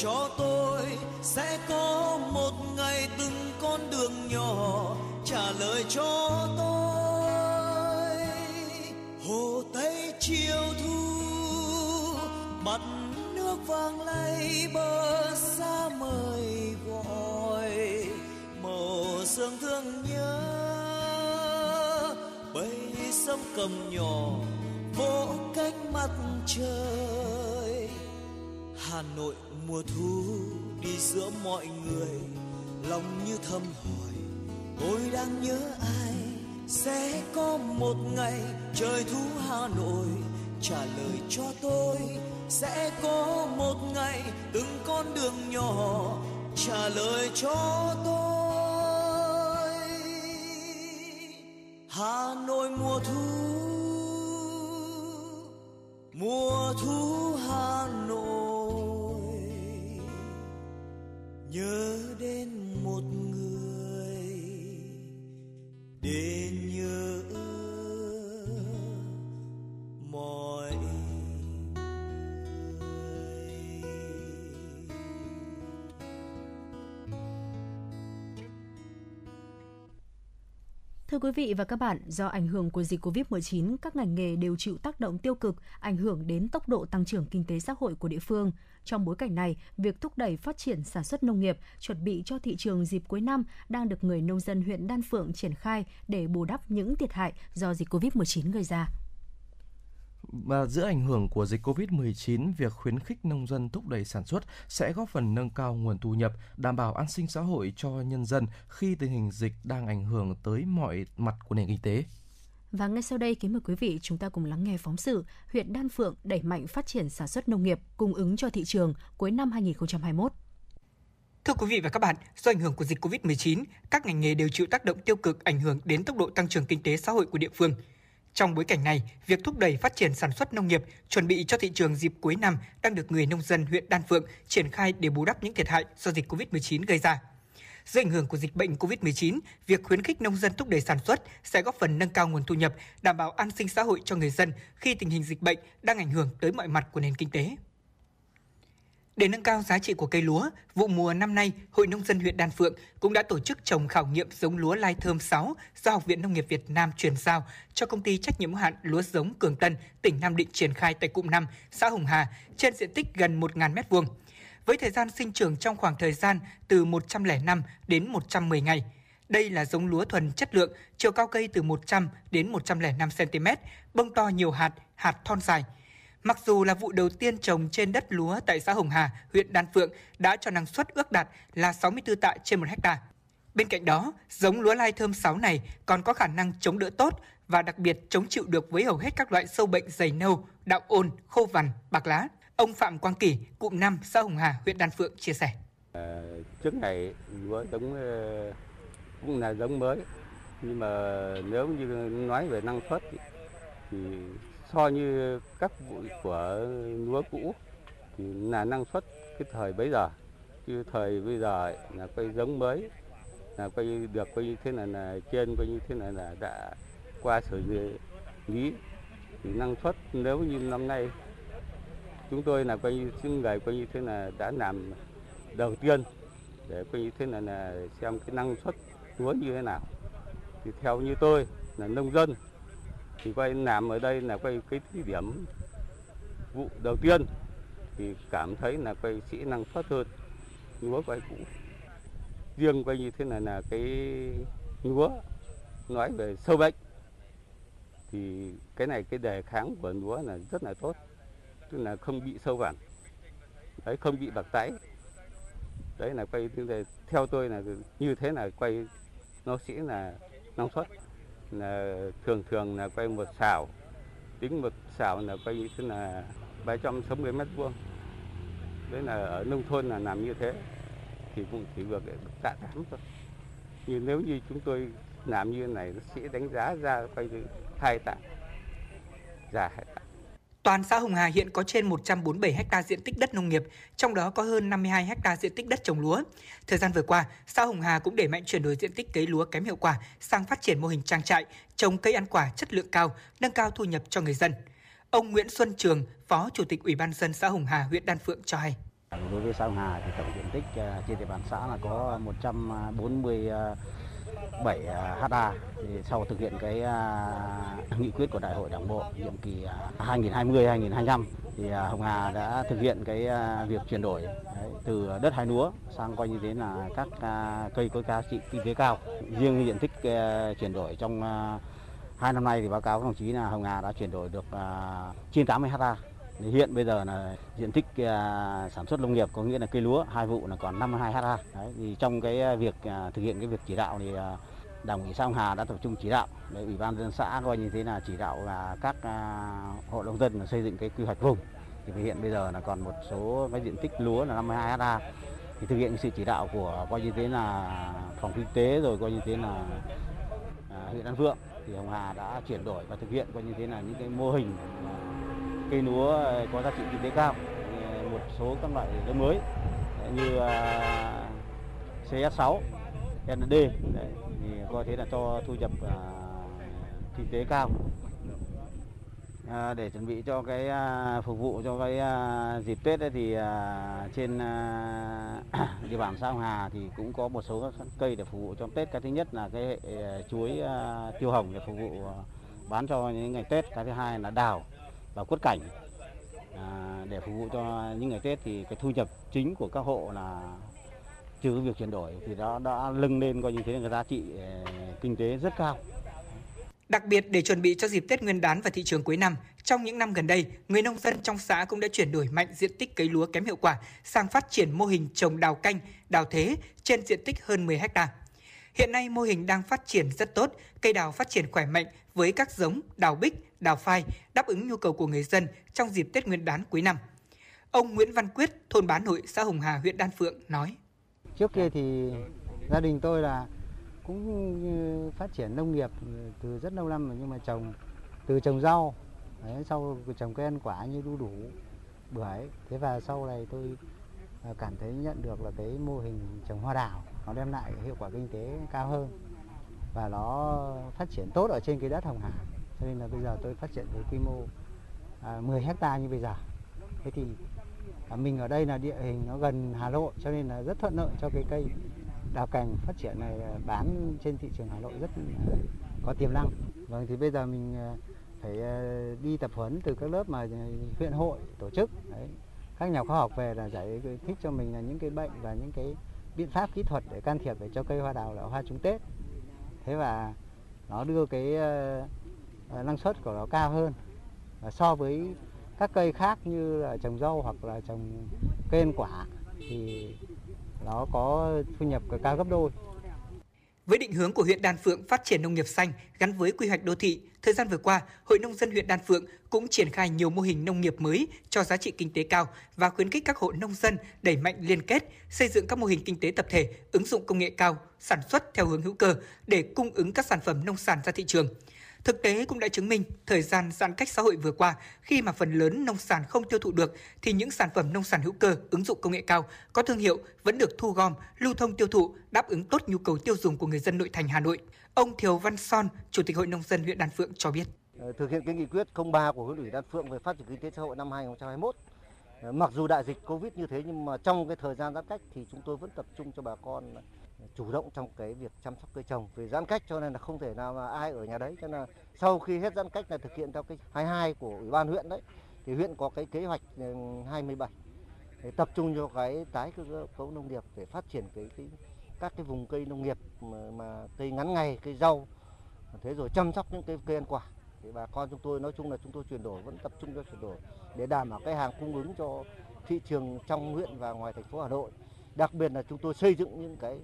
[SPEAKER 17] cho tôi sẽ có một ngày từng con đường nhỏ trả lời cho tôi. Hồ tây chiều thu, mặt nước vàng lay bờ xa mời gọi. Màu sương thương nhớ bầy sâm cầm nhỏ vỗ cánh mặt trời. Hà nội mùa thu đi giữa mọi người, lòng như thầm hỏi, tôi đang nhớ ai? Sẽ có một ngày trời thu hà nội, trả lời cho tôi, sẽ có một ngày từng con đường nhỏ, trả lời cho tôi. Hà nội mùa thu mùa thu hà nội. Nhớ đến một người để
[SPEAKER 2] Thưa quý vị và các bạn, do ảnh hưởng của dịch Covid-19, các ngành nghề đều chịu tác động tiêu cực, ảnh hưởng đến tốc độ tăng trưởng kinh tế xã hội của địa phương. Trong bối cảnh này, việc thúc đẩy phát triển sản xuất nông nghiệp, chuẩn bị cho thị trường dịp cuối năm đang được người nông dân huyện Đan Phượng triển khai để bù đắp những thiệt hại do dịch Covid-19 gây ra.
[SPEAKER 1] Và giữa ảnh hưởng của dịch COVID-19, việc khuyến khích nông dân thúc đẩy sản xuất sẽ góp phần nâng cao nguồn thu nhập, đảm bảo an sinh xã hội cho nhân dân khi tình hình dịch đang ảnh hưởng tới mọi mặt của nền kinh tế.
[SPEAKER 2] Và ngay sau đây, kính mời quý vị chúng ta cùng lắng nghe phóng sự huyện Đan Phượng đẩy mạnh phát triển sản xuất nông nghiệp cung ứng cho thị trường cuối năm 2021.
[SPEAKER 5] Thưa quý vị và các bạn, do ảnh hưởng của dịch COVID-19, các ngành nghề đều chịu tác động tiêu cực ảnh hưởng đến tốc độ tăng trưởng kinh tế xã hội của địa phương. Trong bối cảnh này, việc thúc đẩy phát triển sản xuất nông nghiệp, chuẩn bị cho thị trường dịp cuối năm đang được người nông dân huyện Đan Phượng triển khai để bù đắp những thiệt hại do dịch COVID-19 gây ra. Dưới ảnh hưởng của dịch bệnh COVID-19, việc khuyến khích nông dân thúc đẩy sản xuất sẽ góp phần nâng cao nguồn thu nhập, đảm bảo an sinh xã hội cho người dân khi tình hình dịch bệnh đang ảnh hưởng tới mọi mặt của nền kinh tế. Để nâng cao giá trị của cây lúa, vụ mùa năm nay, Hội Nông dân huyện Đan Phượng cũng đã tổ chức trồng khảo nghiệm giống lúa lai thơm 6 do Học viện Nông nghiệp Việt Nam chuyển giao cho công ty trách nhiệm hữu hạn lúa giống Cường Tân, tỉnh Nam Định triển khai tại cụm 5, xã Hồng Hà, trên diện tích gần 1.000 m2. Với thời gian sinh trưởng trong khoảng thời gian từ 105 đến 110 ngày. Đây là giống lúa thuần chất lượng, chiều cao cây từ 100 đến 105 cm, bông to nhiều hạt, hạt thon dài – Mặc dù là vụ đầu tiên trồng trên đất lúa tại xã Hồng Hà, huyện Đan Phượng đã cho năng suất ước đạt là 64 tạ trên 1 hecta. Bên cạnh đó, giống lúa lai thơm 6 này còn có khả năng chống đỡ tốt và đặc biệt chống chịu được với hầu hết các loại sâu bệnh dày nâu, đạo ôn, khô vằn, bạc lá. Ông Phạm Quang Kỳ, cụm 5 xã Hồng Hà, huyện Đan Phượng chia sẻ.
[SPEAKER 18] À, trước này lúa giống ờ, cũng là giống mới nhưng mà nếu như nói về năng suất thì so như các vụ của lúa cũ thì là năng suất cái thời bấy giờ. Chứ thời bây giờ là cây giống mới, là coi được coi như thế này là trên coi như thế này là đã qua xử lý. Thì năng suất nếu như năm nay chúng tôi là coi như những người coi như thế là đã làm đầu tiên để coi như thế này là xem cái năng suất lúa như thế nào. Thì theo như tôi là nông dân thì quay làm ở đây là quay cái thí điểm vụ đầu tiên. Thì cảm thấy là quay sĩ năng suất hơn. Lúa quay cũ. Riêng quay như thế này là cái lúa nói về sâu bệnh. Thì cái này, cái đề kháng của lúa là rất là tốt. Tức là không bị sâu vằn đấy, không bị bạc tái. Đấy là quay, theo tôi là như thế là quay nó sẽ là năng suất là thường thường là quay một xào tính một xào là quay như thế là 360 mét vuông. Đấy là ở nông thôn là làm như thế, thì cũng chỉ được tạ tám thôi. Nhưng nếu như chúng tôi làm như này, nó sẽ đánh giá ra quay hai tạ, già hai tạ.
[SPEAKER 5] Toàn xã Hồng Hà hiện có trên 147 ha diện tích đất nông nghiệp, trong đó có hơn 52 ha diện tích đất trồng lúa. Thời gian vừa qua, xã Hồng Hà cũng đẩy mạnh chuyển đổi diện tích cấy lúa kém hiệu quả sang phát triển mô hình trang trại, trồng cây ăn quả chất lượng cao, nâng cao thu nhập cho người dân. Ông Nguyễn Xuân Trường, Phó Chủ tịch Ủy ban dân xã Hồng Hà, huyện Đan Phượng cho hay.
[SPEAKER 19] Đối với xã Hồng Hà thì tổng diện tích ờ, trên địa bàn xã là có 140 7 à, ha thì sau thực hiện cái à, nghị quyết của Đại hội Đảng bộ nhiệm kỳ à, 2020-2025 thì Hồng Hà đã thực hiện cái việc chuyển đổi đấy, từ đất hai lúa sang coi như thế là các cây có giá trị kinh tế cao. Riêng diện tích chuyển đổi trong hai năm nay thì báo cáo các đồng chí là Hồng Hà đã chuyển đổi được trên 80 ha. Hiện bây giờ là diện tích à, sản xuất nông nghiệp có nghĩa là cây lúa hai vụ là còn 52 ha. Đấy, thì trong cái việc à, thực hiện cái việc chỉ đạo thì à, Đảng ủy xã Hồng Hà đã tập trung chỉ đạo để ủy ban dân xã coi như thế là chỉ đạo là các hộ nông dân xây dựng cái quy hoạch vùng. Thì hiện bây giờ là còn một số cái diện tích lúa là 52 ha. Thì thực hiện sự chỉ đạo của coi như thế là phòng kinh tế rồi coi như thế là huyện An Phượng thì Hồng Hà đã chuyển đổi và thực hiện coi như thế là những cái mô hình cây lúa ờ, có giá trị kinh tế cao ờ, một số các loại giống mới ờ, như CS6, ND đấy, thì coi thế là cho thu nhập à, kinh tế cao. À, để chuẩn bị cho cái à, phục vụ cho cái à, dịp Tết ấy thì à, trên à, địa bàn xã Hồng Hà thì cũng có một số các cây để phục vụ cho Tết. Cái thứ nhất là cái hệ chuối à, tiêu hồng để phục vụ à, bán cho những ngày Tết. Cái thứ hai là đào và quất cảnh à, để phục vụ cho những ngày Tết thì cái thu nhập chính của các hộ là trừ việc chuyển đổi thì đó đã lưng lên coi như thế là cái giá trị ờ, kinh tế rất cao.
[SPEAKER 5] Đặc biệt để chuẩn bị cho dịp Tết Nguyên đán và thị trường cuối năm, trong những năm gần đây, người nông dân trong xã cũng đã chuyển đổi mạnh diện tích cấy lúa kém hiệu quả sang phát triển mô hình trồng đào canh, đào thế trên diện tích hơn 10 ha. Hiện nay mô hình đang phát triển rất tốt, cây đào phát triển khỏe mạnh với các giống đào bích, đào phai đáp ứng nhu cầu của người dân trong dịp Tết Nguyên đán cuối năm. Ông Nguyễn Văn Quyết, thôn Bán Hội, xã Hồng Hà, huyện Đan Phượng nói:
[SPEAKER 20] Trước kia thì gia đình tôi là cũng phát triển nông nghiệp từ rất lâu năm rồi nhưng mà trồng từ trồng rau đấy, sau trồng cây ăn quả như đu đủ bưởi. Thế và sau này tôi à, cảm thấy nhận được là cái mô hình trồng hoa đào nó đem lại hiệu quả kinh tế cao hơn và nó phát triển tốt ở trên cái đất Hồng Hà. Cho nên là bây giờ tôi phát triển với quy mô à, 10 hecta như bây giờ. Thế thì à, mình ở đây là địa hình nó gần Hà Nội cho nên là rất thuận lợi cho cái cây đào cành phát triển này à, bán trên thị trường Hà Nội rất à, có tiềm năng. Vâng thì bây giờ mình à, phải à, đi tập huấn từ các lớp mà à, huyện hội tổ chức. Đấy. Các nhà khoa học về là giải thích cho mình là những cái bệnh và những cái biện pháp kỹ thuật để can thiệp để cho cây hoa đào là hoa trúng Tết thế và nó đưa cái uh, năng suất của nó cao hơn và so với các cây khác như là trồng rau hoặc là trồng cây ăn quả thì nó có thu nhập cao gấp đôi.
[SPEAKER 5] Với định hướng của huyện Đan Phượng phát triển nông nghiệp xanh gắn với quy hoạch đô thị, thời gian vừa qua, Hội nông dân huyện Đan Phượng cũng triển khai nhiều mô hình nông nghiệp mới cho giá trị kinh tế cao và khuyến khích các hộ nông dân đẩy mạnh liên kết, xây dựng các mô hình kinh tế tập thể, ứng dụng công nghệ cao, sản xuất theo hướng hữu cơ để cung ứng các sản phẩm nông sản ra thị trường. Thực tế cũng đã chứng minh thời gian giãn cách xã hội vừa qua, khi mà phần lớn nông sản không tiêu thụ được thì những sản phẩm nông sản hữu cơ ứng dụng công nghệ cao có thương hiệu vẫn được thu gom, lưu thông tiêu thụ, đáp ứng tốt nhu cầu tiêu dùng của người dân nội thành Hà Nội. Ông Thiều Văn Son, Chủ tịch Hội nông dân huyện Đan Phượng cho biết.
[SPEAKER 21] Ờ, thực hiện cái nghị quyết 03 của huyện ủy Đan Phượng về phát triển kinh tế xã hội năm 2021 ờ, Mặc dù đại dịch Covid như thế nhưng mà trong cái thời gian giãn cách thì chúng tôi vẫn tập trung cho bà con chủ động trong cái việc chăm sóc cây trồng về giãn cách cho nên là không thể nào mà ai ở nhà đấy. Cho nên là sau khi hết giãn cách là thực hiện theo cái 22 của ủy ban huyện đấy thì huyện có cái kế hoạch ừ, 27 để tập trung cho cái tái cơ cấu nông nghiệp để phát triển cái, cái các cái vùng cây nông nghiệp mà, mà cây ngắn ngày cây rau. Thế rồi chăm sóc những cái cây ăn quả. Thì bà con chúng tôi nói chung là chúng tôi chuyển đổi vẫn tập trung cho chuyển đổi để đảm bảo cái hàng cung ứng cho thị trường trong huyện và ngoài thành phố Hà Nội. Đặc biệt là chúng tôi xây dựng những cái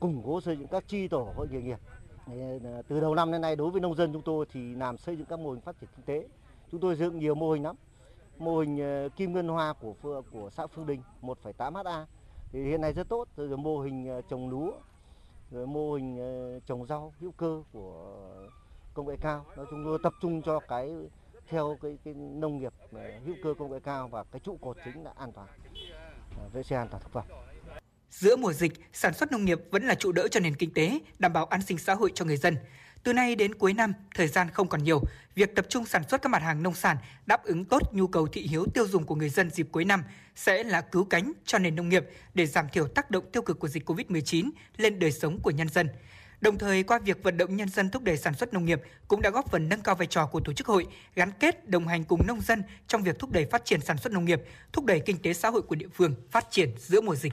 [SPEAKER 21] củng cố xây dựng các chi tổ hội nghề nghiệp. Ờ, từ đầu năm đến nay đối với nông dân chúng tôi thì làm xây dựng các mô hình phát triển kinh tế. Chúng tôi dựng nhiều mô hình lắm. Mô hình ờ, kim ngân hoa của của xã Phương Đình 1,8 ha thì hiện nay rất tốt. Rồi mô hình ờ, trồng lúa, rồi mô hình trồng rau hữu cơ của công nghệ cao. Nói chúng tôi tập trung cho cái theo cái, cái nông nghiệp hữu cơ công nghệ cao và cái trụ cột chính là an toàn vệ sinh an toàn thực phẩm.
[SPEAKER 5] Giữa mùa dịch, sản xuất nông nghiệp vẫn là trụ đỡ cho nền kinh tế, đảm bảo an sinh xã hội cho người dân. Từ nay đến cuối năm, thời gian không còn nhiều, việc tập trung sản xuất các mặt hàng nông sản đáp ứng tốt nhu cầu thị hiếu tiêu dùng của người dân dịp cuối năm sẽ là cứu cánh cho nền nông nghiệp để giảm thiểu tác động tiêu cực của dịch Covid-19 lên đời sống của nhân dân. Đồng thời, qua việc vận động nhân dân thúc đẩy sản xuất nông nghiệp cũng đã góp phần nâng cao vai trò của tổ chức hội, gắn kết đồng hành cùng nông dân trong việc thúc đẩy phát triển sản xuất nông nghiệp, thúc đẩy kinh tế xã hội của địa phương phát triển giữa mùa dịch.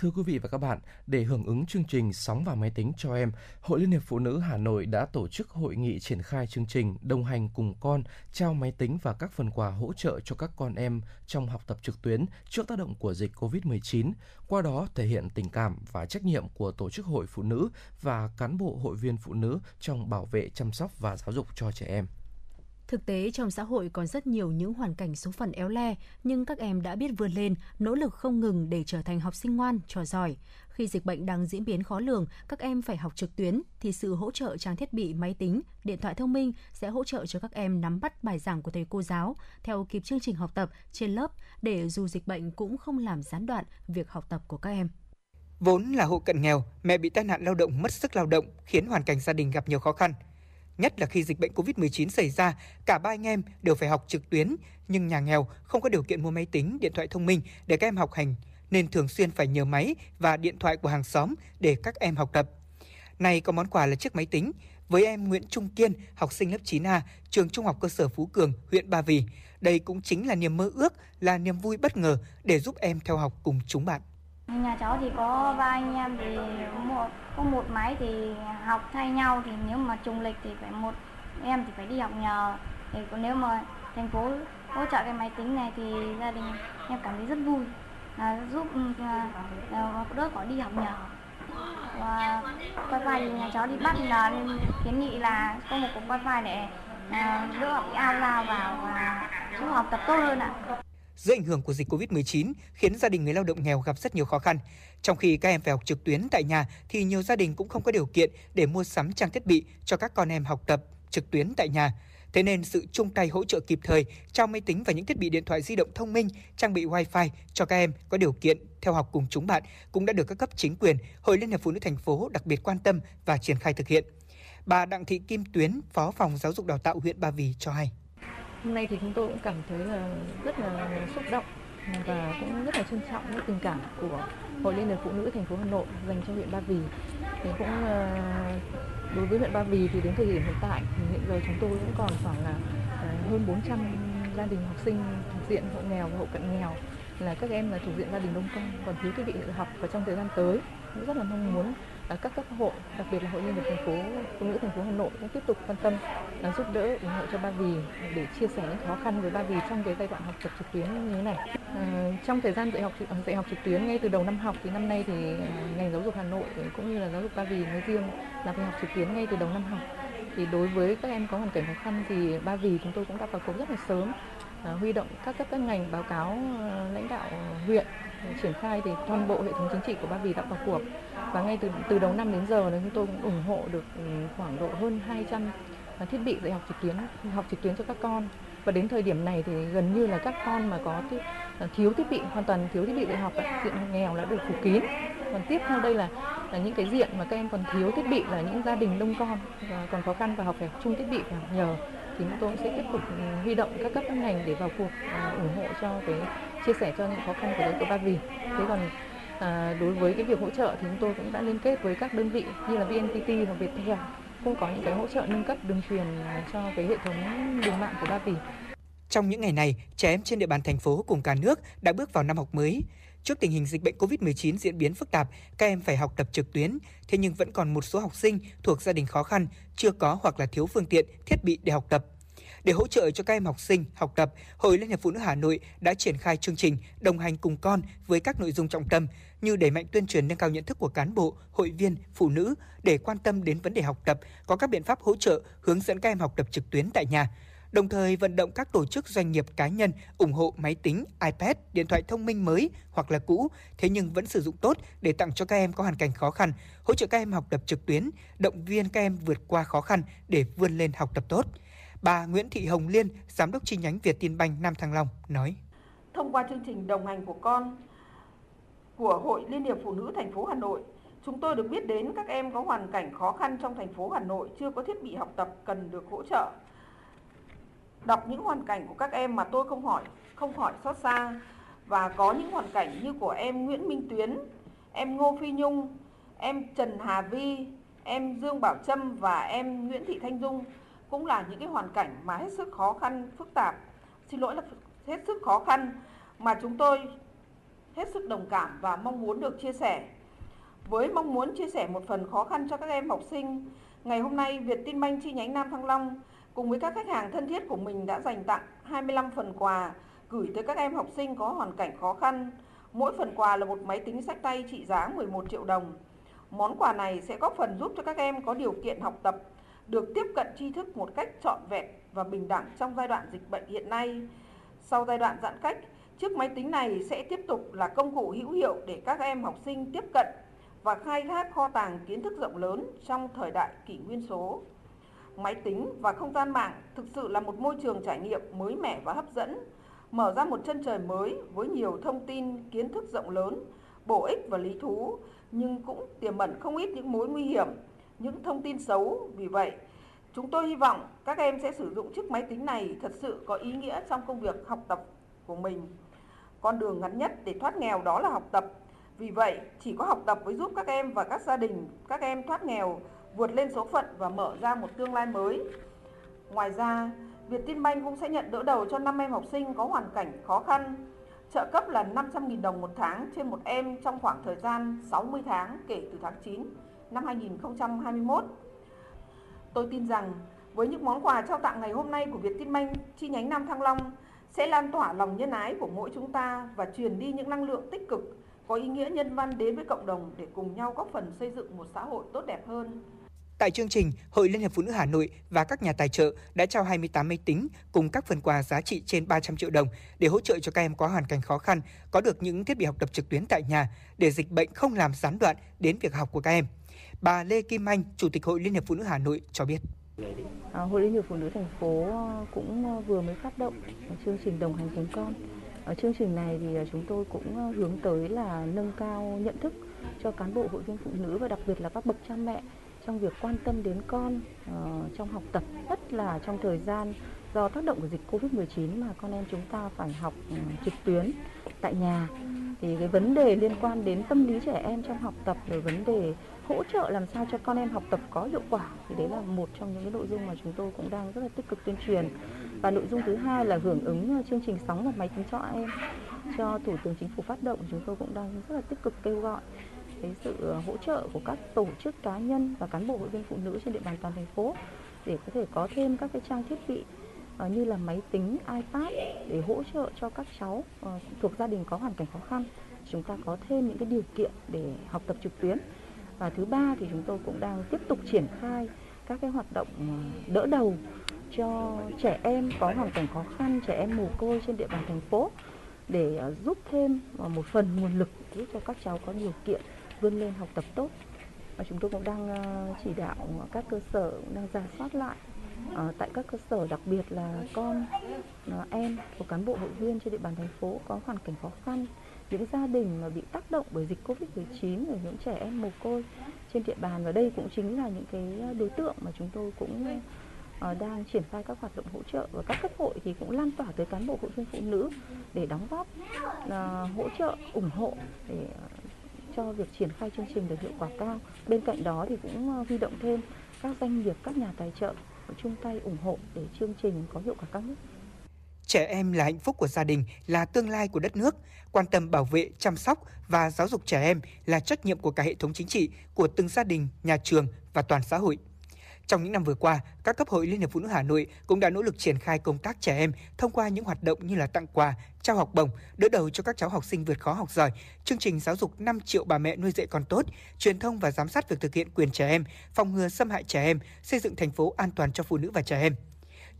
[SPEAKER 1] Thưa quý vị và các bạn, để hưởng ứng chương trình Sóng và máy tính cho em, Hội Liên hiệp Phụ nữ Hà Nội đã tổ chức hội nghị triển khai chương trình đồng hành cùng con, trao máy tính và các phần quà hỗ trợ cho các con em trong học tập trực tuyến trước tác động của dịch COVID-19, qua đó thể hiện tình cảm và trách nhiệm của tổ chức hội phụ nữ và cán bộ hội viên phụ nữ trong bảo vệ, chăm sóc và giáo dục cho trẻ em.
[SPEAKER 2] Thực tế trong xã hội còn rất nhiều những hoàn cảnh số phận éo le, nhưng các em đã biết vươn lên, nỗ lực không ngừng để trở thành học sinh ngoan, trò giỏi. Khi dịch bệnh đang diễn biến khó lường, các em phải học trực tuyến thì sự hỗ trợ trang thiết bị máy tính, điện thoại thông minh sẽ hỗ trợ cho các em nắm bắt bài giảng của thầy cô giáo theo kịp chương trình học tập trên lớp để dù dịch bệnh cũng không làm gián đoạn việc học tập của các em.
[SPEAKER 5] Vốn là hộ cận nghèo, mẹ bị tai nạn lao động mất sức lao động khiến hoàn cảnh gia đình gặp nhiều khó khăn – Nhất là khi dịch bệnh COVID-19 xảy ra, cả ba anh em đều phải học trực tuyến, nhưng nhà nghèo không có điều kiện mua máy tính, điện thoại thông minh để các em học hành, nên thường xuyên phải nhờ máy và điện thoại của hàng xóm để các em học tập. Này có món quà là chiếc máy tính, với em Nguyễn Trung Kiên, học sinh lớp 9A, trường Trung học cơ sở Phú Cường, huyện Ba Vì. Đây cũng chính là niềm mơ ước, là niềm vui bất ngờ để giúp em theo học cùng chúng bạn.
[SPEAKER 22] Nhà cháu thì có ba anh em thì một có một máy thì học thay nhau thì nếu mà trùng lịch thì phải một em thì phải đi học nhờ. Thì nếu mà thành phố hỗ trợ cái máy tính này thì gia đình em cảm thấy rất vui. Là giúp ừ, à, à, đỡ có đi học nhờ. Và wifi thì nhà cháu đi bắt là nên kiến nghị là có một cục wifi để à, đỡ học ao lao vào và giúp học tập tốt hơn ạ.
[SPEAKER 5] Dưới ảnh hưởng của dịch Covid-19 khiến gia đình người lao động nghèo gặp rất nhiều khó khăn. Trong khi các em phải học trực tuyến tại nhà thì nhiều gia đình cũng không có điều kiện để mua sắm trang thiết bị cho các con em học tập trực tuyến tại nhà. Thế nên sự chung tay hỗ trợ kịp thời trao máy tính và những thiết bị điện thoại di động thông minh, trang bị wifi cho các em có điều kiện theo học cùng chúng bạn cũng đã được các cấp chính quyền, Hội Liên hiệp Phụ nữ thành phố đặc biệt quan tâm và triển khai thực hiện. Bà Đặng Thị Kim Tuyến, Phó phòng Giáo dục Đào tạo huyện Ba Vì cho hay.
[SPEAKER 23] Hôm nay thì chúng tôi cũng cảm thấy là rất là xúc động và cũng rất là trân trọng những tình cảm của Hội Liên hiệp Phụ nữ thành phố Hà Nội dành cho huyện Ba Vì. Thì cũng ờ, đối với huyện Ba Vì thì đến thời điểm hiện tại thì hiện giờ chúng tôi cũng còn khoảng là ờ, hơn 400 gia đình học sinh thuộc diện hộ nghèo và hộ cận nghèo là các em là thuộc diện gia đình đông con còn thiếu thiết bị học và trong thời gian tới cũng rất là mong muốn À, các cấp hội đặc biệt là hội liên hiệp thành phố phụ nữ thành phố Hà Nội cũng tiếp tục quan tâm à, giúp đỡ ủng hộ cho Ba Vì để chia sẻ những khó khăn với Ba Vì trong cái giai đoạn học tập trực tuyến như thế này. À, trong thời gian dạy học dạy học trực tuyến ngay từ đầu năm học thì năm nay thì à, ngành giáo dục Hà Nội cũng như là giáo dục Ba Vì nói riêng là phải học trực tuyến ngay từ đầu năm học. Thì đối với các em có hoàn cảnh khó khăn thì Ba Vì chúng tôi cũng đã vào cuộc rất là sớm À, huy động các cấp các ngành báo cáo ờ, lãnh đạo huyện ờ, triển khai thì toàn bộ hệ thống chính trị của Ba Vì đã vào cuộc. Và ngay từ từ đầu năm đến giờ chúng tôi cũng ủng hộ được ừ, khoảng độ hơn 200 à, thiết bị dạy học trực tuyến, học trực tuyến cho các con. Và đến thời điểm này thì gần như là các con mà có à, thiếu thiết bị, hoàn toàn thiếu thiết bị dạy học diện nghèo đã được phủ kín. Còn tiếp theo đây là là những cái diện mà các em còn thiếu thiết bị là những gia đình đông con còn khó khăn và học phải học chung thiết bị phải học nhờ thì chúng tôi sẽ tiếp tục ừ, huy động các cấp các ngành để vào cuộc à, ủng hộ cho cái chia sẻ cho những khó khăn của đối tượng Ba Vì. Thế còn à, đối với cái việc hỗ trợ thì chúng tôi cũng đã liên kết với các đơn vị như là VNPT và Viettel cũng có những cái hỗ trợ nâng cấp đường truyền à, cho cái hệ thống đường mạng của Ba Vì.
[SPEAKER 5] Trong những ngày này, trẻ em trên địa bàn thành phố cùng cả nước đã bước vào năm học mới. Trước tình hình dịch bệnh COVID-19 diễn biến phức tạp, các em phải học tập trực tuyến, thế nhưng vẫn còn một số học sinh thuộc gia đình khó khăn, chưa có hoặc là thiếu phương tiện, thiết bị để học tập. Để hỗ trợ cho các em học sinh học tập, Hội Liên hiệp Phụ nữ Hà Nội đã triển khai chương trình đồng hành cùng con với các nội dung trọng tâm như đẩy mạnh tuyên truyền nâng cao nhận thức của cán bộ, hội viên, phụ nữ để quan tâm đến vấn đề học tập, có các biện pháp hỗ trợ, hướng dẫn các em học tập trực tuyến tại nhà, đồng thời vận động các tổ chức doanh nghiệp cá nhân ủng hộ máy tính, iPad, điện thoại thông minh mới hoặc là cũ, thế nhưng vẫn sử dụng tốt để tặng cho các em có hoàn cảnh khó khăn, hỗ trợ các em học tập trực tuyến, động viên các em vượt qua khó khăn để vươn lên học tập tốt. Bà Nguyễn Thị Hồng Liên, Giám đốc chi nhánh Việt Tiên Banh Nam Thăng Long nói:
[SPEAKER 24] Thông qua chương trình đồng hành của con của Hội Liên hiệp Phụ nữ thành phố Hà Nội, chúng tôi được biết đến các em có hoàn cảnh khó khăn trong thành phố Hà Nội chưa có thiết bị học tập cần được hỗ trợ đọc những hoàn cảnh của các em mà tôi không hỏi không hỏi xót xa và có những hoàn cảnh như của em Nguyễn Minh Tuyến, em Ngô Phi Nhung, em Trần Hà Vi, em Dương Bảo Trâm và em Nguyễn Thị Thanh Dung cũng là những cái hoàn cảnh mà hết sức khó khăn, phức tạp. Xin lỗi là hết sức khó khăn mà chúng tôi hết sức đồng cảm và mong muốn được chia sẻ. Với mong muốn chia sẻ một phần khó khăn cho các em học sinh, ngày hôm nay Việt Tin Banh chi nhánh Nam Thăng Long cùng với các khách hàng thân thiết của mình đã dành tặng 25 phần quà gửi tới các em học sinh có hoàn cảnh khó khăn. Mỗi phần quà là một máy tính sách tay trị giá 11 triệu đồng. Món quà này sẽ góp phần giúp cho các em có điều kiện học tập, được tiếp cận tri thức một cách trọn vẹn và bình đẳng trong giai đoạn dịch bệnh hiện nay. Sau giai đoạn giãn cách, chiếc máy tính này sẽ tiếp tục là công cụ hữu hiệu để các em học sinh tiếp cận và khai thác kho tàng kiến thức rộng lớn trong thời đại kỷ nguyên số máy tính và không gian mạng thực sự là một môi trường trải nghiệm mới mẻ và hấp dẫn, mở ra một chân trời mới với nhiều thông tin, kiến thức rộng lớn, bổ ích và lý thú, nhưng cũng tiềm ẩn không ít những mối nguy hiểm, những thông tin xấu. Vì vậy, chúng tôi hy vọng các em sẽ sử dụng chiếc máy tính này thật sự có ý nghĩa trong công việc học tập của mình. Con đường ngắn nhất để thoát nghèo đó là học tập. Vì vậy, chỉ có học tập mới giúp các em và các gia đình, các em thoát nghèo vượt lên số phận và mở ra một tương lai mới. Ngoài ra, VietinBank cũng sẽ nhận đỡ đầu cho 5 em học sinh có hoàn cảnh khó khăn. Trợ cấp là 500.000 đồng một tháng trên một em trong khoảng thời gian 60 tháng kể từ tháng 9 năm 2021. Tôi tin rằng với những món quà trao tặng ngày hôm nay của VietinBank chi nhánh Nam Thăng Long sẽ lan tỏa lòng nhân ái của mỗi chúng ta và truyền đi những năng lượng tích cực có ý nghĩa nhân văn đến với cộng đồng để cùng nhau góp phần xây dựng một xã hội tốt đẹp hơn.
[SPEAKER 5] Tại chương trình, Hội Liên hiệp Phụ nữ Hà Nội và các nhà tài trợ đã trao 28 máy tính cùng các phần quà giá trị trên 300 triệu đồng để hỗ trợ cho các em có hoàn cảnh khó khăn có được những thiết bị học tập trực tuyến tại nhà để dịch bệnh không làm gián đoạn đến việc học của các em. Bà Lê Kim Anh, Chủ tịch Hội Liên hiệp Phụ nữ Hà Nội cho biết.
[SPEAKER 25] À, Hội Liên hiệp Phụ nữ thành phố ờ, cũng ờ, vừa mới phát động chương trình đồng hành cùng con. Ở chương trình này thì ờ, chúng tôi cũng hướng tới là nâng cao nhận thức cho cán bộ hội viên phụ nữ và đặc biệt là các bậc cha mẹ trong việc quan tâm đến con uh, trong học tập, nhất là trong thời gian do tác động của dịch Covid-19 mà con em chúng ta phải học ờ, trực tuyến tại nhà. Thì cái vấn đề liên quan đến tâm lý trẻ em trong học tập rồi vấn đề hỗ trợ làm sao cho con em học tập có hiệu quả thì đấy là một trong những cái nội dung mà chúng tôi cũng đang rất là tích cực tuyên truyền. Và nội dung thứ hai là hưởng ứng ờ, chương trình sóng và máy tính cho em cho Thủ tướng Chính phủ phát động chúng tôi cũng đang rất là tích cực kêu gọi cái sự ờ, hỗ trợ của các tổ chức cá nhân và cán bộ hội viên phụ nữ trên địa bàn toàn thành phố để có thể có thêm các cái trang thiết bị uh, như là máy tính, iPad để hỗ trợ cho các cháu uh, thuộc gia đình có hoàn cảnh khó khăn. Chúng ta có thêm những cái điều kiện để học tập trực tuyến. Và thứ ba thì chúng tôi cũng đang tiếp tục triển khai các cái hoạt động đỡ đầu cho trẻ em có hoàn cảnh khó khăn, trẻ em mồ côi trên địa bàn thành phố để giúp thêm một phần nguồn lực giúp cho các cháu có điều kiện vươn lên học tập tốt. Và chúng tôi cũng đang ờ, chỉ đạo các cơ sở cũng đang giả soát lại uh, tại các cơ sở đặc biệt là con uh, em của cán bộ hội viên trên địa bàn thành phố có hoàn cảnh khó khăn những gia đình mà bị tác động bởi dịch Covid-19 rồi những trẻ em mồ côi trên địa bàn. Và đây cũng chính là những cái đối tượng mà chúng tôi cũng uh, đang triển khai các hoạt động hỗ trợ. Và các cấp hội thì cũng lan tỏa tới cán bộ hội viên phụ nữ để đóng góp uh, hỗ trợ ủng hộ để cho việc triển khai chương trình được hiệu quả cao. Bên cạnh đó thì cũng ờ, huy động thêm các doanh nghiệp, các nhà tài trợ chung tay ủng hộ để chương trình có hiệu quả cao nhất.
[SPEAKER 5] Trẻ em là hạnh phúc của gia đình, là tương lai của đất nước. Quan tâm bảo vệ, chăm sóc và giáo dục trẻ em là trách nhiệm của cả hệ thống chính trị, của từng gia đình, nhà trường và toàn xã hội. Trong những năm vừa qua, các cấp hội Liên hiệp Phụ nữ Hà Nội cũng đã nỗ lực triển khai công tác trẻ em thông qua những hoạt động như là tặng quà, trao học bổng, đỡ đầu cho các cháu học sinh vượt khó học giỏi, chương trình giáo dục 5 triệu bà mẹ nuôi dạy con tốt, truyền thông và giám sát việc thực hiện quyền trẻ em, phòng ngừa xâm hại trẻ em, xây dựng thành phố an toàn cho phụ nữ và trẻ em.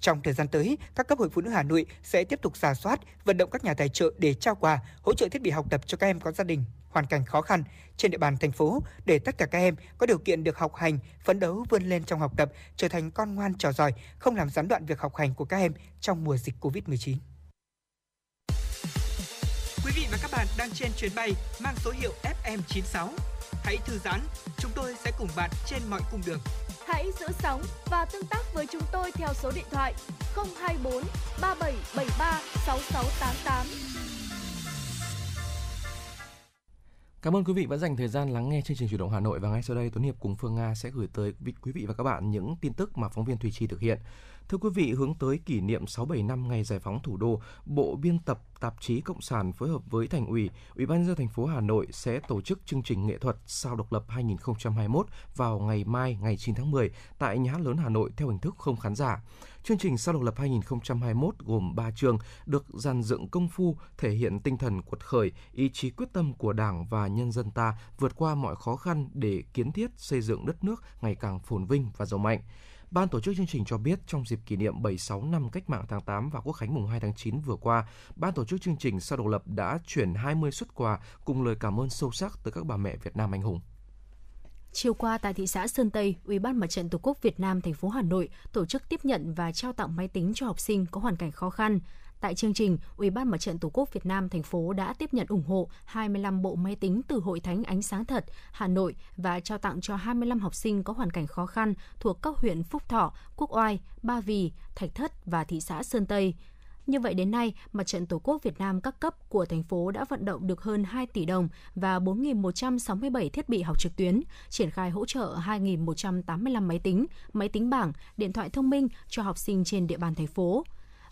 [SPEAKER 5] Trong thời gian tới, các cấp hội phụ nữ Hà Nội sẽ tiếp tục giả soát, vận động các nhà tài trợ để trao quà, hỗ trợ thiết bị học tập cho các em có gia đình hoàn cảnh khó khăn trên địa bàn thành phố để tất cả các em có điều kiện được học hành, phấn đấu vươn lên trong học tập, trở thành con ngoan trò giỏi, không làm gián đoạn việc học hành của các em trong mùa dịch Covid-19.
[SPEAKER 26] Quý vị và các bạn đang trên chuyến bay mang số hiệu FM96. Hãy thư giãn, chúng tôi sẽ cùng bạn trên mọi cung đường.
[SPEAKER 6] Hãy giữ sóng và tương tác với chúng tôi theo số điện thoại 024 3773 6688.
[SPEAKER 1] Cảm ơn quý vị đã dành thời gian lắng nghe chương trình chuyển động Hà Nội và ngay sau đây Tuấn Hiệp cùng Phương Nga sẽ gửi tới quý vị và các bạn những tin tức mà phóng viên Thùy Chi thực hiện. Thưa quý vị, hướng tới kỷ niệm 67 năm ngày giải phóng thủ đô, Bộ biên tập tạp chí Cộng sản phối hợp với Thành ủy, Ủy ban nhân dân thành phố Hà Nội sẽ tổ chức chương trình nghệ thuật Sao độc lập 2021 vào ngày mai ngày 9 tháng 10 tại Nhà hát lớn Hà Nội theo hình thức không khán giả. Chương trình Sao độc lập 2021 gồm 3 chương được dàn dựng công phu thể hiện tinh thần cuột khởi, ý chí quyết tâm của Đảng và nhân dân ta vượt qua mọi khó khăn để kiến thiết xây dựng đất nước ngày càng phồn vinh và giàu mạnh. Ban tổ chức chương trình cho biết trong dịp kỷ niệm 76 năm Cách mạng tháng 8 và Quốc khánh mùng 2 tháng 9 vừa qua, ban tổ chức chương trình Sao độc lập đã chuyển 20 xuất quà cùng lời cảm ơn sâu sắc tới các bà mẹ Việt Nam anh hùng.
[SPEAKER 2] Chiều qua tại thị xã Sơn Tây, Ủy ban Mặt trận Tổ quốc Việt Nam thành phố Hà Nội tổ chức tiếp nhận và trao tặng máy tính cho học sinh có hoàn cảnh khó khăn. Tại chương trình, Ủy ban Mặt trận Tổ quốc Việt Nam thành phố đã tiếp nhận ủng hộ 25 bộ máy tính từ Hội Thánh Ánh Sáng Thật Hà Nội và trao tặng cho 25 học sinh có hoàn cảnh khó khăn thuộc các huyện Phúc Thọ, Quốc Oai, Ba Vì, Thạch Thất và thị xã Sơn Tây. Như vậy đến nay, Mặt trận Tổ quốc Việt Nam các cấp của thành phố đã vận động được hơn 2 tỷ đồng và 4.167 thiết bị học trực tuyến, triển khai hỗ trợ 2.185 máy tính, máy tính bảng, điện thoại thông minh cho học sinh trên địa bàn thành phố.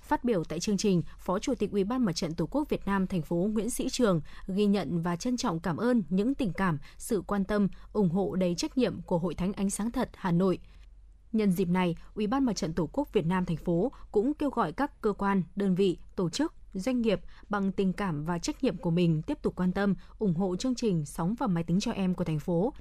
[SPEAKER 2] Phát biểu tại chương trình, Phó Chủ tịch Ủy ban Mặt trận Tổ quốc Việt Nam thành phố Nguyễn Sĩ Trường ghi nhận và trân trọng cảm ơn những tình cảm, sự quan tâm, ủng hộ đầy trách nhiệm của Hội Thánh Ánh Sáng Thật Hà Nội Nhân dịp này, Ủy ban Mặt trận Tổ quốc Việt Nam thành phố cũng kêu gọi các cơ quan, đơn vị, tổ chức, doanh nghiệp bằng tình cảm và trách nhiệm của mình tiếp tục quan tâm, ủng hộ chương trình Sóng và máy tính cho em của thành phố.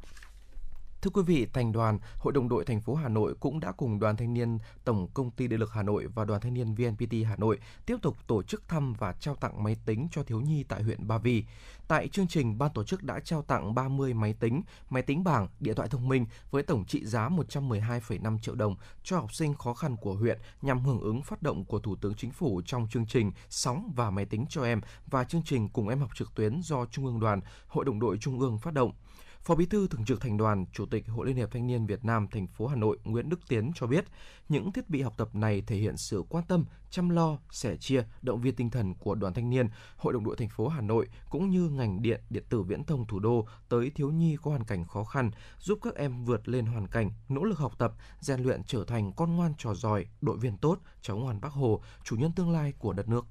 [SPEAKER 1] Thưa quý vị, thành đoàn, Hội đồng đội thành phố Hà Nội cũng đã cùng Đoàn Thanh niên Tổng công ty Điện lực Hà Nội và Đoàn Thanh niên VNPT Hà Nội tiếp tục tổ chức thăm và trao tặng máy tính cho thiếu nhi tại huyện Ba Vì. Tại chương trình, ban tổ chức đã trao tặng 30 máy tính, máy tính bảng, điện thoại thông minh với tổng trị giá 112,5 triệu đồng cho học sinh khó khăn của huyện nhằm hưởng ứng phát động của Thủ tướng Chính phủ trong chương trình Sóng và máy tính cho em và chương trình Cùng em học trực tuyến do Trung ương Đoàn, Hội đồng đội Trung ương phát động. Phó Bí thư Thường trực Thành đoàn, Chủ tịch Hội Liên hiệp Thanh niên Việt Nam thành phố Hà Nội Nguyễn Đức Tiến cho biết, những thiết bị học tập này thể hiện sự quan tâm, chăm lo, sẻ chia, động viên tinh thần của đoàn thanh niên, Hội đồng đội thành phố Hà Nội cũng như ngành điện, điện tử viễn thông thủ đô tới thiếu nhi có hoàn cảnh khó khăn, giúp các em vượt lên hoàn cảnh, nỗ lực học tập, rèn luyện trở thành con ngoan trò giỏi, đội viên tốt, cháu ngoan Bác Hồ, chủ nhân tương lai của đất nước.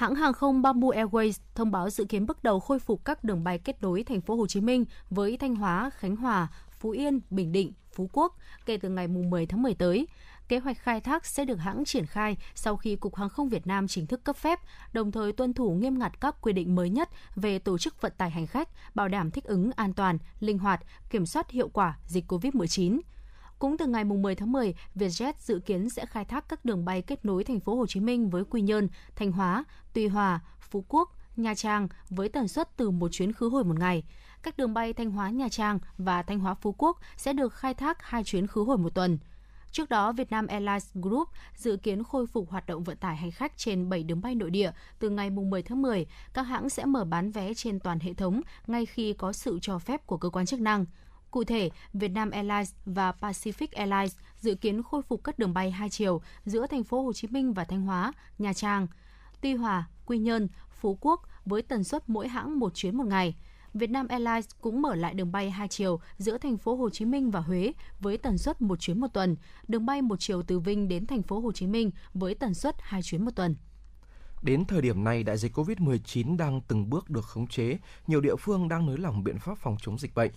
[SPEAKER 2] Hãng hàng không Bamboo Airways thông báo dự kiến bước đầu khôi phục các đường bay kết nối thành phố Hồ Chí Minh với Thanh Hóa, Khánh Hòa, Phú Yên, Bình Định, Phú Quốc kể từ ngày 10 tháng 10 tới. Kế hoạch khai thác sẽ được hãng triển khai sau khi Cục Hàng không Việt Nam chính thức cấp phép, đồng thời tuân thủ nghiêm ngặt các quy định mới nhất về tổ chức vận tải hành khách, bảo đảm thích ứng an toàn, linh hoạt, kiểm soát hiệu quả dịch COVID-19. Cũng từ ngày 10 tháng 10, Vietjet dự kiến sẽ khai thác các đường bay kết nối thành phố Hồ Chí Minh với Quy Nhơn, Thanh Hóa, Tuy Hòa, Phú Quốc, Nha Trang với tần suất từ một chuyến khứ hồi một ngày. Các đường bay Thanh Hóa Nha Trang và Thanh Hóa Phú Quốc sẽ được khai thác hai chuyến khứ hồi một tuần. Trước đó, Vietnam Airlines Group dự kiến khôi phục hoạt động vận tải hành khách trên 7 đường bay nội địa từ ngày 10 tháng 10. Các hãng sẽ mở bán vé trên toàn hệ thống ngay khi có sự cho phép của cơ quan chức năng. Cụ thể, Vietnam Airlines và Pacific Airlines dự kiến khôi phục các đường bay hai chiều giữa thành phố Hồ Chí Minh và Thanh Hóa, Nha Trang, Tuy Hòa, Quy Nhơn, Phú Quốc với tần suất mỗi hãng một chuyến một ngày. Vietnam Airlines cũng mở lại đường bay hai chiều giữa thành phố Hồ Chí Minh và Huế với tần suất một chuyến một tuần, đường bay một chiều từ Vinh đến thành phố Hồ Chí Minh với tần suất hai chuyến một tuần.
[SPEAKER 1] Đến thời điểm này, đại dịch COVID-19 đang từng bước được khống chế, nhiều địa phương đang nới lỏng biện pháp phòng chống dịch bệnh.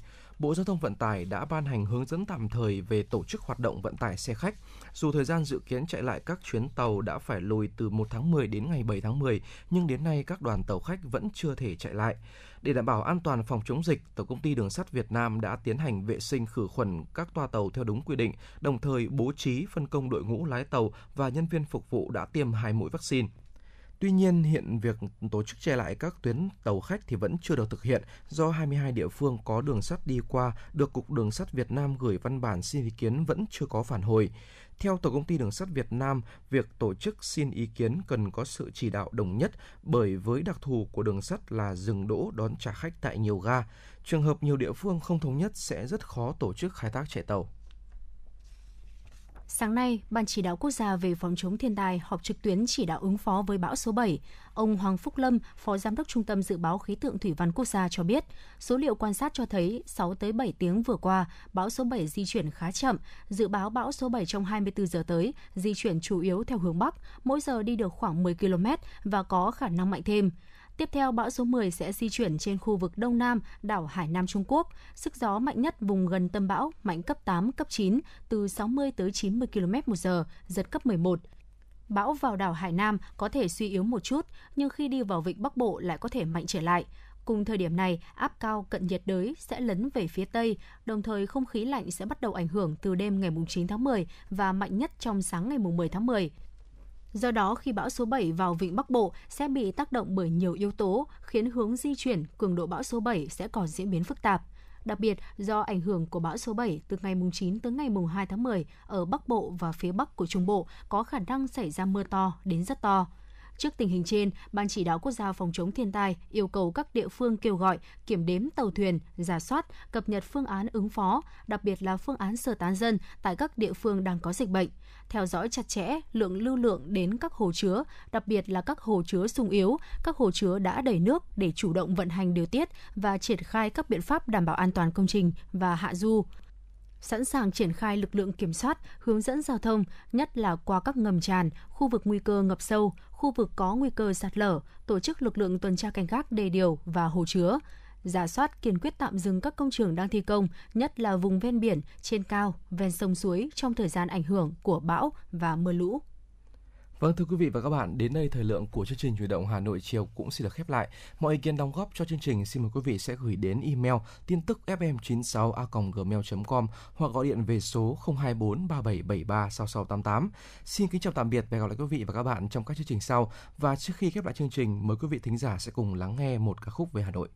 [SPEAKER 1] Bộ Giao thông Vận tải đã ban hành hướng dẫn tạm thời về tổ chức hoạt động vận tải xe khách. Dù thời gian dự kiến chạy lại các chuyến tàu đã phải lùi từ 1 tháng 10 đến ngày 7 tháng 10, nhưng đến nay các đoàn tàu khách vẫn chưa thể chạy lại. Để đảm bảo an toàn phòng chống dịch, Tổng công ty Đường sắt Việt Nam đã tiến hành vệ sinh khử khuẩn các toa tàu theo đúng quy định, đồng thời bố trí phân công đội ngũ lái tàu và nhân viên phục vụ đã tiêm hai mũi vaccine. Tuy nhiên, hiện việc tổ chức che lại các tuyến tàu khách thì vẫn chưa được thực hiện do 22 địa phương có đường sắt đi qua được Cục Đường sắt Việt Nam gửi văn bản xin ý kiến vẫn chưa có phản hồi. Theo Tổng công ty Đường sắt Việt Nam, việc tổ chức xin ý kiến cần có sự chỉ đạo đồng nhất bởi với đặc thù của đường sắt là dừng đỗ đón trả khách tại nhiều ga. Trường hợp nhiều địa phương không thống nhất sẽ rất khó tổ chức khai thác chạy tàu.
[SPEAKER 2] Sáng nay, Ban chỉ đạo quốc gia về phòng chống thiên tai họp trực tuyến chỉ đạo ứng phó với bão số 7. Ông Hoàng Phúc Lâm, Phó Giám đốc Trung tâm Dự báo Khí tượng Thủy văn Quốc gia cho biết, số liệu quan sát cho thấy 6 tới 7 tiếng vừa qua, bão số 7 di chuyển khá chậm. Dự báo bão số 7 trong 24 giờ tới di chuyển chủ yếu theo hướng Bắc, mỗi giờ đi được khoảng 10 km và có khả năng mạnh thêm. Tiếp theo, bão số 10 sẽ di chuyển trên khu vực Đông Nam, đảo Hải Nam Trung Quốc. Sức gió mạnh nhất vùng gần tâm bão, mạnh cấp 8, cấp 9, từ 60 tới 90 km một giờ, giật cấp 11. Bão vào đảo Hải Nam có thể suy yếu một chút, nhưng khi đi vào vịnh Bắc Bộ lại có thể mạnh trở lại. Cùng thời điểm này, áp cao cận nhiệt đới sẽ lấn về phía Tây, đồng thời không khí lạnh sẽ bắt đầu ảnh hưởng từ đêm ngày 9 tháng 10 và mạnh nhất trong sáng ngày 10 tháng 10. Do đó, khi bão số 7 vào vịnh Bắc Bộ sẽ bị tác động bởi nhiều yếu tố, khiến hướng di chuyển, cường độ bão số 7 sẽ còn diễn biến phức tạp. Đặc biệt, do ảnh hưởng của bão số 7 từ ngày 9 tới ngày 2 tháng 10 ở Bắc Bộ và phía Bắc của Trung Bộ có khả năng xảy ra mưa to đến rất to. Trước tình hình trên, Ban chỉ đạo quốc gia phòng chống thiên tai yêu cầu các địa phương kêu gọi kiểm đếm tàu thuyền, giả soát, cập nhật phương án ứng phó, đặc biệt là phương án sơ tán dân tại các địa phương đang có dịch bệnh, theo dõi chặt chẽ lượng lưu lượng đến các hồ chứa, đặc biệt là các hồ chứa sung yếu, các hồ chứa đã đầy nước để chủ động vận hành điều tiết và triển khai các biện pháp đảm bảo an toàn công trình và hạ du sẵn sàng triển khai lực lượng kiểm soát, hướng dẫn giao thông, nhất là qua các ngầm tràn, khu vực nguy cơ ngập sâu, khu vực có nguy cơ sạt lở, tổ chức lực lượng tuần tra canh gác đề điều và hồ chứa. giả soát kiên quyết tạm dừng các công trường đang thi công, nhất là vùng ven biển, trên cao, ven sông suối trong thời gian ảnh hưởng của bão và mưa lũ.
[SPEAKER 1] Vâng thưa quý vị và các bạn, đến đây thời lượng của chương trình Chuyển động Hà Nội chiều cũng xin được khép lại. Mọi ý kiến đóng góp cho chương trình xin mời quý vị sẽ gửi đến email tin tức fm96a@gmail.com hoặc gọi điện về số 024 3773 6688. Xin kính chào tạm biệt và hẹn gặp lại quý vị và các bạn trong các chương trình sau. Và trước khi khép lại chương trình, mời quý vị thính giả sẽ cùng lắng nghe một ca khúc về Hà Nội.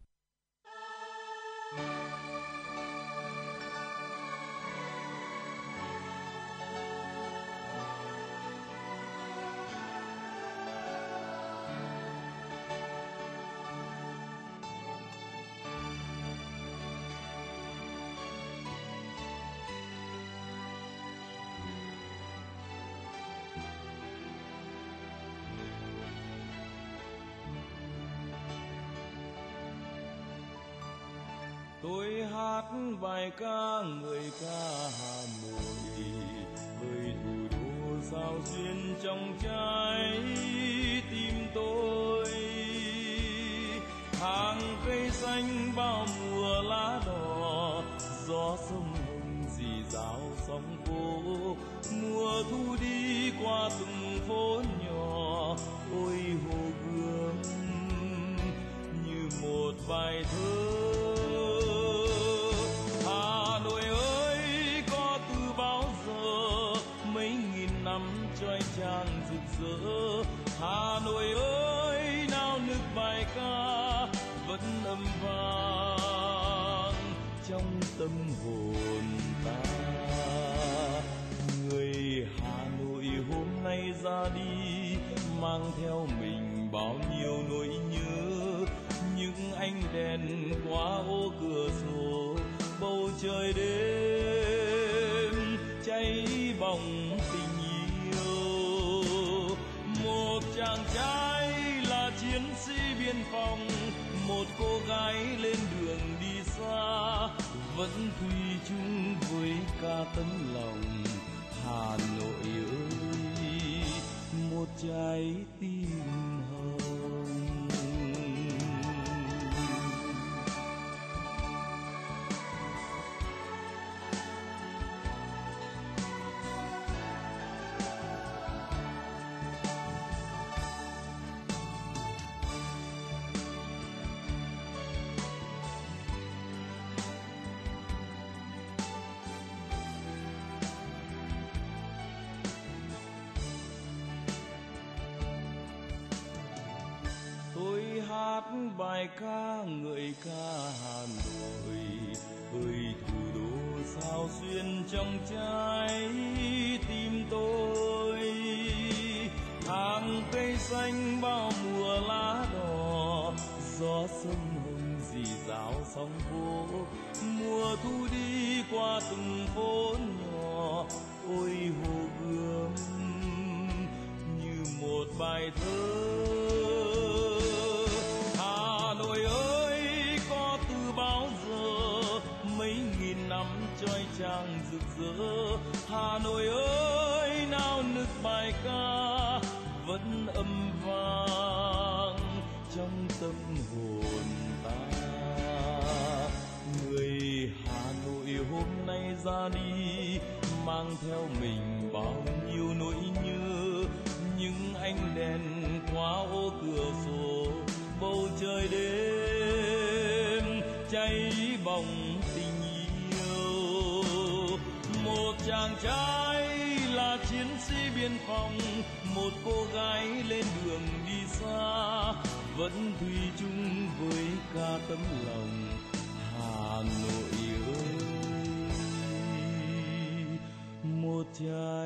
[SPEAKER 27] Tôi hát bài ca người ca hà nội, người thủ đô sao xuyên trong trái tim tôi. Hàng cây xanh bao mùa lá đỏ, gió sông hồng dì dào sóng phố. Mùa thu đi qua từng phố nhỏ, ôi hồ gươm như một bài thơ. Tâm hồn ta. Người Hà Nội hôm nay ra đi, mang theo mình bao nhiêu nỗi nhớ. Những ánh đèn qua ô cửa sổ, bầu trời đêm vẫn thủy chung với ca tấm lòng hà nội ơi. Một trái tim vẫn thủy chung với ca tấm lòng hà nội ơi. Một trái